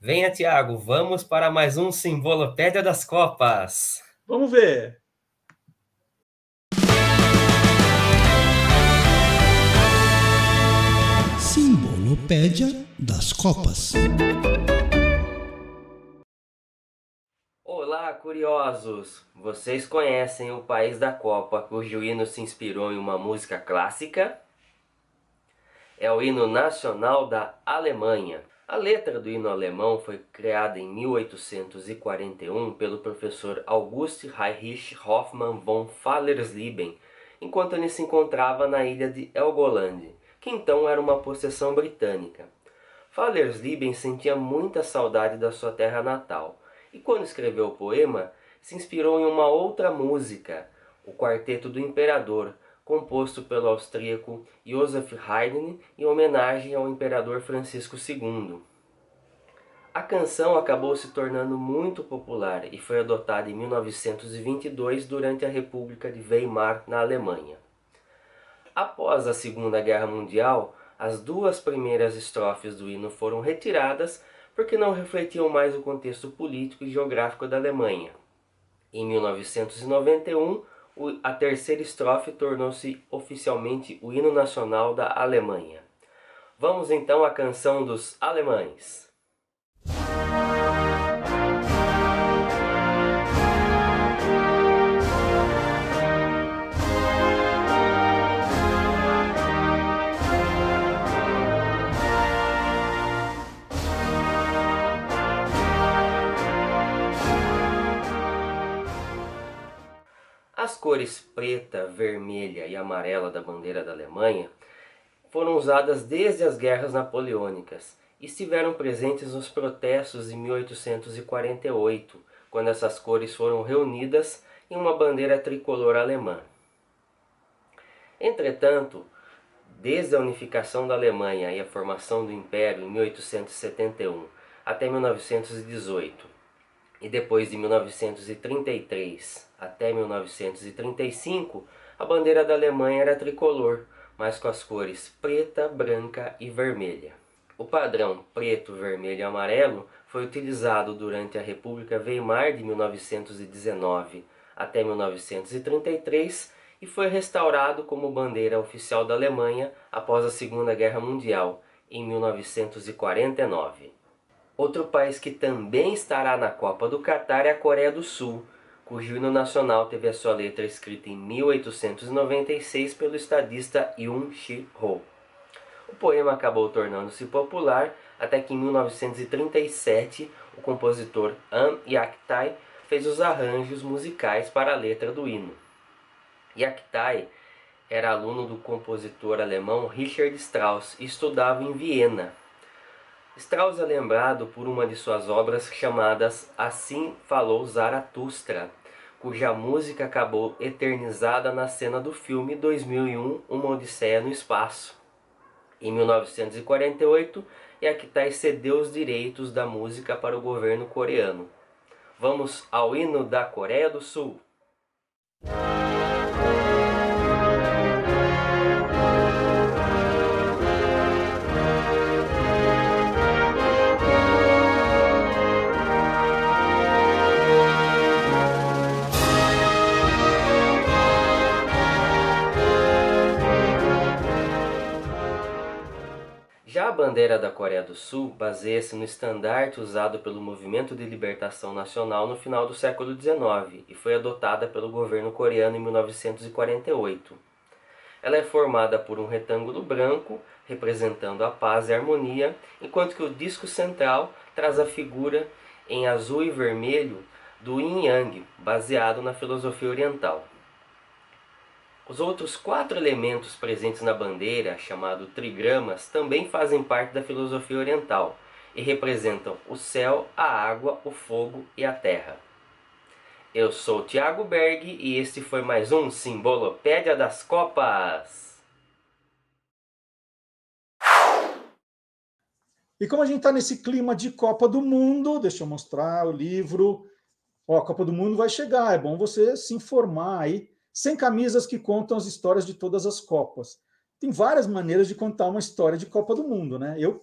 Venha, Tiago, vamos para mais um Simbolopédia das Copas. Vamos ver. Simbolopédia das Copas. Olá, curiosos! Vocês conhecem o país da Copa cujo hino se inspirou em uma música clássica? É o hino nacional da Alemanha. A letra do hino alemão foi criada em 1841 pelo professor August Heinrich Hoffmann von Fallersleben, enquanto ele se encontrava na ilha de Helgoland, que então era uma possessão britânica. Fallersleben sentia muita saudade da sua terra natal, e quando escreveu o poema, se inspirou em uma outra música, o Quarteto do Imperador, composto pelo austríaco Joseph Haydn em homenagem ao imperador Francisco II. A canção acabou se tornando muito popular e foi adotada em 1922 durante a República de Weimar, na Alemanha. Após a Segunda Guerra Mundial, as duas primeiras estrofes do hino foram retiradas porque não refletiam mais o contexto político e geográfico da Alemanha. Em 1991, a terceira estrofe tornou-se oficialmente o hino nacional da Alemanha. Vamos então à canção dos alemães. Cores preta, vermelha e amarela da bandeira da Alemanha foram usadas desde as guerras napoleônicas e estiveram presentes nos protestos de 1848, quando essas cores foram reunidas em uma bandeira tricolor alemã. Entretanto, desde a unificação da Alemanha e a formação do Império em 1871 até 1918, e depois de 1933 até 1935, a bandeira da Alemanha era tricolor, mas com as cores preta, branca e vermelha. O padrão preto, vermelho e amarelo foi utilizado durante a República Weimar de 1919 até 1933 e foi restaurado como bandeira oficial da Alemanha após a Segunda Guerra Mundial, em 1949. Outro país que também estará na Copa do Catar é a Coreia do Sul, cujo hino nacional teve a sua letra escrita em 1896 pelo estadista Yoon Shi-ho. O poema acabou tornando-se popular até que em 1937 o compositor An Yaktai fez os arranjos musicais para a letra do hino. Yaktai era aluno do compositor alemão Richard Strauss e estudava em Viena. Strauss é lembrado por uma de suas obras chamadas Assim Falou Zaratustra, cuja música acabou eternizada na cena do filme 2001 Uma Odisseia no Espaço. Em 1948, Yaktai cedeu os direitos da música para o governo coreano. Vamos ao hino da Coreia do Sul. Bandeira da Coreia do Sul baseia-se no estandarte usado pelo Movimento de Libertação Nacional no final do século XIX e foi adotada pelo governo coreano em 1948. Ela é formada por um retângulo branco, representando a paz e a harmonia, enquanto que o disco central traz a figura em azul e vermelho do Yin Yang, baseado na filosofia oriental. Os outros quatro elementos presentes na bandeira, chamados trigramas, também fazem parte da filosofia oriental e representam o céu, a água, o fogo e a terra. Eu sou Tiago Berg e este foi mais um Simbolopédia das Copas. E como a gente está nesse clima de Copa do Mundo, deixa eu mostrar o livro. Ó, a Copa do Mundo vai chegar, é bom você se informar aí 100 camisas que contam as histórias de todas as Copas. Tem várias maneiras de contar uma história de Copa do Mundo, né? Eu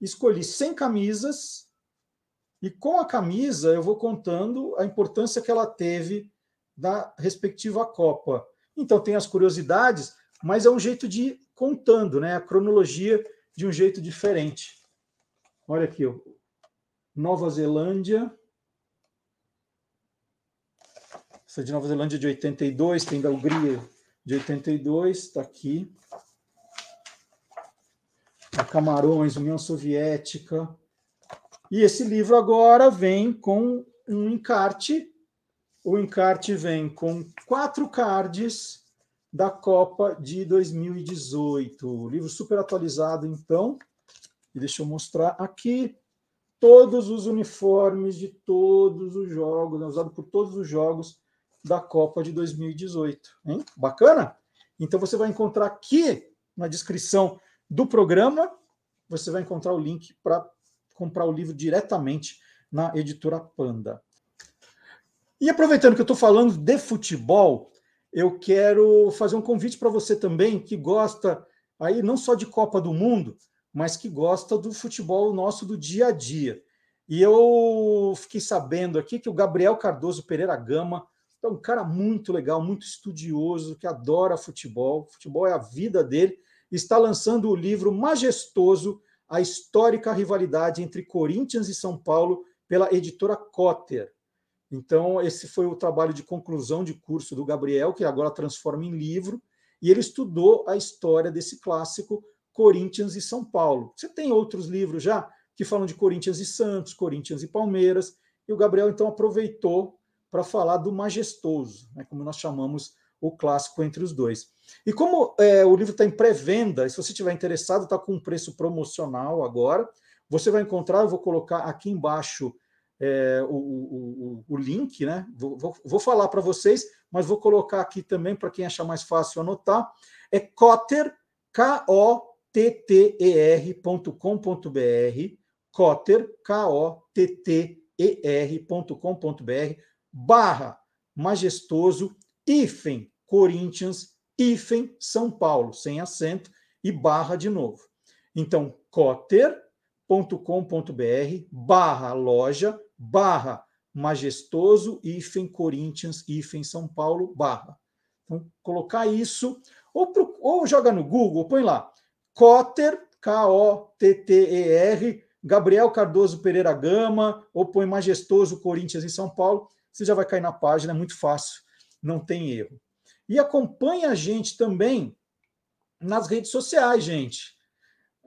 escolhi 100 camisas e com a camisa eu vou contando a importância que ela teve da respectiva Copa. Então tem as curiosidades, mas é um jeito de ir contando, né? A cronologia de um jeito diferente. Olha aqui, ó. Nova Zelândia, Essa de Nova Zelândia de 82, tem da Hungria de 82, está aqui. A Camarões, União Soviética. E esse livro agora vem com um encarte. O encarte vem com quatro cards da Copa de 2018. Livro super atualizado, então. E deixa eu mostrar aqui todos os uniformes de todos os jogos, né, usado por todos os jogos da Copa de 2018. Hein? Bacana? Então você vai encontrar aqui na descrição do programa, você vai encontrar o link para comprar o livro diretamente na editora Panda. E aproveitando que eu estou falando de futebol, eu quero fazer um convite para você também que gosta aí não só de Copa do Mundo, mas que gosta do futebol nosso do dia a dia. E eu fiquei sabendo aqui que o Gabriel Cardoso Pereira Gama é um cara muito legal, muito estudioso, que adora futebol. Futebol é a vida dele. Está lançando o livro majestoso A Histórica Rivalidade entre Corinthians e São Paulo pela editora Cotter. Então, esse foi o trabalho de conclusão de curso do Gabriel, que agora transforma em livro, e ele estudou a história desse clássico Corinthians e São Paulo. Você tem outros livros já que falam de Corinthians e Santos, Corinthians e Palmeiras, e o Gabriel então aproveitou para falar do majestoso, né, como nós chamamos o clássico entre os dois. E como é, o livro está em pré-venda, se você estiver interessado, está com um preço promocional agora, você vai encontrar, eu vou colocar aqui embaixo é, o, o, o, link, né? Vou, vou, vou falar para vocês, mas vou colocar aqui também para quem achar mais fácil anotar. É Cotter, K-O-T-T-E-R.com.br, Cotter, K-O-T-T-E-R.com.br, barra majestoso, hífen Corinthians, hífen São Paulo, sem acento, e barra de novo. Então, cotter.com.br, barra loja, barra majestoso, hífen Corinthians, hífen São Paulo, barra. Então, colocar isso, ou, pro, ou joga no Google, põe lá, Cotter, K-O-T-T-E-R, Gabriel Cardoso Pereira Gama, ou põe Majestoso Corinthians em São Paulo, você já vai cair na página, é muito fácil, não tem erro. E acompanhe a gente também nas redes sociais, gente.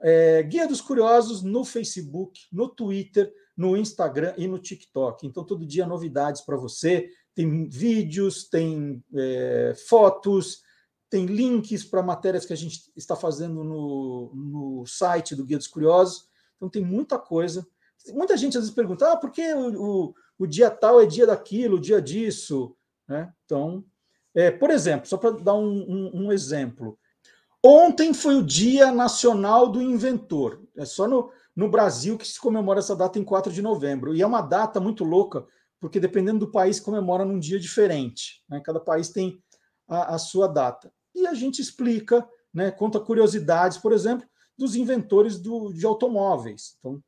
É, Guia dos Curiosos no Facebook, no Twitter, no Instagram e no TikTok. Então, todo dia novidades para você. Tem vídeos, tem é, fotos, tem links para matérias que a gente está fazendo no, no site do Guia dos Curiosos. Então, tem muita coisa. Muita gente às vezes pergunta: ah, por que o, o, o dia tal é dia daquilo, o dia disso? Né? Então, é, por exemplo, só para dar um, um, um exemplo. Ontem foi o Dia Nacional do Inventor. É só no, no Brasil que se comemora essa data em 4 de novembro. E é uma data muito louca, porque dependendo do país, comemora num dia diferente. Né? Cada país tem a, a, sua data. E a gente explica, né, conta curiosidades, por exemplo, dos inventores do, de automóveis. Então,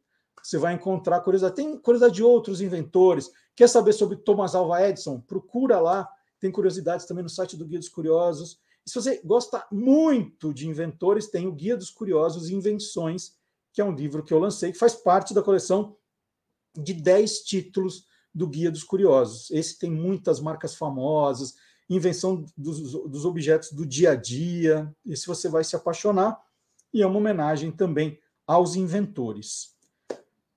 você vai encontrar curiosidade. Tem curiosidade de outros inventores. Quer saber sobre Thomas Alva Edison? Procura lá. Tem curiosidades também no site do Guia dos Curiosos. E se você gosta muito de inventores, tem o Guia dos Curiosos Invenções, que é um livro que eu lancei, que faz parte da coleção de 10 títulos do Guia dos Curiosos. Esse tem muitas marcas famosas, invenção dos, dos objetos do dia a dia. Esse você vai se apaixonar. E é uma homenagem também aos inventores.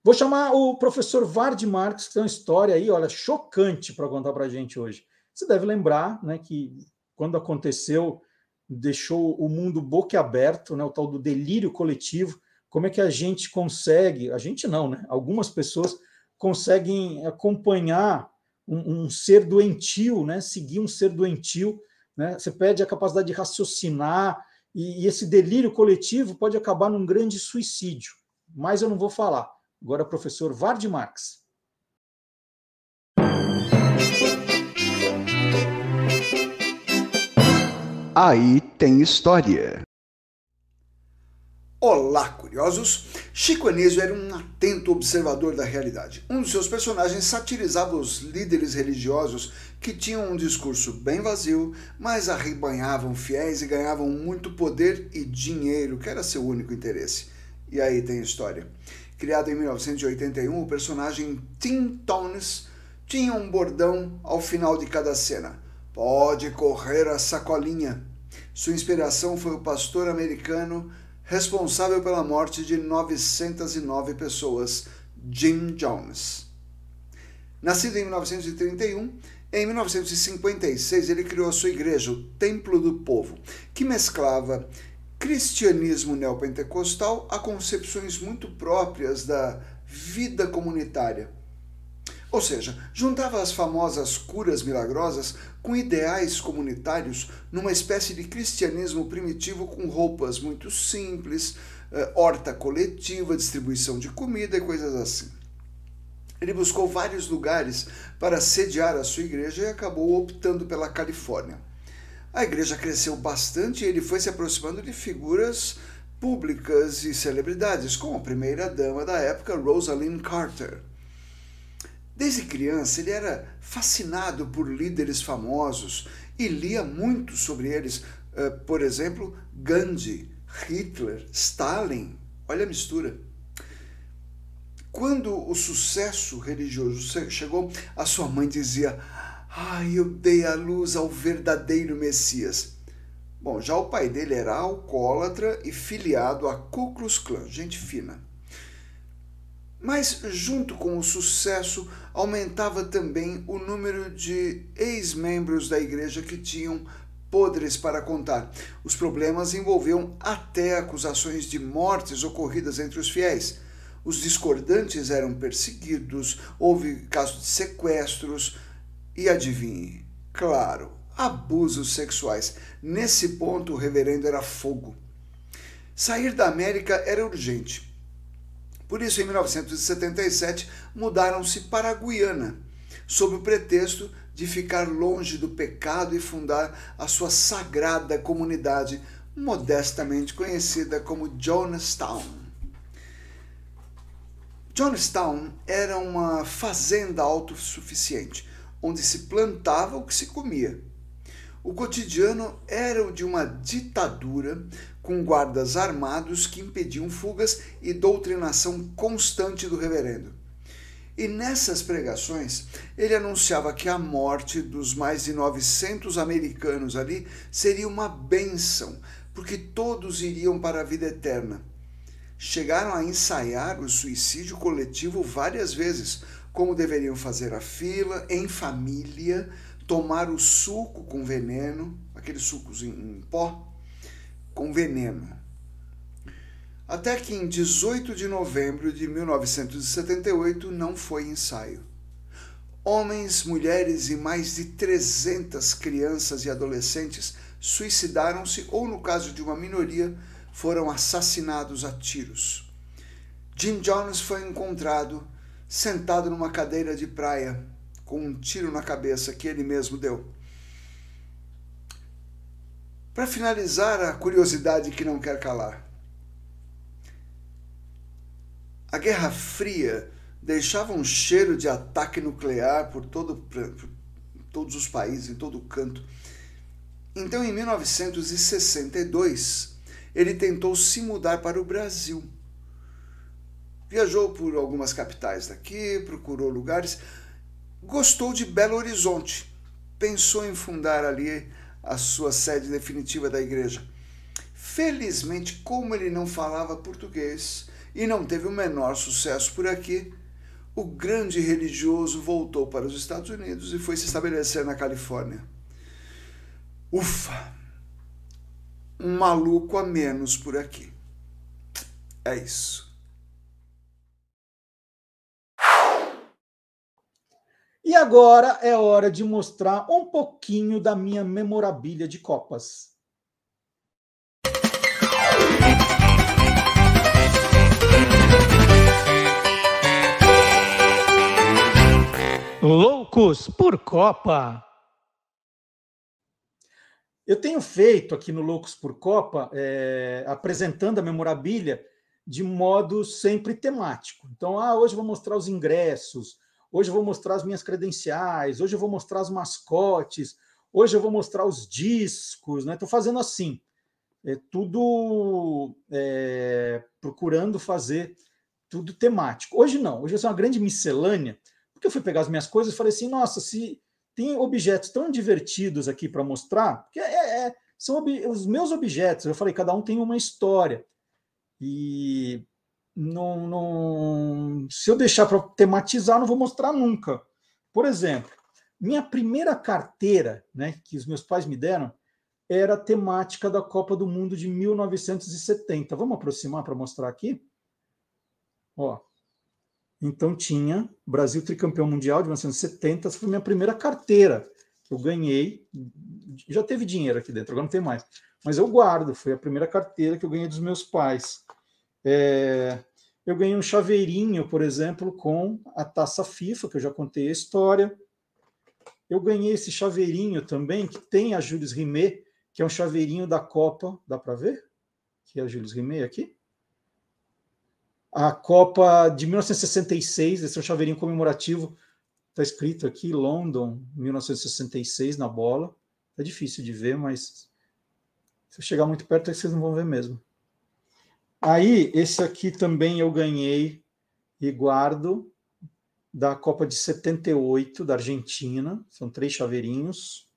Vou chamar o professor Vard Marques, que tem uma história aí, olha, chocante para contar para a gente hoje. Você deve lembrar né, que quando aconteceu, deixou o mundo boquiaberto, né, o tal do delírio coletivo. Como é que a gente consegue, a gente não, né? Algumas pessoas conseguem acompanhar um, um ser doentio, né? Seguir um ser doentio, né? Você perde a capacidade de raciocinar e, e esse delírio coletivo pode acabar num grande suicídio. Mas eu não vou falar. Agora, professor Vard Marx. Aí tem história. Olá, curiosos! Chico Anísio era um atento observador da realidade. Um dos seus personagens satirizava os líderes religiosos que tinham um discurso bem vazio, mas arrebanhavam fiéis e ganhavam muito poder e dinheiro, que era seu único interesse. E aí tem história. Criado em 1981, o personagem Tim Tones tinha um bordão ao final de cada cena. Pode correr a sacolinha. Sua inspiração foi o pastor americano responsável pela morte de 909 pessoas, Jim Jones. Nascido em 1931, em 1956 ele criou a sua igreja, o Templo do Povo, que mesclava cristianismo neopentecostal a concepções muito próprias da vida comunitária ou seja, juntava as famosas curas milagrosas com ideais comunitários numa espécie de cristianismo primitivo com roupas muito simples, eh, horta coletiva, distribuição de comida e coisas assim. Ele buscou vários lugares para sediar a sua igreja e acabou optando pela Califórnia. A igreja cresceu bastante e ele foi se aproximando de figuras públicas e celebridades, como a primeira dama da época, Rosalind Carter. Desde criança, ele era fascinado por líderes famosos e lia muito sobre eles. Uh, por exemplo, Gandhi, Hitler, Stalin. Olha a mistura. Quando o sucesso religioso chegou, a sua mãe dizia: Ai, eu dei a luz ao verdadeiro Messias. Bom, já o pai dele era alcoólatra e filiado a Ku Klux Klan, gente fina. Mas, junto com o sucesso, aumentava também o número de ex-membros da igreja que tinham podres para contar. Os problemas envolviam até acusações de mortes ocorridas entre os fiéis. Os discordantes eram perseguidos, houve casos de sequestros e adivinhe, claro, abusos sexuais. Nesse ponto, o reverendo era fogo. Sair da América era urgente. Por isso, em 1977, mudaram-se para a Guiana, sob o pretexto de ficar longe do pecado e fundar a sua sagrada comunidade, modestamente conhecida como Jonestown. Jonestown era uma fazenda autossuficiente, onde se plantava o que se comia. O cotidiano era o de uma ditadura com guardas armados que impediam fugas e doutrinação constante do reverendo. E nessas pregações, ele anunciava que a morte dos mais de 900 americanos ali seria uma bênção, porque todos iriam para a vida eterna. Chegaram a ensaiar o suicídio coletivo várias vezes, como deveriam fazer a fila, em família, tomar o suco com veneno, aqueles sucos em, em pó, com veneno. Até que em 18 de novembro de 1978 não foi ensaio. Homens, mulheres e mais de 300 crianças e adolescentes suicidaram-se ou, no caso de uma minoria, foram assassinados a tiros. Jim Jones foi encontrado sentado numa cadeira de praia com um tiro na cabeça que ele mesmo deu. Para finalizar, a curiosidade que não quer calar. A Guerra Fria deixava um cheiro de ataque nuclear por, todo, por todos os países, em todo o canto. Então, em 1962, ele tentou se mudar para o Brasil. Viajou por algumas capitais daqui, procurou lugares, gostou de Belo Horizonte, pensou em fundar ali a sua sede definitiva da igreja. Felizmente, como ele não falava português e não teve o menor sucesso por aqui, o grande religioso voltou para os Estados Unidos e foi se estabelecer na Califórnia. Ufa! Um maluco a menos por aqui. É isso. E agora é hora de mostrar um pouquinho da minha memorabilia de Copas. Loucos por Copa. Eu tenho feito aqui no Loucos por Copa, é, apresentando a memorabilia de modo sempre temático. Então, ah, hoje eu vou mostrar os ingressos, hoje eu vou mostrar as minhas credenciais, hoje eu vou mostrar os mascotes, hoje eu vou mostrar os discos, né? Estou fazendo assim, é tudo é, procurando fazer tudo temático. Hoje não, hoje é uma grande miscelânea, porque eu fui pegar as minhas coisas e falei assim, nossa, se tem objetos tão divertidos aqui para mostrar, porque é, é, são os meus objetos, eu falei, cada um tem uma história. E não, não, se eu deixar para tematizar, não vou mostrar nunca. Por exemplo, minha primeira carteira, né, que os meus pais me deram, era temática da Copa do Mundo de 1970. Vamos aproximar para mostrar aqui? Ó. Então tinha Brasil tricampeão mundial de 1970, essa foi minha primeira carteira que eu ganhei. Já teve dinheiro aqui dentro, agora não tem mais. Mas eu guardo, foi a primeira carteira que eu ganhei dos meus pais. É, eu ganhei um chaveirinho, por exemplo, com a taça FIFA, que eu já contei a história. Eu ganhei esse chaveirinho também, que tem a Jules Rimet, que é um chaveirinho da Copa. Dá para ver? Que é a Jules Rimet aqui. A Copa de 1966, esse é um chaveirinho comemorativo. Está escrito aqui, London, 1966, na bola. É difícil de ver, mas se eu chegar muito perto, vocês não vão ver mesmo. Aí, esse aqui também eu ganhei e guardo da Copa de 78 da Argentina. São três chaveirinhos.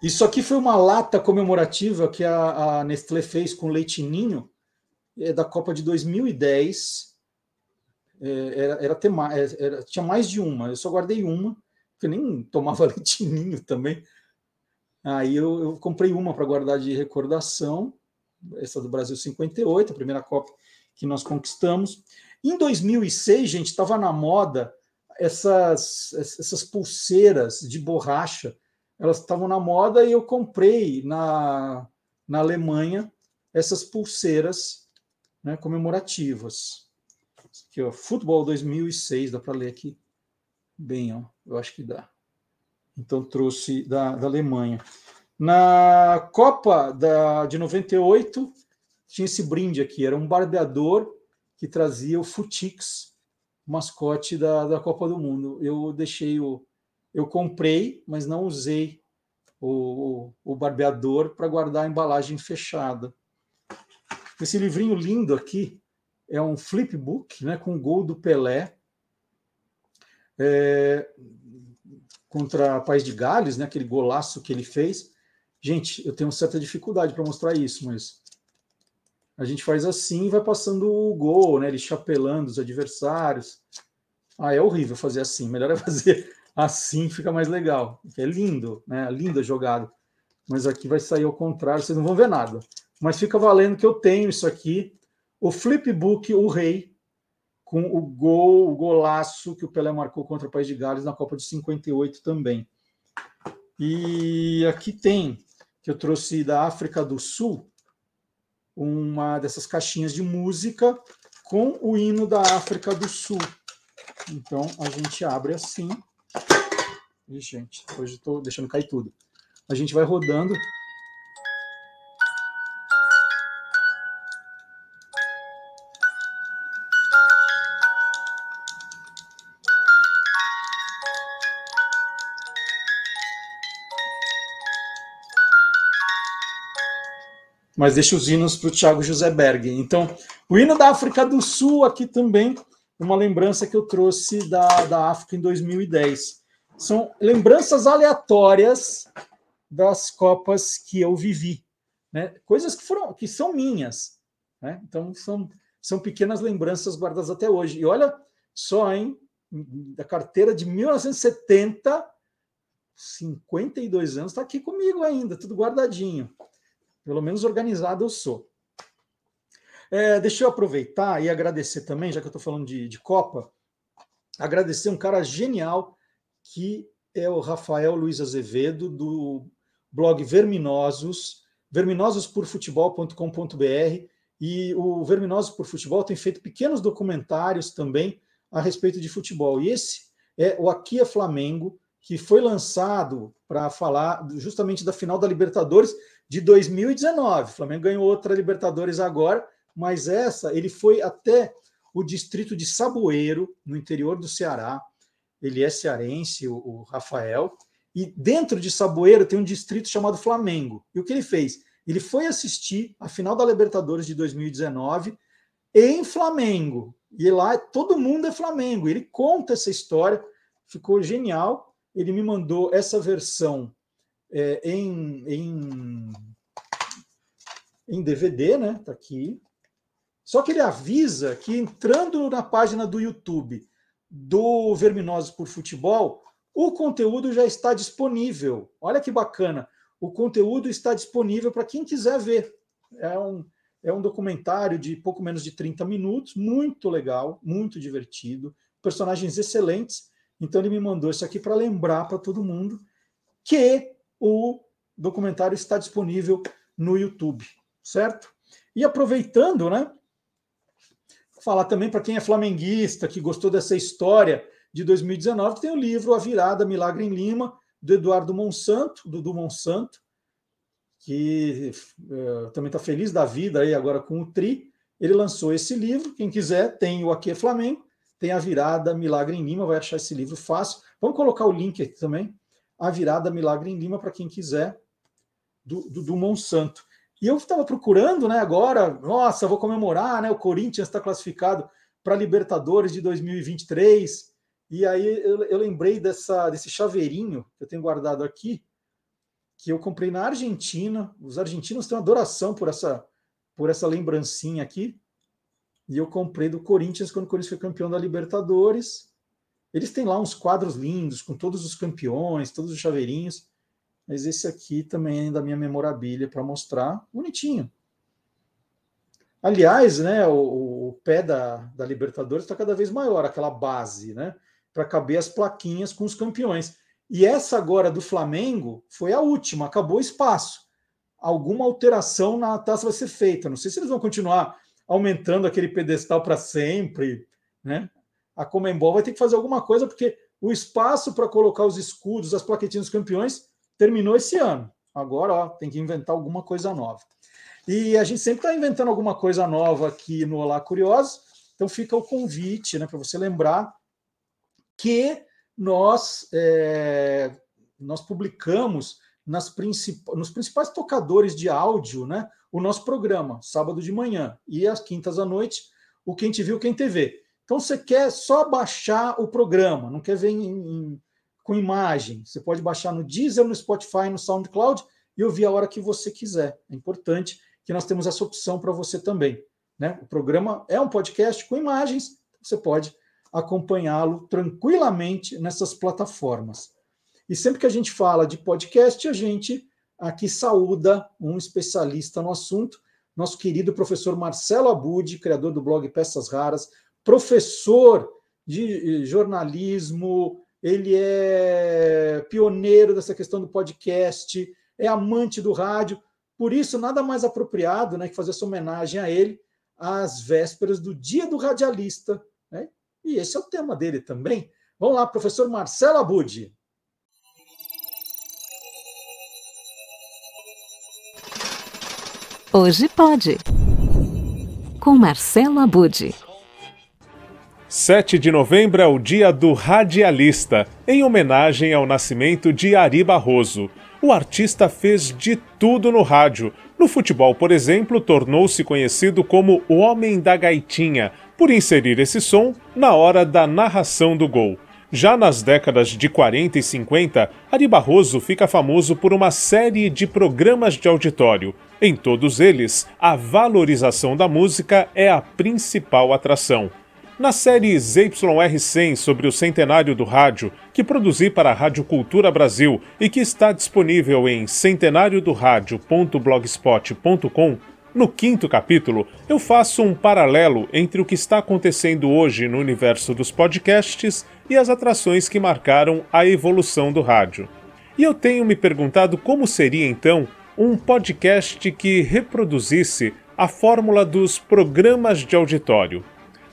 Isso aqui foi uma lata comemorativa que a, a Nestlé fez com leite ninho é da Copa de 2010. É, era, era, tema, é, era, tinha mais de uma, eu só guardei uma, porque nem tomava leite ninho também. Aí eu, eu comprei uma para guardar de recordação essa do Brasil 58, a primeira Copa que nós conquistamos. Em 2006, gente, estava na moda essas, essas pulseiras de borracha, elas estavam na moda e eu comprei na, na Alemanha essas pulseiras né, comemorativas. Aqui, ó, Futebol 2006, dá para ler aqui bem, ó, eu acho que dá. Então trouxe da, da Alemanha. Na Copa da, de 98, tinha esse brinde aqui, era um barbeador que trazia o Futix, mascote da, da Copa do Mundo. Eu deixei o. Eu comprei, mas não usei o, o, o barbeador para guardar a embalagem fechada. Esse livrinho lindo aqui é um flipbook né, com gol do Pelé é, contra a País de Gales, né, aquele golaço que ele fez. Gente, eu tenho certa dificuldade para mostrar isso, mas a gente faz assim e vai passando o gol, né? Ele chapelando os adversários. Ah, é horrível fazer assim. Melhor é fazer assim, fica mais legal. É lindo, né? Linda jogada. Mas aqui vai sair ao contrário, vocês não vão ver nada. Mas fica valendo que eu tenho isso aqui. O flipbook, o rei, com o gol, o golaço que o Pelé marcou contra o País de Gales na Copa de 58 também. E aqui tem, que eu trouxe da África do Sul, uma dessas caixinhas de música com o hino da África do Sul. Então a gente abre assim. E, gente, hoje estou deixando cair tudo. A gente vai rodando. Mas deixa os hinos para o Thiago José Berg. Então, o hino da África do Sul aqui também, uma lembrança que eu trouxe da, da África em 2010. São lembranças aleatórias das Copas que eu vivi, né? Coisas que foram, que são minhas, né? Então são são pequenas lembranças guardadas até hoje. E olha só, hein? Da carteira de 1970, 52 anos, está aqui comigo ainda, tudo guardadinho. Pelo menos organizado eu sou. É, deixa eu aproveitar e agradecer também, já que eu estou falando de, de Copa, agradecer um cara genial que é o Rafael Luiz Azevedo, do blog Verminosos, verminososporfutebol.com.br. E o Verminosos por Futebol tem feito pequenos documentários também a respeito de futebol. E esse é o Aqui é Flamengo, que foi lançado para falar justamente da final da Libertadores de 2019. O Flamengo ganhou outra Libertadores agora, mas essa ele foi até o distrito de Saboeiro, no interior do Ceará. Ele é cearense, o, o Rafael. E dentro de Saboeiro tem um distrito chamado Flamengo. E o que ele fez? Ele foi assistir a final da Libertadores de 2019 em Flamengo. E lá todo mundo é Flamengo. Ele conta essa história, ficou genial. Ele me mandou essa versão é, em, em, em DVD, né? Tá aqui. Só que ele avisa que entrando na página do YouTube do Verminosos por Futebol, o conteúdo já está disponível. Olha que bacana. O conteúdo está disponível para quem quiser ver. É um, é um documentário de pouco menos de 30 minutos, muito legal, muito divertido, personagens excelentes. Então ele me mandou isso aqui para lembrar para todo mundo que o documentário está disponível no YouTube, certo? E aproveitando, né? Falar também para quem é flamenguista, que gostou dessa história de 2019, tem o livro A Virada Milagre em Lima, do Eduardo Monsanto, do Monsanto, que uh, também está feliz da vida aí agora com o Tri. Ele lançou esse livro. Quem quiser, tem o Aqui é Flamengo, tem a virada Milagre em Lima, vai achar esse livro fácil. Vamos colocar o link aqui também a virada Milagre em Lima, para quem quiser, do, do, do, Monsanto. E eu estava procurando, né, agora, nossa, vou comemorar, né, o Corinthians está classificado para Libertadores de 2023, e aí eu, eu, lembrei dessa, desse chaveirinho que eu tenho guardado aqui, que eu comprei na Argentina, os argentinos têm uma adoração por essa, por essa lembrancinha aqui, e eu comprei do Corinthians quando o Corinthians foi campeão da Libertadores, eles têm lá uns quadros lindos com todos os campeões, todos os chaveirinhos, mas esse aqui também é da minha memorabilia para mostrar, bonitinho. Aliás, né, o, o pé da, da Libertadores está cada vez maior, aquela base, né, para caber as plaquinhas com os campeões. E essa agora do Flamengo foi a última, acabou o espaço. alguma alteração na taça vai ser feita. Não sei se eles vão continuar aumentando aquele pedestal para sempre, né? A Comembol vai ter que fazer alguma coisa porque o espaço para colocar os escudos, as plaquetinhas dos campeões terminou esse ano. Agora, ó, tem que inventar alguma coisa nova. E a gente sempre está inventando alguma coisa nova aqui no Olá Curiosos, então fica o convite né, para você lembrar que nós, é, nós publicamos nas princip... nos principais tocadores de áudio né, o nosso programa, sábado de manhã, e às quintas à noite, o Quem Te Viu, Quem TV. Então você quer só baixar o programa, não quer ver em, em, com imagem. Você pode baixar no Deezer, no Spotify, no SoundCloud e ouvir a hora que você quiser. É importante que nós temos essa opção para você também. Né? O programa é um podcast com imagens, você pode acompanhá-lo tranquilamente nessas plataformas. E sempre que a gente fala de podcast, a gente aqui saúda um especialista no assunto, nosso querido professor Marcelo Abud, criador do blog Peças Raras, professor de eh, jornalismo, ele é pioneiro dessa questão do podcast, é amante do rádio, por isso nada mais apropriado né, que fazer essa homenagem a ele às vésperas do Dia do Radialista. Né? E esse é o tema dele também. Vamos lá, professor Marcelo Abud. Hoje pode. Com Marcelo Abud. 7 de novembro é o dia do radialista, em homenagem ao nascimento de Ari Barroso. O artista fez de tudo no rádio. No futebol, por exemplo, tornou-se conhecido como o Homem da Gaitinha, por inserir esse som na hora da narração do gol. Já nas décadas de 40 e 50, Ari Barroso fica famoso por uma série de programas de auditório. Em todos eles, a valorização da música é a principal atração. Na série ZYR100 sobre o centenário do rádio, que produzi para a Rádio Cultura Brasil e que está disponível em centenariodoradio.blogspot.com, no quinto capítulo, eu faço um paralelo entre o que está acontecendo hoje no universo dos podcasts e as atrações que marcaram a evolução do rádio. E eu tenho me perguntado como seria então um podcast que reproduzisse a fórmula dos programas de auditório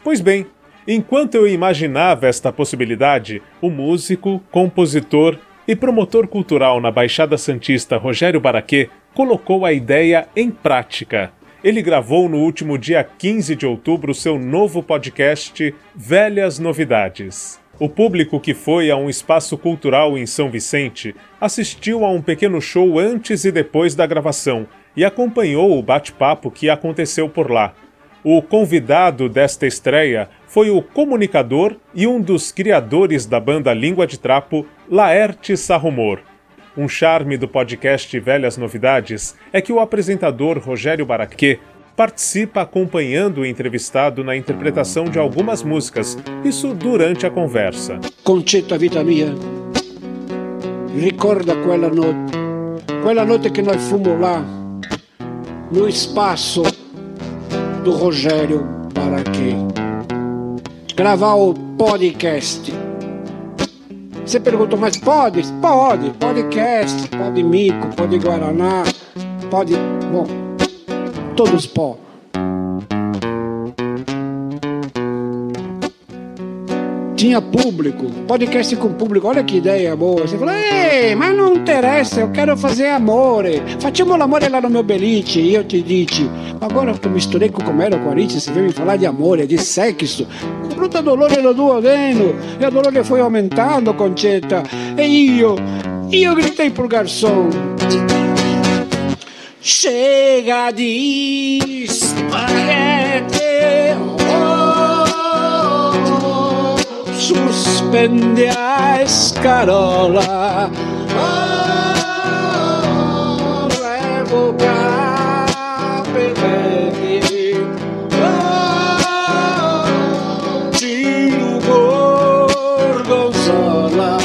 Pois bem, enquanto eu imaginava esta possibilidade, o músico, compositor e promotor cultural na Baixada Santista Rogério Baraquê colocou a ideia em prática. Ele gravou no último dia 15 de outubro seu novo podcast Velhas Novidades. O público que foi a um espaço cultural em São Vicente assistiu a um pequeno show antes e depois da gravação e acompanhou o bate-papo que aconteceu por lá. O convidado desta estreia foi o comunicador e um dos criadores da banda Língua de Trapo, Laerte Sarrumor. Um charme do podcast Velhas Novidades é que o apresentador Rogério Baraquê participa acompanhando o entrevistado na interpretação de algumas músicas, isso durante a conversa. Concetta vita mia, ricorda quella notte, quella notte che noi fummo lá, no espaço do Rogério Baraquê. Gravar o podcast. Você perguntou, mas pode? Pode. Podcast, pode mico, pode guaraná, pode. Bom, todos podem. Tinha público, podcast com público, olha que ideia boa. Você falou, ei, mas não interessa, eu quero fazer amore. Facciamo l'amore lá no meu beliche. E eu te disse, agora que eu misturei com o Comero Corinthians, você veio me falar de amore, de sexo. O bruto dolore lo duodeno, e o dolore foi aumentando, Concetta. E io, io gritei pro garçom. Chega de spaghetti. Suspende a escarola. Oh, revoca pedete. Oh, tiro gorgonzola.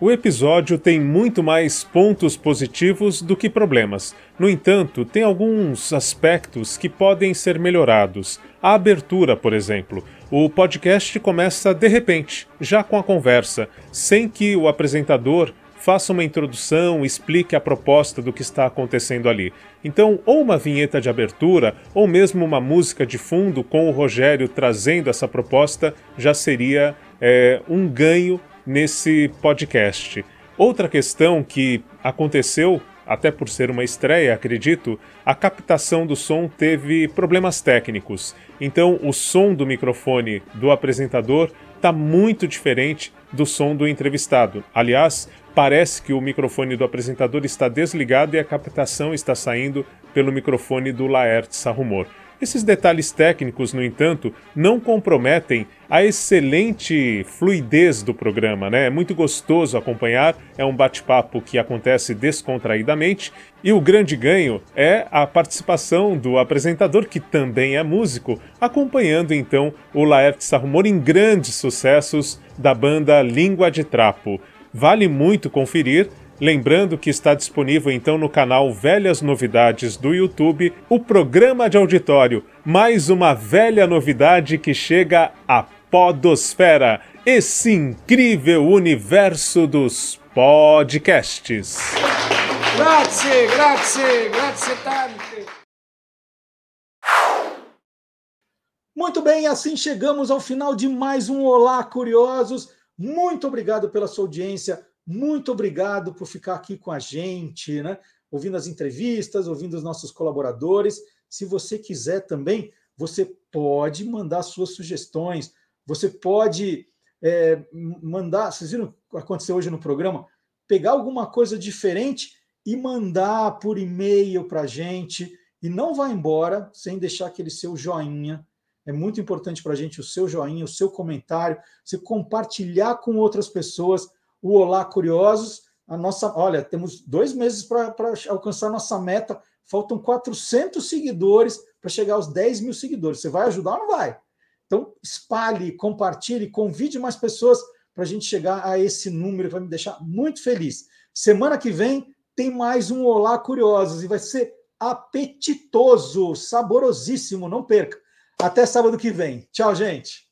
O episódio tem muito mais pontos positivos do que problemas. No entanto, tem alguns aspectos que podem ser melhorados. A abertura, por exemplo. O podcast começa de repente, já com a conversa, sem que o apresentador faça uma introdução, explique a proposta do que está acontecendo ali. Então, ou uma vinheta de abertura, ou mesmo uma música de fundo com o Rogério trazendo essa proposta, já seria é, um ganho nesse podcast. Outra questão que aconteceu, até por ser uma estreia, acredito, a captação do som teve problemas técnicos. Então, o som do microfone do apresentador está muito diferente do som do entrevistado. Aliás, parece que o microfone do apresentador está desligado e a captação está saindo pelo microfone do Laertes Sarrumor. Esses detalhes técnicos, no entanto, não comprometem a excelente fluidez do programa, né? É muito gostoso acompanhar, é um bate-papo que acontece descontraídamente e o grande ganho é a participação do apresentador, que também é músico, acompanhando então o Laerte Sarrumor em grandes sucessos da banda Língua de Trapo. Vale muito conferir Lembrando que está disponível então no canal Velhas Novidades do YouTube o programa de auditório, mais uma velha novidade que chega à Podosfera, esse incrível universo dos podcasts. Grazie, grazie, grazie tante. Muito bem, assim chegamos ao final de mais um Olá Curiosos. Muito obrigado pela sua audiência. Muito obrigado por ficar aqui com a gente, né? ouvindo as entrevistas, ouvindo os nossos colaboradores. Se você quiser também, você pode mandar suas sugestões, você pode é, mandar. Vocês viram o que aconteceu hoje no programa? Pegar alguma coisa diferente e mandar por e-mail para a gente. E não vá embora sem deixar aquele seu joinha. É muito importante para a gente o seu joinha, o seu comentário, você compartilhar com outras pessoas o Olá Curiosos. A nossa, olha, temos dois meses para alcançar nossa meta. Faltam 400 seguidores para chegar aos 10 mil seguidores. Você vai ajudar ou não vai? Então, espalhe, compartilhe, convide mais pessoas para a gente chegar a esse número, vai me deixar muito feliz. Semana que vem tem mais um Olá Curiosos e vai ser apetitoso, saborosíssimo, não perca. Até sábado que vem. Tchau, gente.